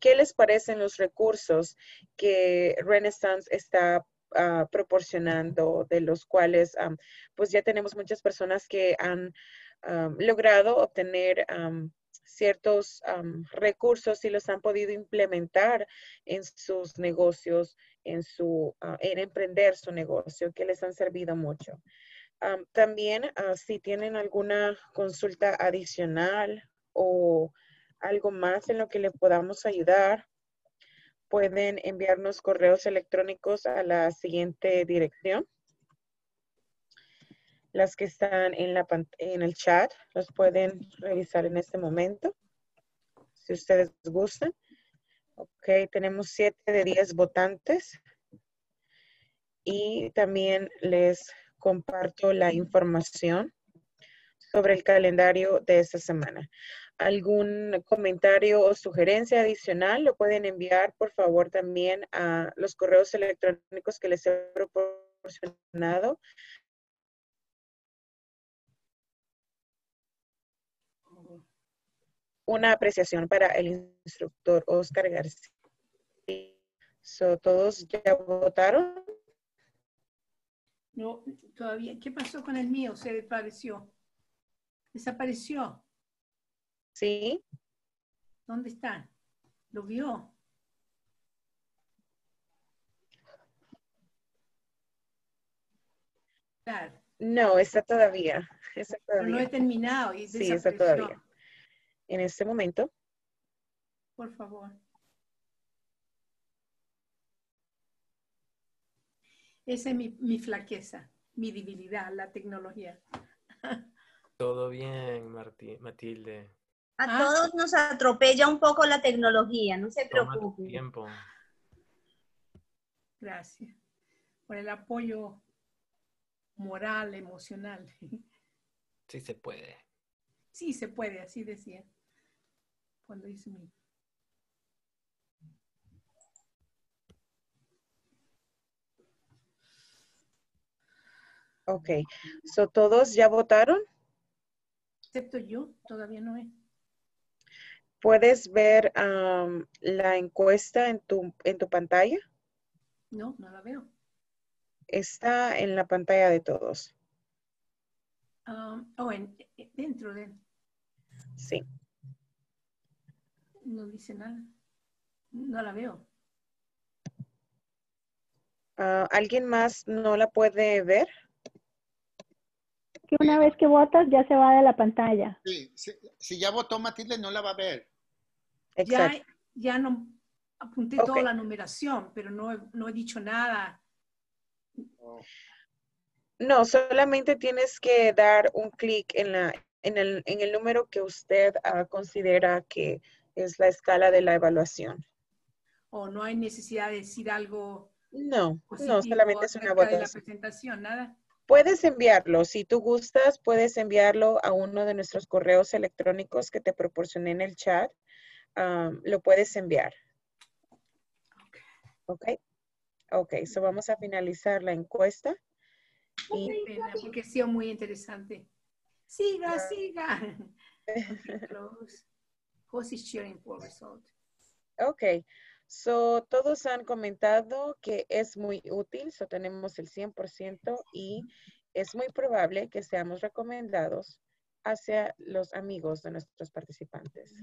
qué les parecen los recursos que Renaissance está Ah, proporcionando, de los cuales pues ya tenemos muchas personas que han logrado obtener ciertos recursos y los han podido implementar en sus negocios, en su, ah, en emprender su negocio, que les han servido mucho. También ah, si tienen alguna consulta adicional o algo más en lo que le podamos ayudar, pueden enviarnos correos electrónicos a la siguiente dirección. Las que están en, la, en el chat los pueden revisar en este momento, si ustedes gustan. Ok, tenemos 7 de 10 votantes. Y también les comparto la información sobre el calendario de esta semana algún comentario o sugerencia adicional, lo pueden enviar, por favor, también a los correos electrónicos que les he proporcionado. Una apreciación para el instructor Oscar García. ¿Todos ya votaron? No, todavía. ¿Qué pasó con el mío? Se desapareció. Desapareció. Sí. ¿Dónde está? ¿Lo vio? Claro. No, está todavía. Está todavía. no he terminado. Y sí, está todavía. En este momento. Por favor. Esa es mi, mi flaqueza, mi debilidad, la tecnología. Todo bien, Martí, Matilde. A ah. todos nos atropella un poco la tecnología, no se preocupen. Tiempo. Gracias por el apoyo moral, emocional. Sí se puede. Sí se puede, así decía. Cuando hice mi... Ok, so todos ya votaron? Excepto yo, todavía no he. ¿Puedes ver la encuesta en tu, en tu pantalla? No, no la veo. Está en la pantalla de todos. oh, en, e, dentro de. Sí. No dice nada. No la veo. Ah, ¿Alguien más no la puede ver? Que una vez que votas ya se va de la pantalla. Sí, si ya votó Matilde no la va a ver. Ya, ya no apunté toda la numeración, pero no, no he dicho nada. No, solamente tienes que dar un clic en, la, en, el, en el número que usted uh, considera que es la escala de la evaluación. ¿O no hay necesidad de decir algo? No, no, solamente es una votación. De la presentación, nada. Puedes enviarlo, si tú gustas, puedes enviarlo a uno de nuestros correos electrónicos que te proporcioné en el chat. Um, lo puedes enviar. Ok. Ok, so vamos a finalizar la encuesta. Y... Pena, porque ha sido muy interesante. Siga, siga. Ok, so todos han comentado que es muy útil, so tenemos el 100% y es muy probable que seamos recomendados hacia los amigos de nuestros participantes.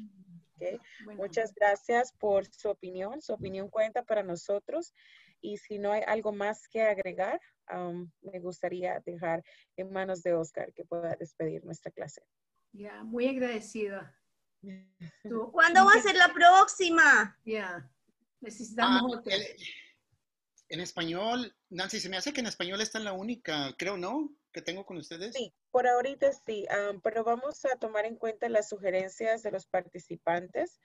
Okay. Muchas gracias por su opinión. Su opinión cuenta para nosotros. Y si no hay algo más que agregar, um, me gustaría dejar en manos de Oscar que pueda despedir nuestra clase. Ya, muy agradecida. ¿Cuándo va a ser la próxima? Ya, necesitamos ah, en español, Nancy, se me hace que en español esta es la única, creo, ¿no? Que tengo con ustedes. Sí, por ahorita sí, pero vamos a tomar en cuenta las sugerencias de los participantes.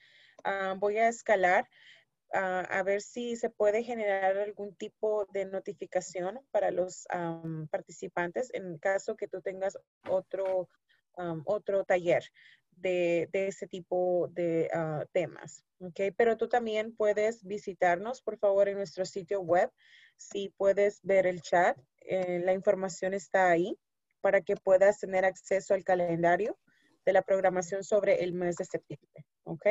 voy a escalar a ver si se puede generar algún tipo de notificación para los participantes en caso que tú tengas otro, otro taller de, ese tipo de ah, temas. ¿ok? Pero tú también puedes visitarnos, por favor, en nuestro sitio web. Si puedes ver el chat, eh, la información está ahí para que puedas tener acceso al calendario de la programación sobre el mes de septiembre. ¿Ok?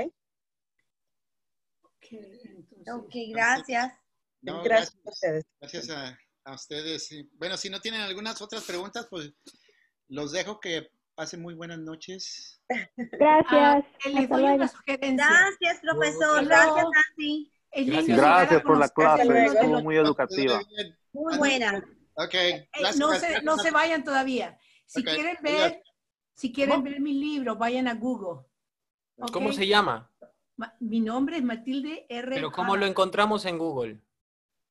Ok, gracias. gracias, a ustedes. Gracias a, ustedes. Bueno, si no tienen algunas otras preguntas, pues los dejo que pasen muy buenas noches. Gracias. Gracias, profesor. Gracias, Nancy. Gracias, gracias por la clase, estuvo muy educativa. Muy buena. Ok. Eh, no, se, no se vayan todavía. Si quieren ver, si quieren ver mi libro, vayan a Google. ¿Cómo se llama? Mi nombre es Matilde R. Pero ¿cómo lo encontramos en Google?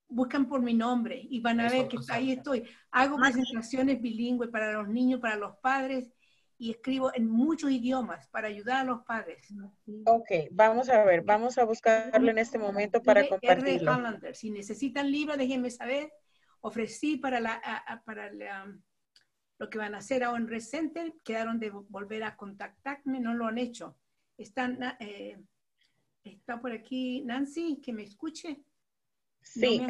Buscan por mi nombre y van a ver que ahí estoy. Hago presentaciones bilingües para los niños, para los padres y escribo en muchos idiomas para ayudar a los padres. Ok, vamos a ver, vamos a buscarlo en este momento para compartirlo. Si necesitan libros, déjenme saber. Ofrecí para, la, para lo que van a hacer ahora en Recenter, quedaron de volver a contactarme, no lo han hecho. Están, eh, está por aquí Nancy, que me escuche. Sí,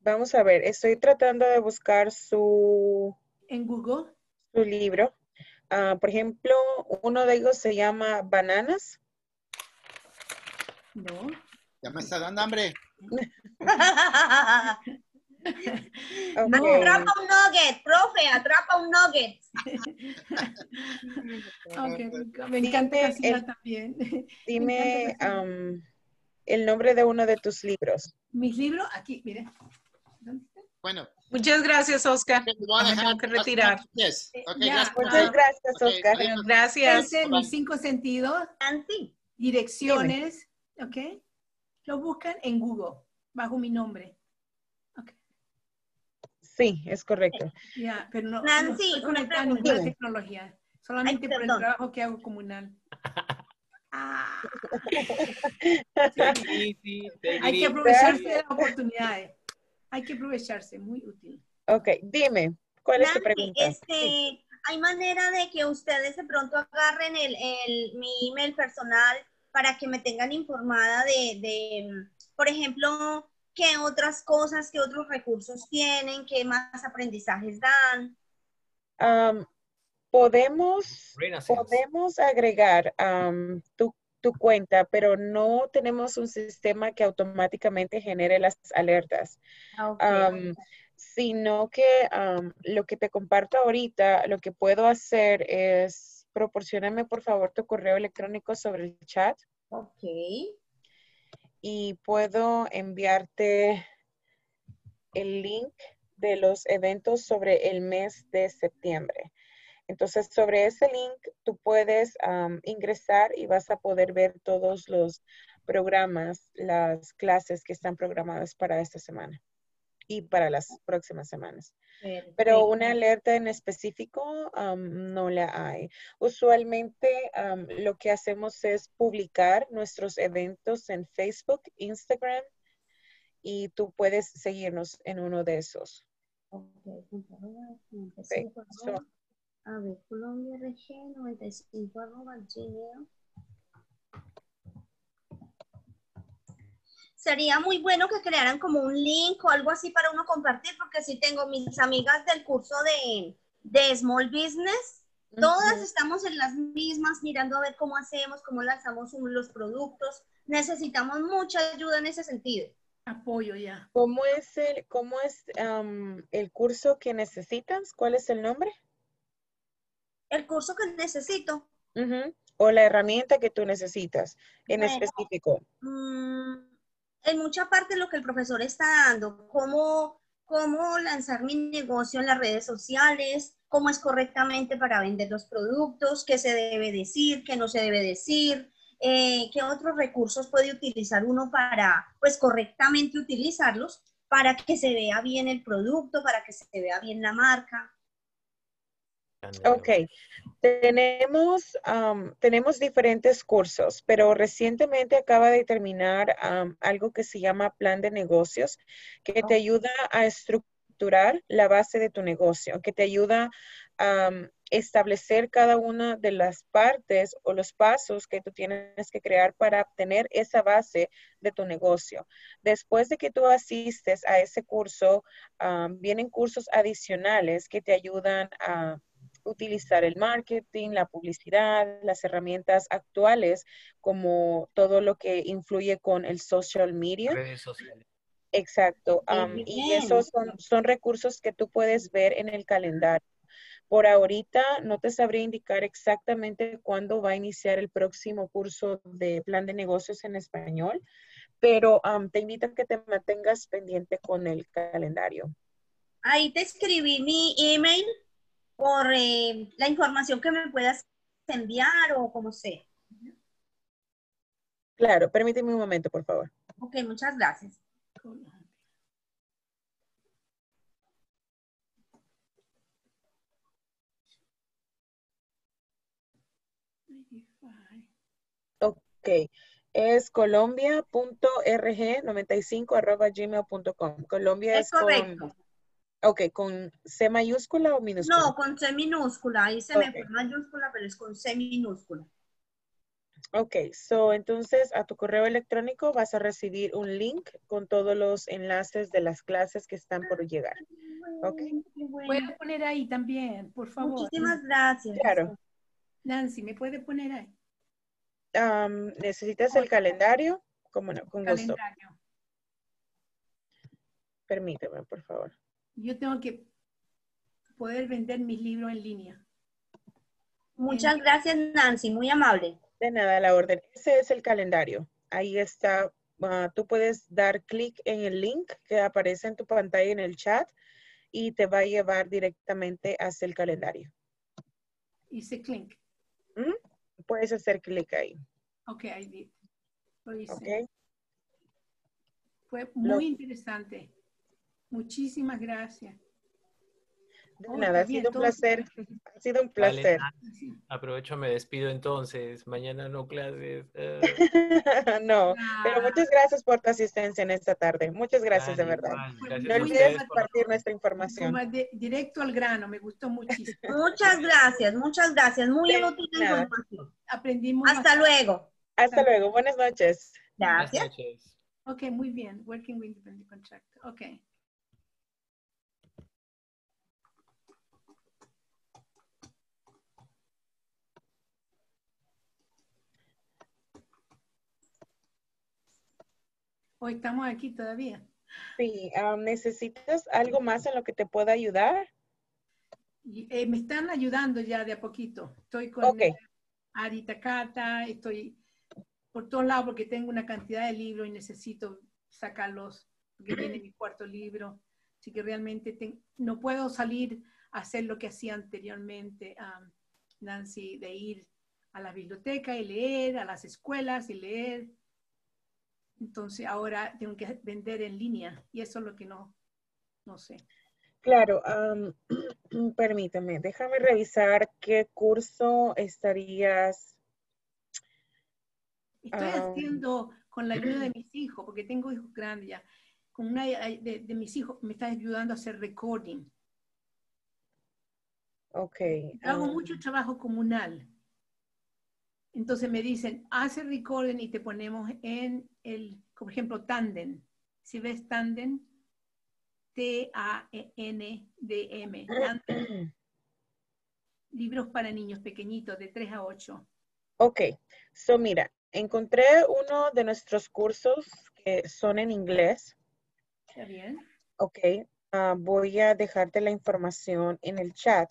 vamos a ver, estoy tratando de buscar su... En Google. Su libro. Ah, por ejemplo, uno de ellos se llama Bananas. No. Ya me está dando hambre. Atrapa un nugget, profe, atrapa un nugget. me encanta el, también. Dime el nombre de uno de tus libros. Mis libros, aquí, mire. Bueno, Muchas gracias, Oscar. tengo que retirar. Muchas gracias, Oscar. gracias. mis cinco sentidos, direcciones, ¿ok? Lo buscan en Google, bajo mi nombre. Sí, es correcto. Ya, pero no, Nancy, no una ninguna tecnología, solamente por el trabajo que hago comunal. Ah. Hay que aprovecharse de las oportunidades. Hay que aprovecharse, muy útil. Ok, dime, ¿cuál es tu pregunta? Este, ¿Hay manera de que ustedes de pronto agarren el, el, mi email personal para que me tengan informada de, de, por ejemplo, qué otras cosas, qué otros recursos tienen, qué más aprendizajes dan? podemos, podemos agregar tu tu cuenta, pero no tenemos un sistema que automáticamente genere las alertas. Ah, sino que lo que te comparto ahorita, lo que puedo hacer es proporcionarme por favor tu correo electrónico sobre el chat. Ok. y puedo enviarte el link de los eventos sobre el mes de septiembre. Entonces, sobre ese link, tú puedes ingresar y vas a poder ver todos los programas, las clases que están programadas para esta semana y para las próximas semanas. Pero una alerta en específico no la hay. Usualmente lo que hacemos es publicar nuestros eventos en Facebook, Instagram y tú puedes seguirnos en uno de esos. A ver, Colombia RG 95 arroba gmail. Sería muy bueno que crearan como un link o algo así para uno compartir, porque si tengo mis amigas del curso de, de Small Business, todas estamos en las mismas, mirando a ver cómo hacemos, cómo lanzamos los productos. Necesitamos mucha ayuda en ese sentido. Apoyo ya. ¿Cómo es el, cómo es, el curso que necesitas? ¿Cuál es el nombre? El curso que necesito. O la herramienta que tú necesitas en específico. Mm, en mucha parte lo que el profesor está dando, cómo, cómo lanzar mi negocio en las redes sociales, cómo es correctamente para vender los productos, qué se debe decir, qué no se debe decir, eh, qué otros recursos puede utilizar uno para, pues, correctamente utilizarlos para que se vea bien el producto, para que se vea bien la marca. Ok, tenemos, tenemos diferentes cursos, pero recientemente acaba de terminar algo que se llama plan de negocios, que te ayuda a estructurar la base de tu negocio, que te ayuda a establecer cada una de las partes o los pasos que tú tienes que crear para obtener esa base de tu negocio. Después de que tú asistes a ese curso, vienen cursos adicionales que te ayudan a utilizar el marketing, la publicidad, las herramientas actuales, como todo lo que influye con el social media. Redes sociales. Exacto. y esos son, son recursos que tú puedes ver en el calendario. Por ahorita no te sabría indicar exactamente cuándo va a iniciar el próximo curso de plan de negocios en español, pero te invito a que te mantengas pendiente con el calendario. Ahí te escribí mi email por eh, la información que me puedas enviar o como sea. Claro, permíteme un momento, por favor. Ok, muchas gracias. Ok, es colombia.rg95 arroba gmail.com. Colombia es, correcto. Ok, ¿con C mayúscula o minúscula? No, con C minúscula. Ahí se me fue mayúscula, pero es con C minúscula. Ok, so entonces a tu correo electrónico vas a recibir un link con todos los enlaces de las clases que están por llegar. Ok. Puede poner ahí también, por favor. Muchísimas gracias. Claro. Nancy, ¿me puede poner ahí? ¿Necesitas el calendario? Como no, con gusto. Permíteme, por favor yo tengo que poder vender mis libros en línea. Muchas gracias, Nancy, muy amable. De nada, la orden. Ese es el calendario. Ahí está. Ah, tú puedes dar clic en el link que aparece en tu pantalla en el chat y te va a llevar directamente hacia el calendario. Hice clic. ¿Mm? Puedes hacer clic ahí. Ok, ahí Lo hice. Fue muy interesante. Muchísimas gracias. De nada, ha sido un placer. Ha sido un placer. aprovecho, me despido entonces. Mañana no clases. Eh. no, pero muchas gracias por tu asistencia en esta tarde. Muchas gracias, de verdad. no olvides compartir nuestra información. directo al grano, me gustó muchísimo. muchas gracias, muchas gracias. Muy útil información. Aprendimos. Hasta luego. Hasta luego. Buenas noches. Gracias. Buenas noches. Ok, muy bien. Working with independent contractor. Ok. Hoy estamos aquí todavía. Sí, ¿necesitas algo más en lo que te pueda ayudar? Eh, me están ayudando ya de a poquito. Estoy con okay. Arita Cata, estoy por todos lados porque tengo una cantidad de libros y necesito sacarlos, porque viene mi cuarto libro. Así que realmente no puedo salir a hacer lo que hacía anteriormente, Nancy, de ir a la biblioteca y leer, a las escuelas y leer. Entonces ahora tengo que vender en línea y eso es lo que no, no sé. Claro, permítame, déjame revisar qué curso estarías. Estoy haciendo con la ayuda de mis hijos, porque tengo hijos grandes ya, con una de, mis hijos me está ayudando a hacer recording. Ok. Hago mucho trabajo comunal. Entonces me dicen, hace recording y te ponemos en el, por ejemplo, Tandem. Si ves Tandem, T-A-N-D-M. Libros para niños pequeñitos de 3 a 8. Ok, so mira, encontré uno de nuestros cursos que son en inglés. Está bien. Ok, ah, voy a dejarte la información en el chat.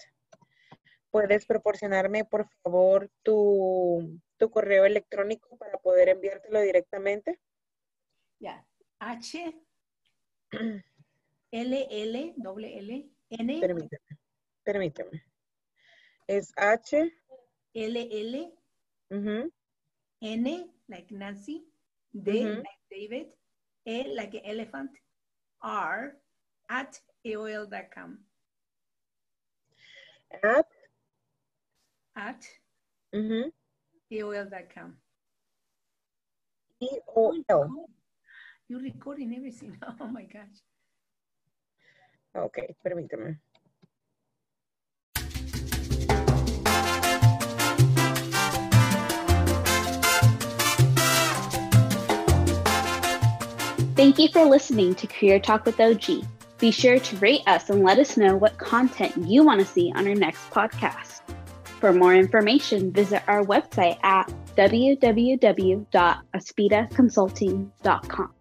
¿Puedes proporcionarme, por favor, tu, correo electrónico para poder enviártelo directamente? Ya, H. L L doble L N. Permíteme, permíteme. Es H. L L. N like Nancy, D like David, E like elephant, R at AOL.com. At at mm-hmm. AOL.com. EOL. You're recording everything. Oh my gosh. Ok, permíteme. Thank you for listening to Career Talk with OG. Be sure to rate us and let us know what content you want to see on our next podcast. For more information, visit our website at www.aspidaconsulting.com.